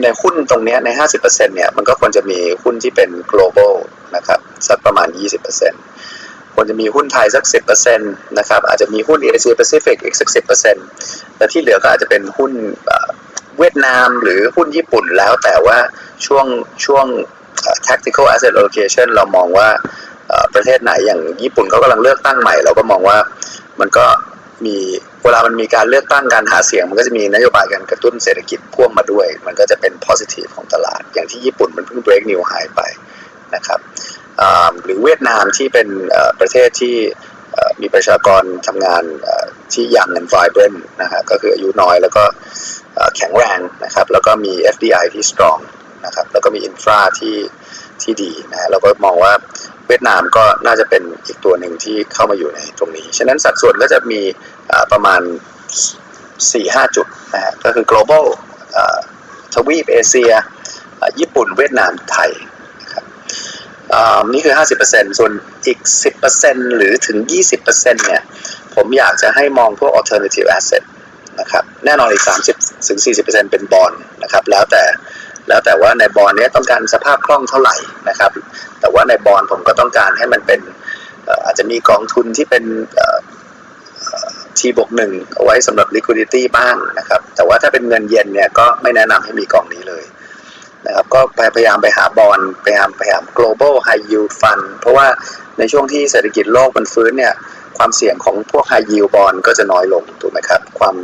ในหุ้นตรงนี้ใน 50%เนี่ยมันก็ควรจะมีหุ้นที่เป็น global นะครับสักประมาณ 20% ควรจะมีหุ้นไทยสัก 10%นะครับ อาจจะมีหุ้นเอเชียแปซิฟิกอีกสัก 10%แต่ที่เหลือก็อาจจะเป็นหุ้นเวียดนามหรือหุ้นญี่ปุ่นแล้วแต่ว่าช่วงช่วง tactical asset allocation เรามองว่าประเทศไหนอย่างญี่ปุ่นเขากำลังเลือกตั้งใหม่ เราก็มองว่ามันก็มีเวลามันมีการเลือกตั้งการหาเสียง มันก็จะมีนโยบายการกระตุ้นเศรษฐกิจพ่วงมาด้วย มันก็จะเป็น positive ของตลาด อย่างที่ญี่ปุ่นมันเพิ่ง break new high ไปนะครับ หรือเวียดนามที่เป็นประเทศที่มีประชากรทำงานที่ยัง and vibrant นะฮะก็คืออายุน้อยแล้วก็แข็งแรงนะครับแล้วก็มี FDI ที่ strong นะครับแล้วก็มี infra ที่ที่ดีนะฮะเราก็มองว่าเวียดนามก็น่าจะเป็นอีกตัวหนึ่งที่เข้ามาอยู่ในตรงนี้ ฉะนั้นสัดส่วนก็จะมีประมาณ 4-5 จุดนะฮะก็คือ global อทวีปเอเชีย ญี่ปุ่นเวียดนามไทย อ่านี่คือ 50%ส่วนอีก 10%หรือถึง 20%เนี่ย ผมอยากจะให้มองพวก alternative asset นะครับ แน่นอนอีก 30ถึง40%เป็นบอลนะครับ แล้วแต่ แล้วแต่ว่าในบอลเนี้ยต้องการสภาพคล่องเท่าไหร่นะครับ แต่ว่าในบอลผมก็ต้องการให้มันเป็น อาจจะมีกองทุนที่เป็นทีบวกหนึ่งเอาไว้สำหรับ liquidity บ้างนะครับ แต่ว่าถ้าเป็นเงินเย็นเนี่ยก็ไม่แนะนำให้มีกองนี้เลย นะครับก็พยายามไปหาบอลพยายามพยายาม global high yield fund เพราะว่าในช่วงที่เศรษฐกิจโลกมันฟื้นเนี่ยความเสี่ยงของพวก high yield bond ก็จะน้อยลงถูกไหมครับ ความ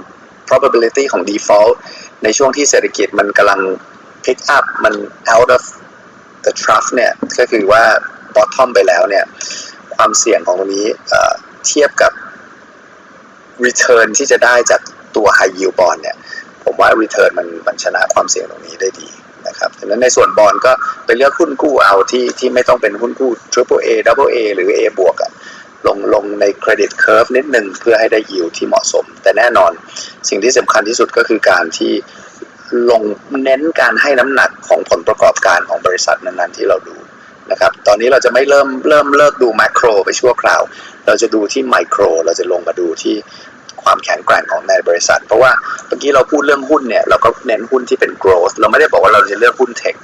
probability ของ default ในช่วงที่เศรษฐกิจมันกำลัง pick up มัน out of the trough เนี่ยก็คือว่า bottom ไปแล้วเนี่ยความเสี่ยงของตรงนี้เอ่อเทียบกับ return ที่จะได้จากตัว high yield bond เนี่ยผมว่า return มันมันชนะความเสี่ยงตรงนี้ได้ดี นะครับดังนั้นในส่วนบอลก็ไปเลือกหุ้นกู้เอาที่ที่ไม่ต้องเป็นหุ้นกู้ triple A double A หรือ A บวกอะลงลงใน credit curve นิดหนึ่งเพื่อให้ได้ yield ที่เหมาะสม แต่แน่นอนสิ่งที่สำคัญที่สุดก็คือการที่ลงเน้นการให้น้ำหนักของผลประกอบการของบริษัทนั้นๆที่เราดูนะครับ ตอนนี้เราจะไม่เริ่มเริ่มเลิกดู macro ไปชั่วคราว เราจะดูที่ไมโคร เราจะลงมาดูที่ ความแข็งแกร่งของในบริษัท เพราะว่าเมื่อกี้เราพูดเรื่องหุ้นเนี่ยเราก็เน้นหุ้นที่เป็น growth เราไม่ได้บอกว่าเราจะเลือกหุ้นเทค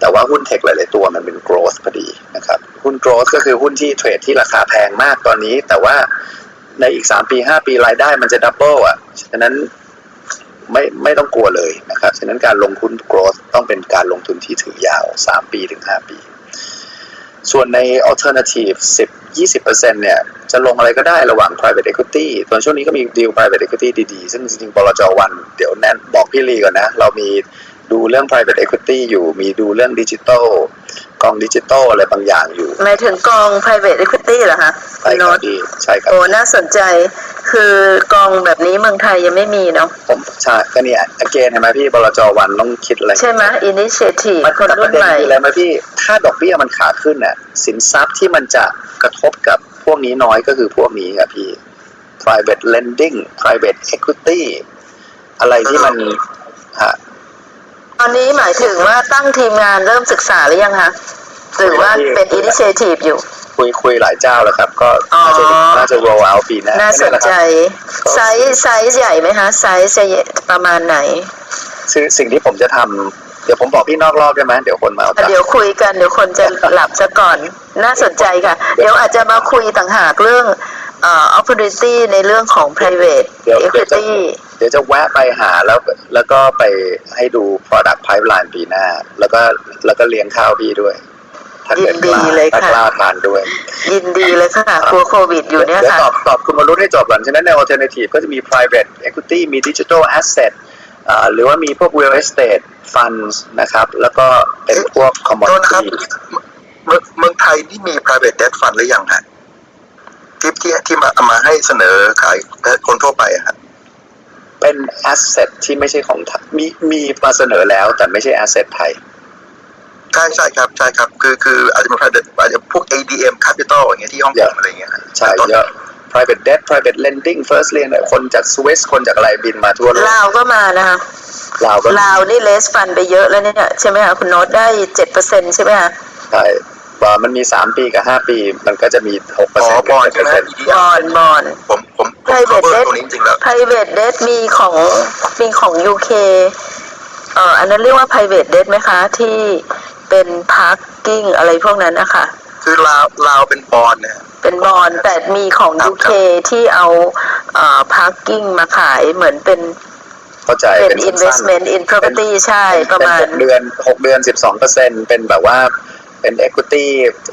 แต่ว่าหุ้นเทคหลาย ๆ ตัวมันเป็น growth พอดีนะครับหุ้น growth ก็คือหุ้นที่เทรดที่ราคาแพงมากตอนนี้ แต่ว่าในอีก 3 ปี 5 ปีรายได้มันจะดับเบิลอะฉะนั้นไม่ไม่ต้องกลัวเลยนะครับ ฉะนั้นการลงทุน growth ต้องเป็นการลงทุนที่ถือยาว 3 ปีถึง 5 ปี ส่วนใน alternative 10 20%เนี่ย จะลงอะไรก็ได้ระหว่าง private equity ตอนช่วงนี้ก็มีดีล private equity ดีๆ ซึ่งจริงๆบลจวัน เดี๋ยวแน่นบอกพี่ลีก่อนนะ เรามี ดูเรื่อง private equity อยู่มีดูเรื่องดิจิ t a ลกองดิจิ t a ลอะไรบางอย่างอยู่ หมายถึงกอง private equity เหรอคะใช่คโน้รับตพี่ใช่ครับโอ้น่าสนใจคือกองแบบนี้เมืองไทยยังไม่มีเนาะผมใช่ก็เนี่ย again เห็นไหมพี่บลจวันต้องคิดอะไร ใช่ไหม initiative มันคนรุ่นใหม่แต่ปรุ่ระเด็นคืออะไรไหมพี่ ถ้าดอกเบี้ยมันขาขึ้นน่ะสินทรัพย์ที่มันจะกระทบกับพวกนี้น้อยก็คือพวกนี้ครับพี่ private lending private equity อะไรที่มันฮะ ตอนนี้หมายถึงว่าตั้งทีมงานเริ่มศึกษาหรือยังคะหรือว่าเป็น initiative อยู่ คุยคุยหลายเจ้าแล้วครับ ก็อ๋อน่าจะน่าจะ roll out ปีหน้าน่าสนใจก็ size size ใหญ่ไหมคะไซส์จะประมาณไหนคือสิ่งที่ผมจะทำเดี๋ยวผมบอกพี่นอกรอบได้ไหมเดี๋ยวคนมาเอาตังค์เดี๋ยวคุยกันเดี๋ยวคนจะหลับซะก่อน น่าสนใจค่ะ เดี๋ยวอาจจะมาคุยต่างหากเรื่องเอ่อ opportunity ในเรื่องของ private เดี๋ยวเดี๋ยวจะ equity เดี๋ยวจะแวะไปหาแล้วแล้วก็ไปให้ดู product pipeline ปีหน้า แล้วก็แล้วก็เลี้ยงข้าวพี่ด้วยถ้าเกิดกล้ายินดีเลยถ้าค่ะกล้าทานด้วย ยินดีเลยค่ะกลัวโควิดอยู่เนี่ยดี๋วค่ะตอบตอบคุณวรุษให้จบก่อนฉะนั้นใน alternative ก็จะมี private equity มี digital asset อ่าหรือว่ามีพวก real estate funds นะครับ แล้วก็เป็นพวกโทษนะครับ commodity เมืองเมืองไทยนี่มี private debt fund หรือยังฮะที่ที่ที่มาเอามาให้เสนอขายคนทั่วไปอะครับ เป็น asset ที่ไม่ใช่ของไทยมีมีมาเสนอแล้ว แต่ไม่ใช่ asset ไทยใช่ใช่ครับใช่ครับ คือคืออาจจะเป็น private อาจจะพวก ADM capital อย่างเงี้ยที่ฮ่องกงอะไรอย่างเงี้ยฮะใช่เยอะ private debt private lending first lien เนี่ยคนจากสวิสคนจากอะไรบินมาทั่วโลกลาวก็มานะคะลาวก็ลาวนี่เลสฟันไปเยอะแล้วเนี่ยใช่ไหมคะคุณโน้ตได้เจ็ดเปอร์เซ็นใช่ไหมคะใช่ว่ามันมี3ปีกับ5ปี มันก็จะมี6เปอร์อ๋อเซ็นต์บอลใช่ไหมบอลบอลผมผมผม private cover debt ตรงนี้จริงๆแล้ว private debt มีของมีของ UK เอ่ออันนั้นเรียกว่า private debt ไหมคะ ที่เป็น parking อะไรพวกนั้นนะคะคือลาวลาวเป็นบอลเนี่ยเป็นบอลแต่มีของครับ UK ที่เอาเอ่อ parking มาขายเหมือนเป็นเข้าใจเป็น สั้นๆ investment in property ใช่ประมาณ เป็นหกเดือนหกเดือนสิบสองเปอร์เซ็นเป็นแบบว่าเป็น equity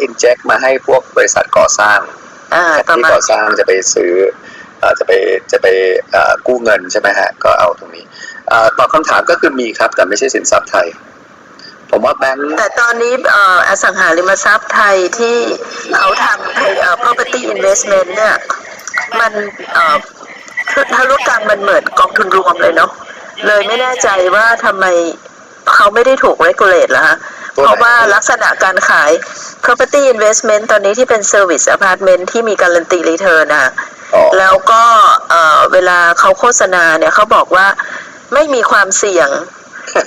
inject มาให้พวกบริษัทก่อสร้างอ่า ประที่มาณ ก่อสร้างจะไปซื้อเอ่อ จะไปจะไปเอ่อกู้เงินใช่ไหมฮะก็เอาตรงนี้เอ่อตอบคำถามก็คือมีครับ แต่ไม่ใช่สินทรัพย์ไทย ผมว่าแบงค์แต่ตอนนี้เอ่ออสังหาริมทรัพย์ไทยที่เขาทำเอ่อ property investment เนี่ยมันเอ่อธุรกรรมมันเหมือนกองทุนรวมเลยเนาะเลยไม่แน่ใจว่าทำไมเขาไม่ได้ถูก regulate ล่ะฮะตัวไหนเพราะว่าลักษณะการขาย property investment ตอนนี้ที่เป็น service apartment ที่มีการันตี return นะอ๋อ แล้วก็เอ่อเวลาเขาโฆษณาเนี่ยเขาบอกว่าไม่มีความเสี่ยง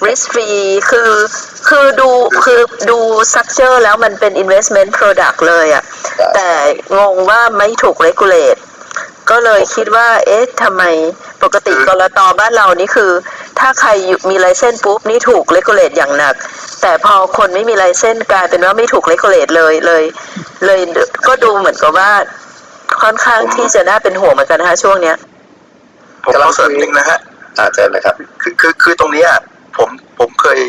risk free คือคือดูคือดู structure แล้วมันเป็น investment product เลยอะแต่งงว่าไม่ถูก regulate ก็เลยคิดว่า เอ๊ะทำไมปกติกรตบ้านเรานี่คือ ถ้าใครอยู่มีไลเซนปุ๊บ นี่ถูก regulate อย่างหนัก แต่พอคนไม่มีไลเซนกลายเป็นว่าไม่ถูก regulate เลยเลย เลยก็ดูเหมือนกับว่า ค่อนข้างที่จะน่าเป็นห่วงเหมือนกันนะคะช่วงเนี้ยผมขอเสริมนิดนึงนะฮะอาเจารย์นะครับ คือคือคือตรงเนี้ยผมผมเคย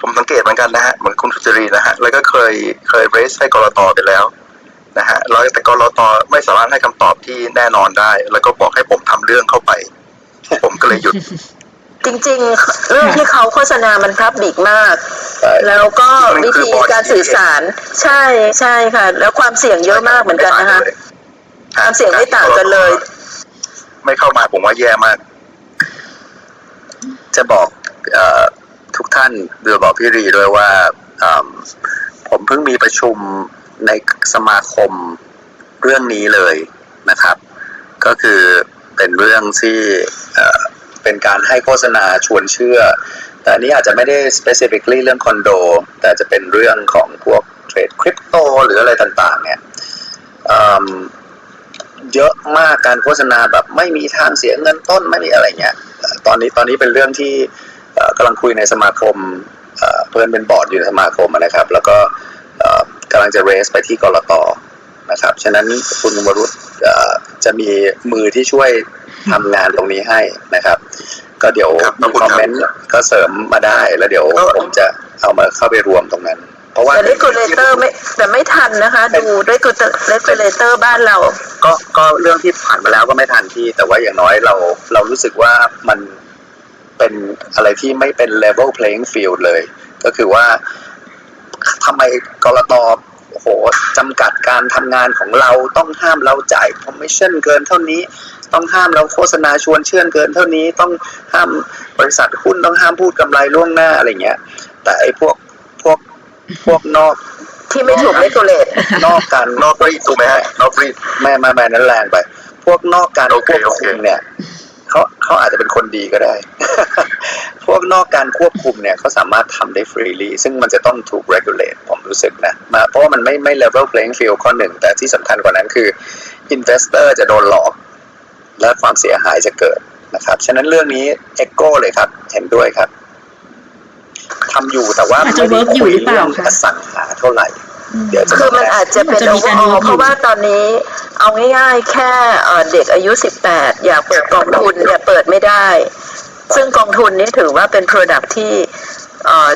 ผมสังเกตเหมือนกันนะฮะเหมือนคุณสุจรีนะฮะแล้วก็เคยเคยเรสให้กรตไปแล้วนะฮะแล้วแต่กรตไม่สามารถให้คำตอบที่แน่นอนได้ แล้วก็บอกให้ผมทำเรื่องเข้าไป ผมก็เลยหยุด จริงๆ เรื่องที่เขาโฆษณามันพับบิกมากใช่แล้วก็มันวิคือธีบอดี้การสื่อสาร ใช่ใช่ค่ะ แล้วความเสี่ยงเยอะมากเหมือนกันนะคะ ความเสี่ยงไม่ต่างกันเลย ไม่เข้ามาผมว่าแย่มาก จะบอกเออทุกท่านเดือบอกพี่รีด้วยว่าอืมผมเพิ่งมีประชุมในสมาคมเรื่องนี้เลยนะครับ ก็คือเป็นเรื่องที่เอ่อเป็นการให้โฆษณาชวนเชื่อ แต่อันนี้อาจจะไม่ได้ specifically เรื่องคอนโด แต่จะเป็นเรื่องของพวกเทรดคริปโตหรืออะไรต่าง ๆ เนี่ยอืม เยอะมากการโฆษณาแบบไม่มีทางเสียเงินต้นไม่มีอะไรเงี้ยเอ่อตอนนี้ตอนนี้เป็นเรื่องที่เอ่อกำลังคุยในสมาคมเอ่อเพื่อนเป็นบอร์ดอยู่ในสมาคมอะนะครับ แล้วก็เอ่อกำลังจะเรสไปที่กรตนะครับฉะนั้นคุณวรุษเอ่อจะมีมือที่ช่วยทำงานตรงนี้ให้นะครับ ก็เดี๋ยวครับขมีอบคุณคอมครับเมนต์ก็เสริมมาได้แล้วเดี๋ยวผมจะเอามาเข้าไปรวมตรงนั้น เพราะว่าแต่ regulator ไม่แต่ไม่ทันนะคะ ดู regulator บ้านเรา ก็ก็เรื่องที่ผ่านมาแล้วก็ไม่ทันที่ แต่ว่าอย่างน้อยเราเรารู้สึกว่ามันเป็นอะไรที่ไม่เป็น level playing field เลย ก็คือว่าทำไมกรตโอ้โหจำกัดการทำงานของเราต้องห้ามเราจ่าย commission เกินเท่านี้ ต้องห้ามเราโฆษณาชวนเชื่อเกินเท่านี้ ต้องห้ามบริษัทหุ้นต้องห้ามพูดกำไรล่วงหน้าอะไรเงี้ย แต่ไอ้พวก พวกพวกนอกที่ไม่ถูก regulate นอกการนอกรีดถูกไหมฮะนอกรีดแม่แม่แม่นั้นแรงไป พวกนอกการโอคเควบโอคุเคมเนี่ยเขาเขาอาจจะเป็นคนดีก็ได้ พวกนอกการควบคุมเนี่ยเขาสามารถทำได้ฟรีลีซึ่งมันจะต้องถูก regulate ผมรู้สึกนะมาเพราะว่ามันไม่ไม่ level playing field ข้อหนึ่ง แต่ที่สำคัญกว่านั้นคือ investor จะโดนหลอก และความเสียหายจะเกิดนะครับ ฉะนั้นเรื่องนี้ echo เลยครับ เห็นด้วยครับ ทำอยู่แต่ว่าอาจจะ work อยู่หรือเปล่าคะอสังหาเท่าไหร่เดี๋ยวจะคือมันอาจจะเป็นจะมีการ overall work อยู่เพราะว่าตอนนี้เอาง่ายๆ แค่เอ่อเด็กอายุ 18 อยากเปิดกองทุนเนี่ยเปิดไม่ได้ ซึ่งกองทุนนี้ถือว่าเป็น product ที่เอ่อ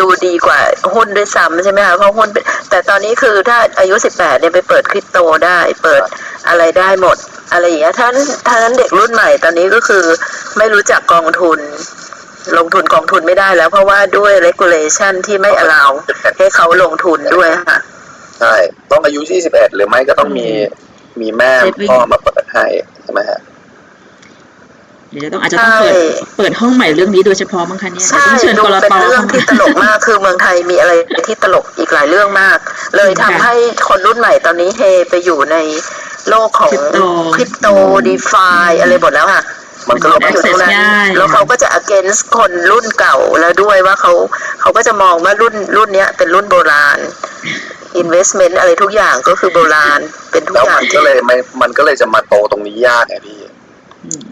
ดูดีกว่าหุ้นด้วยซ้ำใช่ไหมคะเพราะหุ้นเป็นแต่ตอนนี้คือถ้าอายุ 18เนี่ยไปเปิดคริปโตได้เปิดอะไรได้หมด อะไรอย่างเงี้ยท่านท่านั้นเด็กรุ่นใหม่ตอนนี้ก็คือไม่รู้จักกองทุน ลงทุนกองทุนไม่ได้แล้ว เพราะว่าด้วย regulation ที่ไม่ allow ให้เขาลงทุนด้วยค่ะ ใช่ ต้องอายุ 21 หรือไม่ก็ต้องมีมีแม่เซฟไว้พ่อมาเปิดให้ใช่ไหมฮะเดี๋ยวจะต้องอาจจะต้องเปิดใช่เปิดห้องใหม่เรื่องนี้โดยเฉพาะมั้งคะเนี่ยใช่ต้องเชิญดูกรเป็นตเรื่องที่ตลกมากคือเมืองไทยมีอะไรที่ตลกอีกหลายเรื่องมาก เลยทำให้คนรุ่นใหม่ตอนนี้เฮไปอยู่ในโลกของคริปโตดีฟาอะไรหมดแล้วค่ะ มันก็เขาเลยไปอยู่ตรงนั้นง่าย แล้วเขาก็จะ against คนรุ่นเก่าแล้วด้วยว่าเขาเขาก็จะมองว่ารุ่นรุ่นเนี้ยเป็นรุ่นโบราณ investment อะไรทุกอย่างก็คือโบราณ เป็นทุกแล้วอย่างมันก็ที่เลยไม่มันก็เลยจะมาโตตรงนี้ยากไงพี่อืม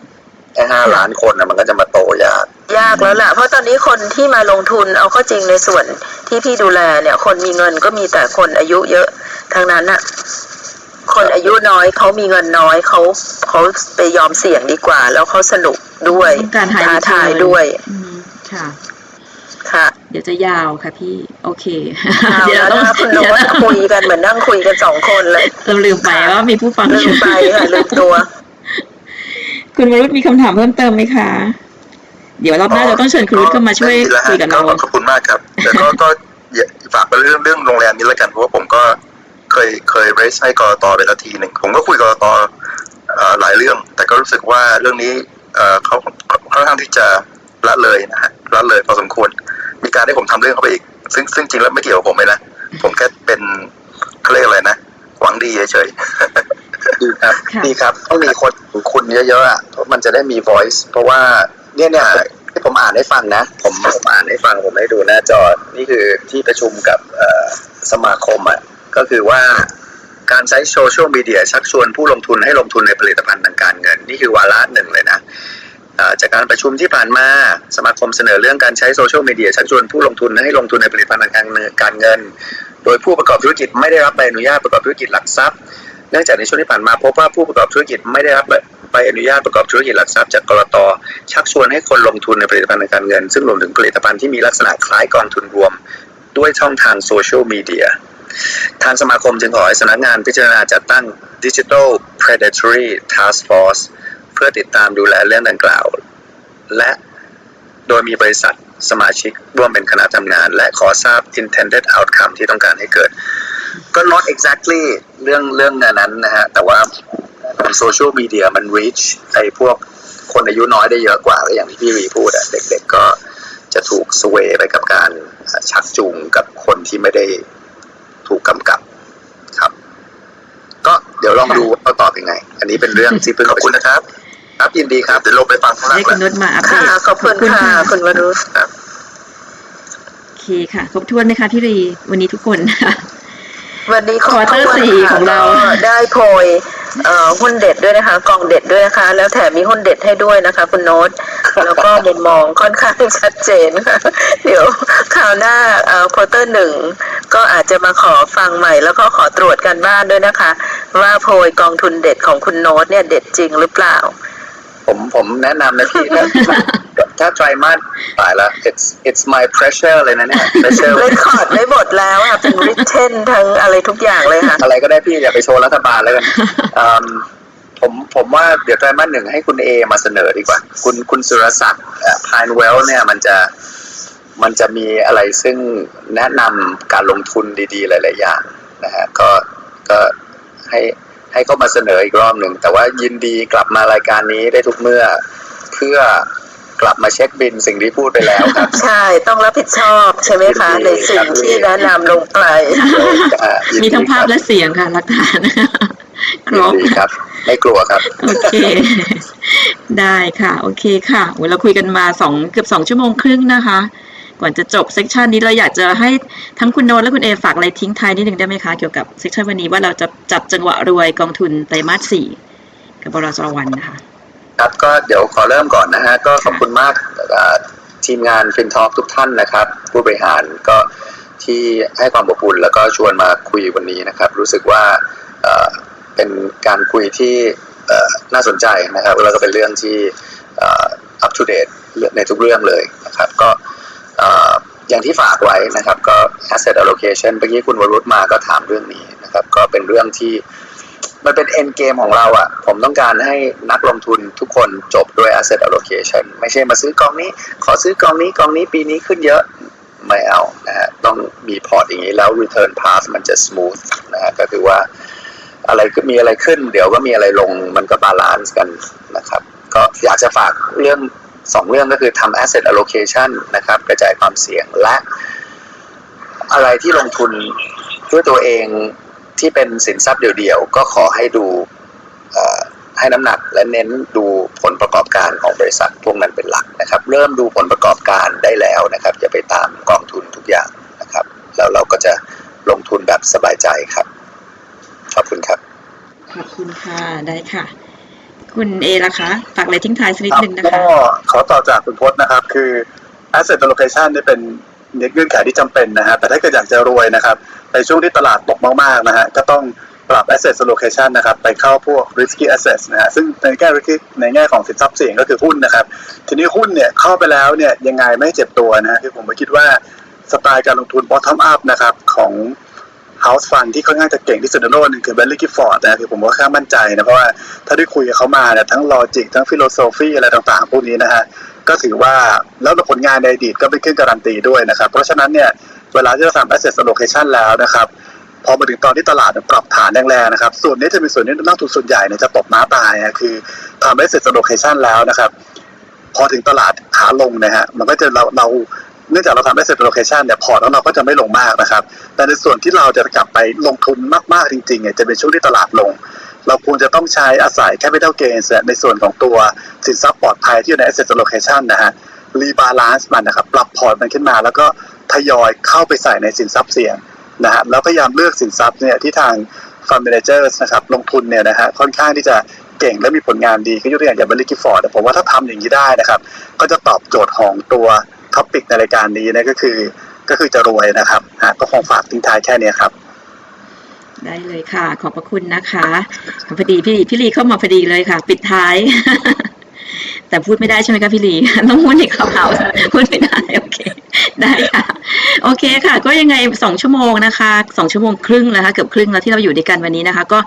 แค่ห้าล้านคนนะมันก็จะมาโตยาก ยากแล้วล่ะ เพราะตอนนี้คนที่มาลงทุนเอาเข้าจริงในส่วนที่พี่ดูแลเนี่ย คนมีเงินก็มีแต่คนอายุเยอะทั้งนั้นน่ะ คนอายุน้อยเขามีเงินน้อยเขาเขาไปยอมเสี่ยงดีกว่า แล้วเขาสนุกด้วยต้องการ high ท้าทาย return ด้วยอืมค่ะค่ะ เดี๋ยวจะยาวค่ะพี่ โอเคเอาเดี๋ยวแล้วเราต้องนะคะคุณโน้เดี๋ยวตเราคุยกันเหมือนนั่งคุยกันสองคนเลยเราลืมไปว่ามีผู้ฟังลือมยู่ไปค่ะลืมตัว คุณวรุษมีคำถามเพิ่มเติมไหมคะ เดี๋ยวรอบหน้าเราต้องเชิญคุณวรุษเข้ามาช่วยไม่มีแล้วฮะคุยกับเราขอบคุณมากครับแต่ก็ก็อย่าฝากไปเรื่องเรื่องโรงแรมนี้แล้วกันเพราะว่าผมก็ เคยเคยเรสให้กรตไปแล้วทีหนึ่งผมก็คุยกับกรตเอ่อหลายเรื่อง แต่ก็รู้สึกว่าเรื่องนี้เอ่อเขาค่อนข้างที่จะละเลยนะฮะละเลยพอสมควร มีการให้ผมทำเรื่องเข้าไปอีก ซึ่งซึ่งจริงแล้วไม่เกี่ยวกับผมเลยนะผมแค่เป็นเขาเรียกอะไรนะหวังดีเฉยๆดีครับค่ะดีครับต้องมีคนของคุณเยอะๆอะเพราะมันจะได้มี voice เพราะว่าเนี่ยเนี่ยที่ผมอ่านให้ฟังนะ ผมผมอ่านให้ฟังผมให้ดูหน้าจอ นี่คือที่ประชุมกับเอ่อสมาคมอะ ก็คือว่าการใช้โซเชียลมีเดียชักชวนผู้ลงทุนให้ลงทุนในผลิตภัณฑ์ทางการเงิน นี่คือวาระหนึ่งเลยนะจากการประชุมที่ผ่านมาสมาคมเสนอเรื่องการใช้โซเชียลมีเดียชักชวนผู้ลงทุนให้ลงทุนในผลิตภัณฑ์ทางการเงินการเงิน โดยผู้ประกอบธุรกิจไม่ได้รับใบอนุญาตประกอบธุรกิจหลักทรัพย์ เนื่องจากในช่วงที่ผ่านมาพบว่าผู้ประกอบธุรกิจไม่ได้รับใบอนุญาตประกอบธุรกิจหลักทรัพย์จากกรตชักชวนให้คนลงทุนในผลิตภัณฑ์ทางการเงิน ซึ่งรวมถึงผลิตภัณฑ์ที่มีลักษณะคล้ายกองทุนรวม ด้วยช่องทางโซเชียลมีเดีย ทางสมาคมจึงขอให้สำนักงานพิจารณาจัดตั้ง Digital Predatory Task Force เพื่อติดตามดูแลเรื่องดังกล่าว และโดยมีบริษัทสมาชิกร่วมเป็นคณะทำงาน และขอทราบ intended outcome ที่ต้องการให้เกิด ก็ not exactly เรื่องเรื่องนั้นนะฮะ แต่ว่าโซเชียลมีเดียมัน reach ไอ้พวกคนอายุน้อยได้เยอะกว่าอย่างที่พี่วีพูดอะเด็กๆก็จะถูกสเวไปกับการชักจูงกับคนที่ไม่ได้ ถูกกำกับครับ ก็เดี๋ยวลองดูว่าเขาตอบยังไง อันนี้เป็นเรื่องที่เพิ่งขอบคุณนะครับ ครับยินดีครับเดี๋ยวลงไปฟังข้างล่างให้แล้คุวณนุชมาอัปเดค่ะขอบคุณค่ะคุณวรุษโอเคค่ะครบถ้วนไหมคะพี่รีวันนี้ทุกคนนะคะวันนี้ quarter สี่ของเราก็ได้โพยเอ่อ หุ้นเด็ดด้วยนะคะ กองเด็ดด้วยนะคะ แล้วแถมมีหุ้นเด็ดให้ด้วยนะคะ คุณโน้ตแล้วก็มุมมองค่อนข้างชัดเจนค่ะเดี๋ยวคราวหน้าเอ่อ quarter หนึ่งก็อาจจะมาขอฟังใหม่ แล้วก็ขอตรวจการบ้านด้วยนะคะ ว่าโพยกองทุนเด็ดของคุณโน้ตเนี่ยเด็ดจริงหรือเปล่า ผมผมแนะนำนะพี่ถ้าถ้าไตรมาสตายละ it's it's my pressure เลยนะเนี่ย pressure เรคคอร์ดไม่หมดแล้วอะเป็นริทเทนทั้งอะไรทุกอย่างเลยค่ะ อะไรก็ได้พี่อย่าไปโชว์รัฐบาลแล้วกันอืมผมผมว่าเดี๋ยวไตรมาสหนึ่งให้คุณเอมาเสนอดีกว่า คุณคุณสุรศักดิ์พายเวลเนี่ยมันจะมันจะมีอะไรซึ่งแนะนำการลงทุนดีๆ หลาย ๆ อย่างนะฮะก็ก็ให้ ให้เขามาเสนออีกรอบหนึ่ง แต่ว่ายินดีกลับมารายการนี้ได้ทุกเมื่อ เพื่อกลับมาเช็คบินสิ่งที่พูดไปแล้วครับ ใช่ต้องรับผิดชอบใช่ไหมคะ ในสิ่งที่แนะนำลงไปอ่ายินมีดีทั้งภาพครับและเสียงค่ะหลักฐานครยินบดีครับ ไม่กลัวครับ โอเค ได้ค่ะ โอเคค่ะโอ้ยเราคุยกันมาสองเกือบสองชั่วโมงครึ่งนะคะ ก่อนจะจบ section นี้เราอยากจะให้ทั้งคุณโน้ตและคุณเอฝากอะไรทิ้งท้ายนิดหนึ่งได้ไหมคะเกี่ยวกับ section วันนี้ว่าเราจะจับจังหวะรวยกองทุนไตรมาสสี่กับบลจ.วรรณนะคะครับก็เดี๋ยวขอเริ่มก่อนนะฮะก็ขอบคุณมากทีมงานฟินทอ k ทุกท่านนะครับ ผู้บริหารก็ที่ให้ความอบอุ่นแล้วก็ชวนมาคุยวันนี้นะครับ รู้สึกว่าเป็นการคุยที่น่าสนใจนะครับแล้วก็เป็นเรื่องที่อ่อ up to date ในทุกเรื่องเลยนะครับ ก็ อย่างที่ฝากไว้นะครับก็ asset allocation เมื่อกี้คุณวรุษมาก็ถามเรื่องนี้นะครับ ก็เป็นเรื่องที่มันเป็น end game ของเราอะผมต้องการให้นักลงทุนทุกคนจบด้วย asset allocation ไม่ใช่มาซื้อกองนี้ ขอซื้อกองนี้กองนี้ปีนี้ขึ้นเยอะไม่เอานะฮะต้องมีพอร์ตอย่างนี้แล้ว return path มันจะ smooth นะฮะก็คือว่าอะไรก็มีอะไรขึ้น เดี๋ยวก็มีอะไรลงมันก็ balance กันนะครับ ก็อยากจะฝากเรื่อง สองเรื่องก็คือทำ asset allocation นะครับ กระจายความเสี่ยงและ อะไรที่ลงทุนด้วยตัวเองที่เป็นสินทรัพย์เดี่ยวๆ ก็ขอให้ดูให้น้ำหนักและเน้นดูผลประกอบการของบริษัทพวกนั้นเป็นหลักนะครับ เริ่มดูผลประกอบการได้แล้วนะครับอย่าไปตามกองทุนทุกอย่างนะครับ แล้วเราก็จะลงทุนแบบสบายใจครับ ขอบคุณครับ ขอบคุณค่ะ ได้ค่ะ คุณเอละคะฝากอะไรทิ้งท้ายสักนิดหนึ่งนะก็คะขอต่อจากคุณพจน์นะครับ คือ asset allocation นี่เป็นเงื่อนไขที่จำเป็นนะฮะแต่ถ้าเกิดอยากจะรวยนะครับ ในช่วงที่ตลาดตกมากๆนะฮะก็ต้องปรับ asset allocation นะครับ ไปเข้าพวก risky assets นะฮะซึ่งในแง่ risky ในแง่ของสินทรัพย์เสี่ยงก็คือหุ้นนะครับ ทีนี้หุ้นเนี่ยเข้าไปแล้วเนี่ยยังไงไม่เจ็บตัวนะฮะคือผมก็คิดว่าสไตล์การลงทุน bottom up นะครับของ House Fund ที่ค่อนข้างจะเก่งที่สุดในโลกหนึงคือ Bentley Gifford นะคือผมก็ค่อนข้างมั่นใจนะ เพราะว่าถ้าได้คุยกับเขามาเนี่ยทั้ง logic ทั้ง philosophy อะไรต่างๆ พวกนี้นะฮะก็ถือว่าแล้วผลงานในอดีตก็เป็นเครื่องการันตีด้วยนะครับ เพราะฉะนั้นเนี่ยเวลาที่เราทำ asset allocation แล้วนะครับพอมาถึงตอนที่ตลาดปรับฐานแรงๆนะครับ ส่วนนี้จะเป็นส่วนที่นักทุนส่วนใหญ่เนี่ยจะตกม้าตายนะคือทำ asset allocation แล้วนะครับ พอถึงตลาดขาลงนะฮะมันก็จะเราเรา เนื่องจากเราทำ asset allocation เนี่ยพอร์ตของเราก็จะไม่ลงมากนะครับ แต่ในส่วนที่เราจะกลับไปลงทุนมากๆจริงๆเนี่ยจะเป็นช่วงที่ตลาดลง เราควรจะต้องใช้อาศัย capital gains เนี่ยในส่วนของตัวสินทรัพย์ปลอดภัยที่อยู่ใน asset allocation นะฮะ rebalance มันนะครับปรับพอร์ตมันขึ้นมา แล้วก็ทยอยเข้าไปใส่ในสินทรัพย์เสี่ยงนะฮะแล้วพยายามเลือกสินทรัพย์เนี่ยที่ทาง fund managers นะครับลงทุนเนี่ยนะฮะค่อนข้างที่จะเก่งและมีผลงานดีก็ยกตัวอย่างอย่าง Baillie Gifford ผมว่าถ้าทำอย่างนี้ได้นะครับ ก็จะตอบโจทย์ของตัว topic ในรายการนี้นะก็คือ ก็คือจะรวยนะครับฮะก็คงฝากทิ้งท้ายแค่นี้ครับได้เลยค่ะ ขอบพระคุณนะคะพอดีพี่พี่ลีเข้ามาพอดีเลยค่ะ ปิดท้าย แต่พูดไม่ได้ใช่ไหมคะพี่ลีต้องพูดใน Clubhouse พูดไม่ได้โอเค ได้ค่ะ โอเคค่ะ ก็ยังไงสองชั่วโมงนะคะสองชั่วโมงครึ่งแล้วค่ะเกือบครึ่งแล้วที่เราอยู่ด้วยกันวันนี้นะคะ ก็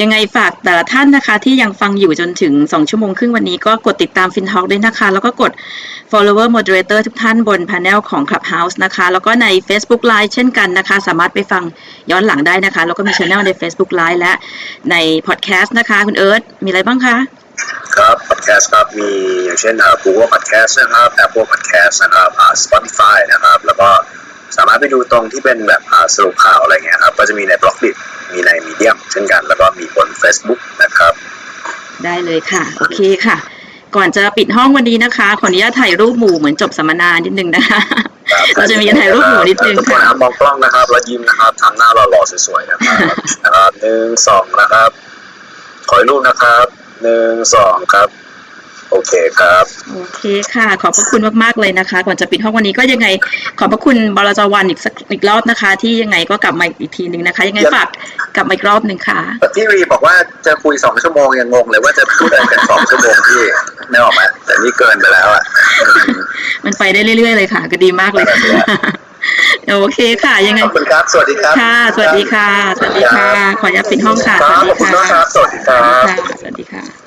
ยังไงฝากแต่ละท่านนะคะ ที่ยังฟังอยู่จนถึงสองชั่วโมงครึ่งวันนี้ก็กดติดตามฟินท a l k ด้วยนะคะ แล้วก็กด follower moderator ทุกท่านบน panel ของ Clubhouse นะคะ แล้วก็ใน Facebook Live เช่นกันนะคะ สามารถไปฟังย้อนหลังได้นะคะ แล้วก็มี channel ใน Facebook Live และใน podcast นะคะ คุณเอิร์ธมีอะไรบ้างคะ ครับพอดแคสต์ครับมีอย่างเช่นอ่า Google Podcast นะครับ Apple Podcast นะครับอ่า Spotify นะครับ แล้วก็สามารถไปดูตรงที่เป็นแบบอ่าสรุปข่าวอะไรเงี้ยครับก็จะมีใน b ล็อกดิมีใน Medium เช่นกัน แล้วก็มีบน Facebook นะครับ ได้เลยค่ะ โอเคค่ะ ก่อนจะปิดห้องวันนี้นะคะ ขออนุญาตถ่ายรูปหมู่เหมือนจบสัมมนานิดนึงนะคะ เราจะมีถ่ายรูปหมู่นิดนึงทุกคนค่ะ นะครับมองกล้องนะครับแล้วยิ้มนะครับทำหน้าหล่อๆสวยๆนะครับ นะครับหนึ่งสองนะครับ ขออีกรูปนะครับ หนึ่งสองครับ โอเคครับ โอเคค่ะ ขอบพระคุณมากๆเลยนะคะ ก่อนจะปิดห้องวันนี้ก็ยังไง ขอบพระคุณบลจวันอีกสักอีกรอบนะคะ ที่ยังไงก็กลับมาอีกทีหนึ่งนะคะ ยังไงฝากกลับมาอีกรอบหนึ่งค่ะพี่รีบอกว่าจะคุยสองชั่วโมงยังงงเลยว่าจะพูดอะไรกันสองชั่วโมงพี่ไม่ออกไหมาแต่นี่เกินไปแล้วอะมันไปได้เรื่อยๆเลยค่ะ ก็ดีมากเลยค่ะ โอเคค่ะ ยังไงขอบคุณครับ สวัสดีครับค่ะ สวัสดีค่ะ สวัสดีค่ะ ขออนุญาตปิดห้องค่ะครับขอบคุณมากครับสวัสดีครับค่ะ สวัสดีค่ะ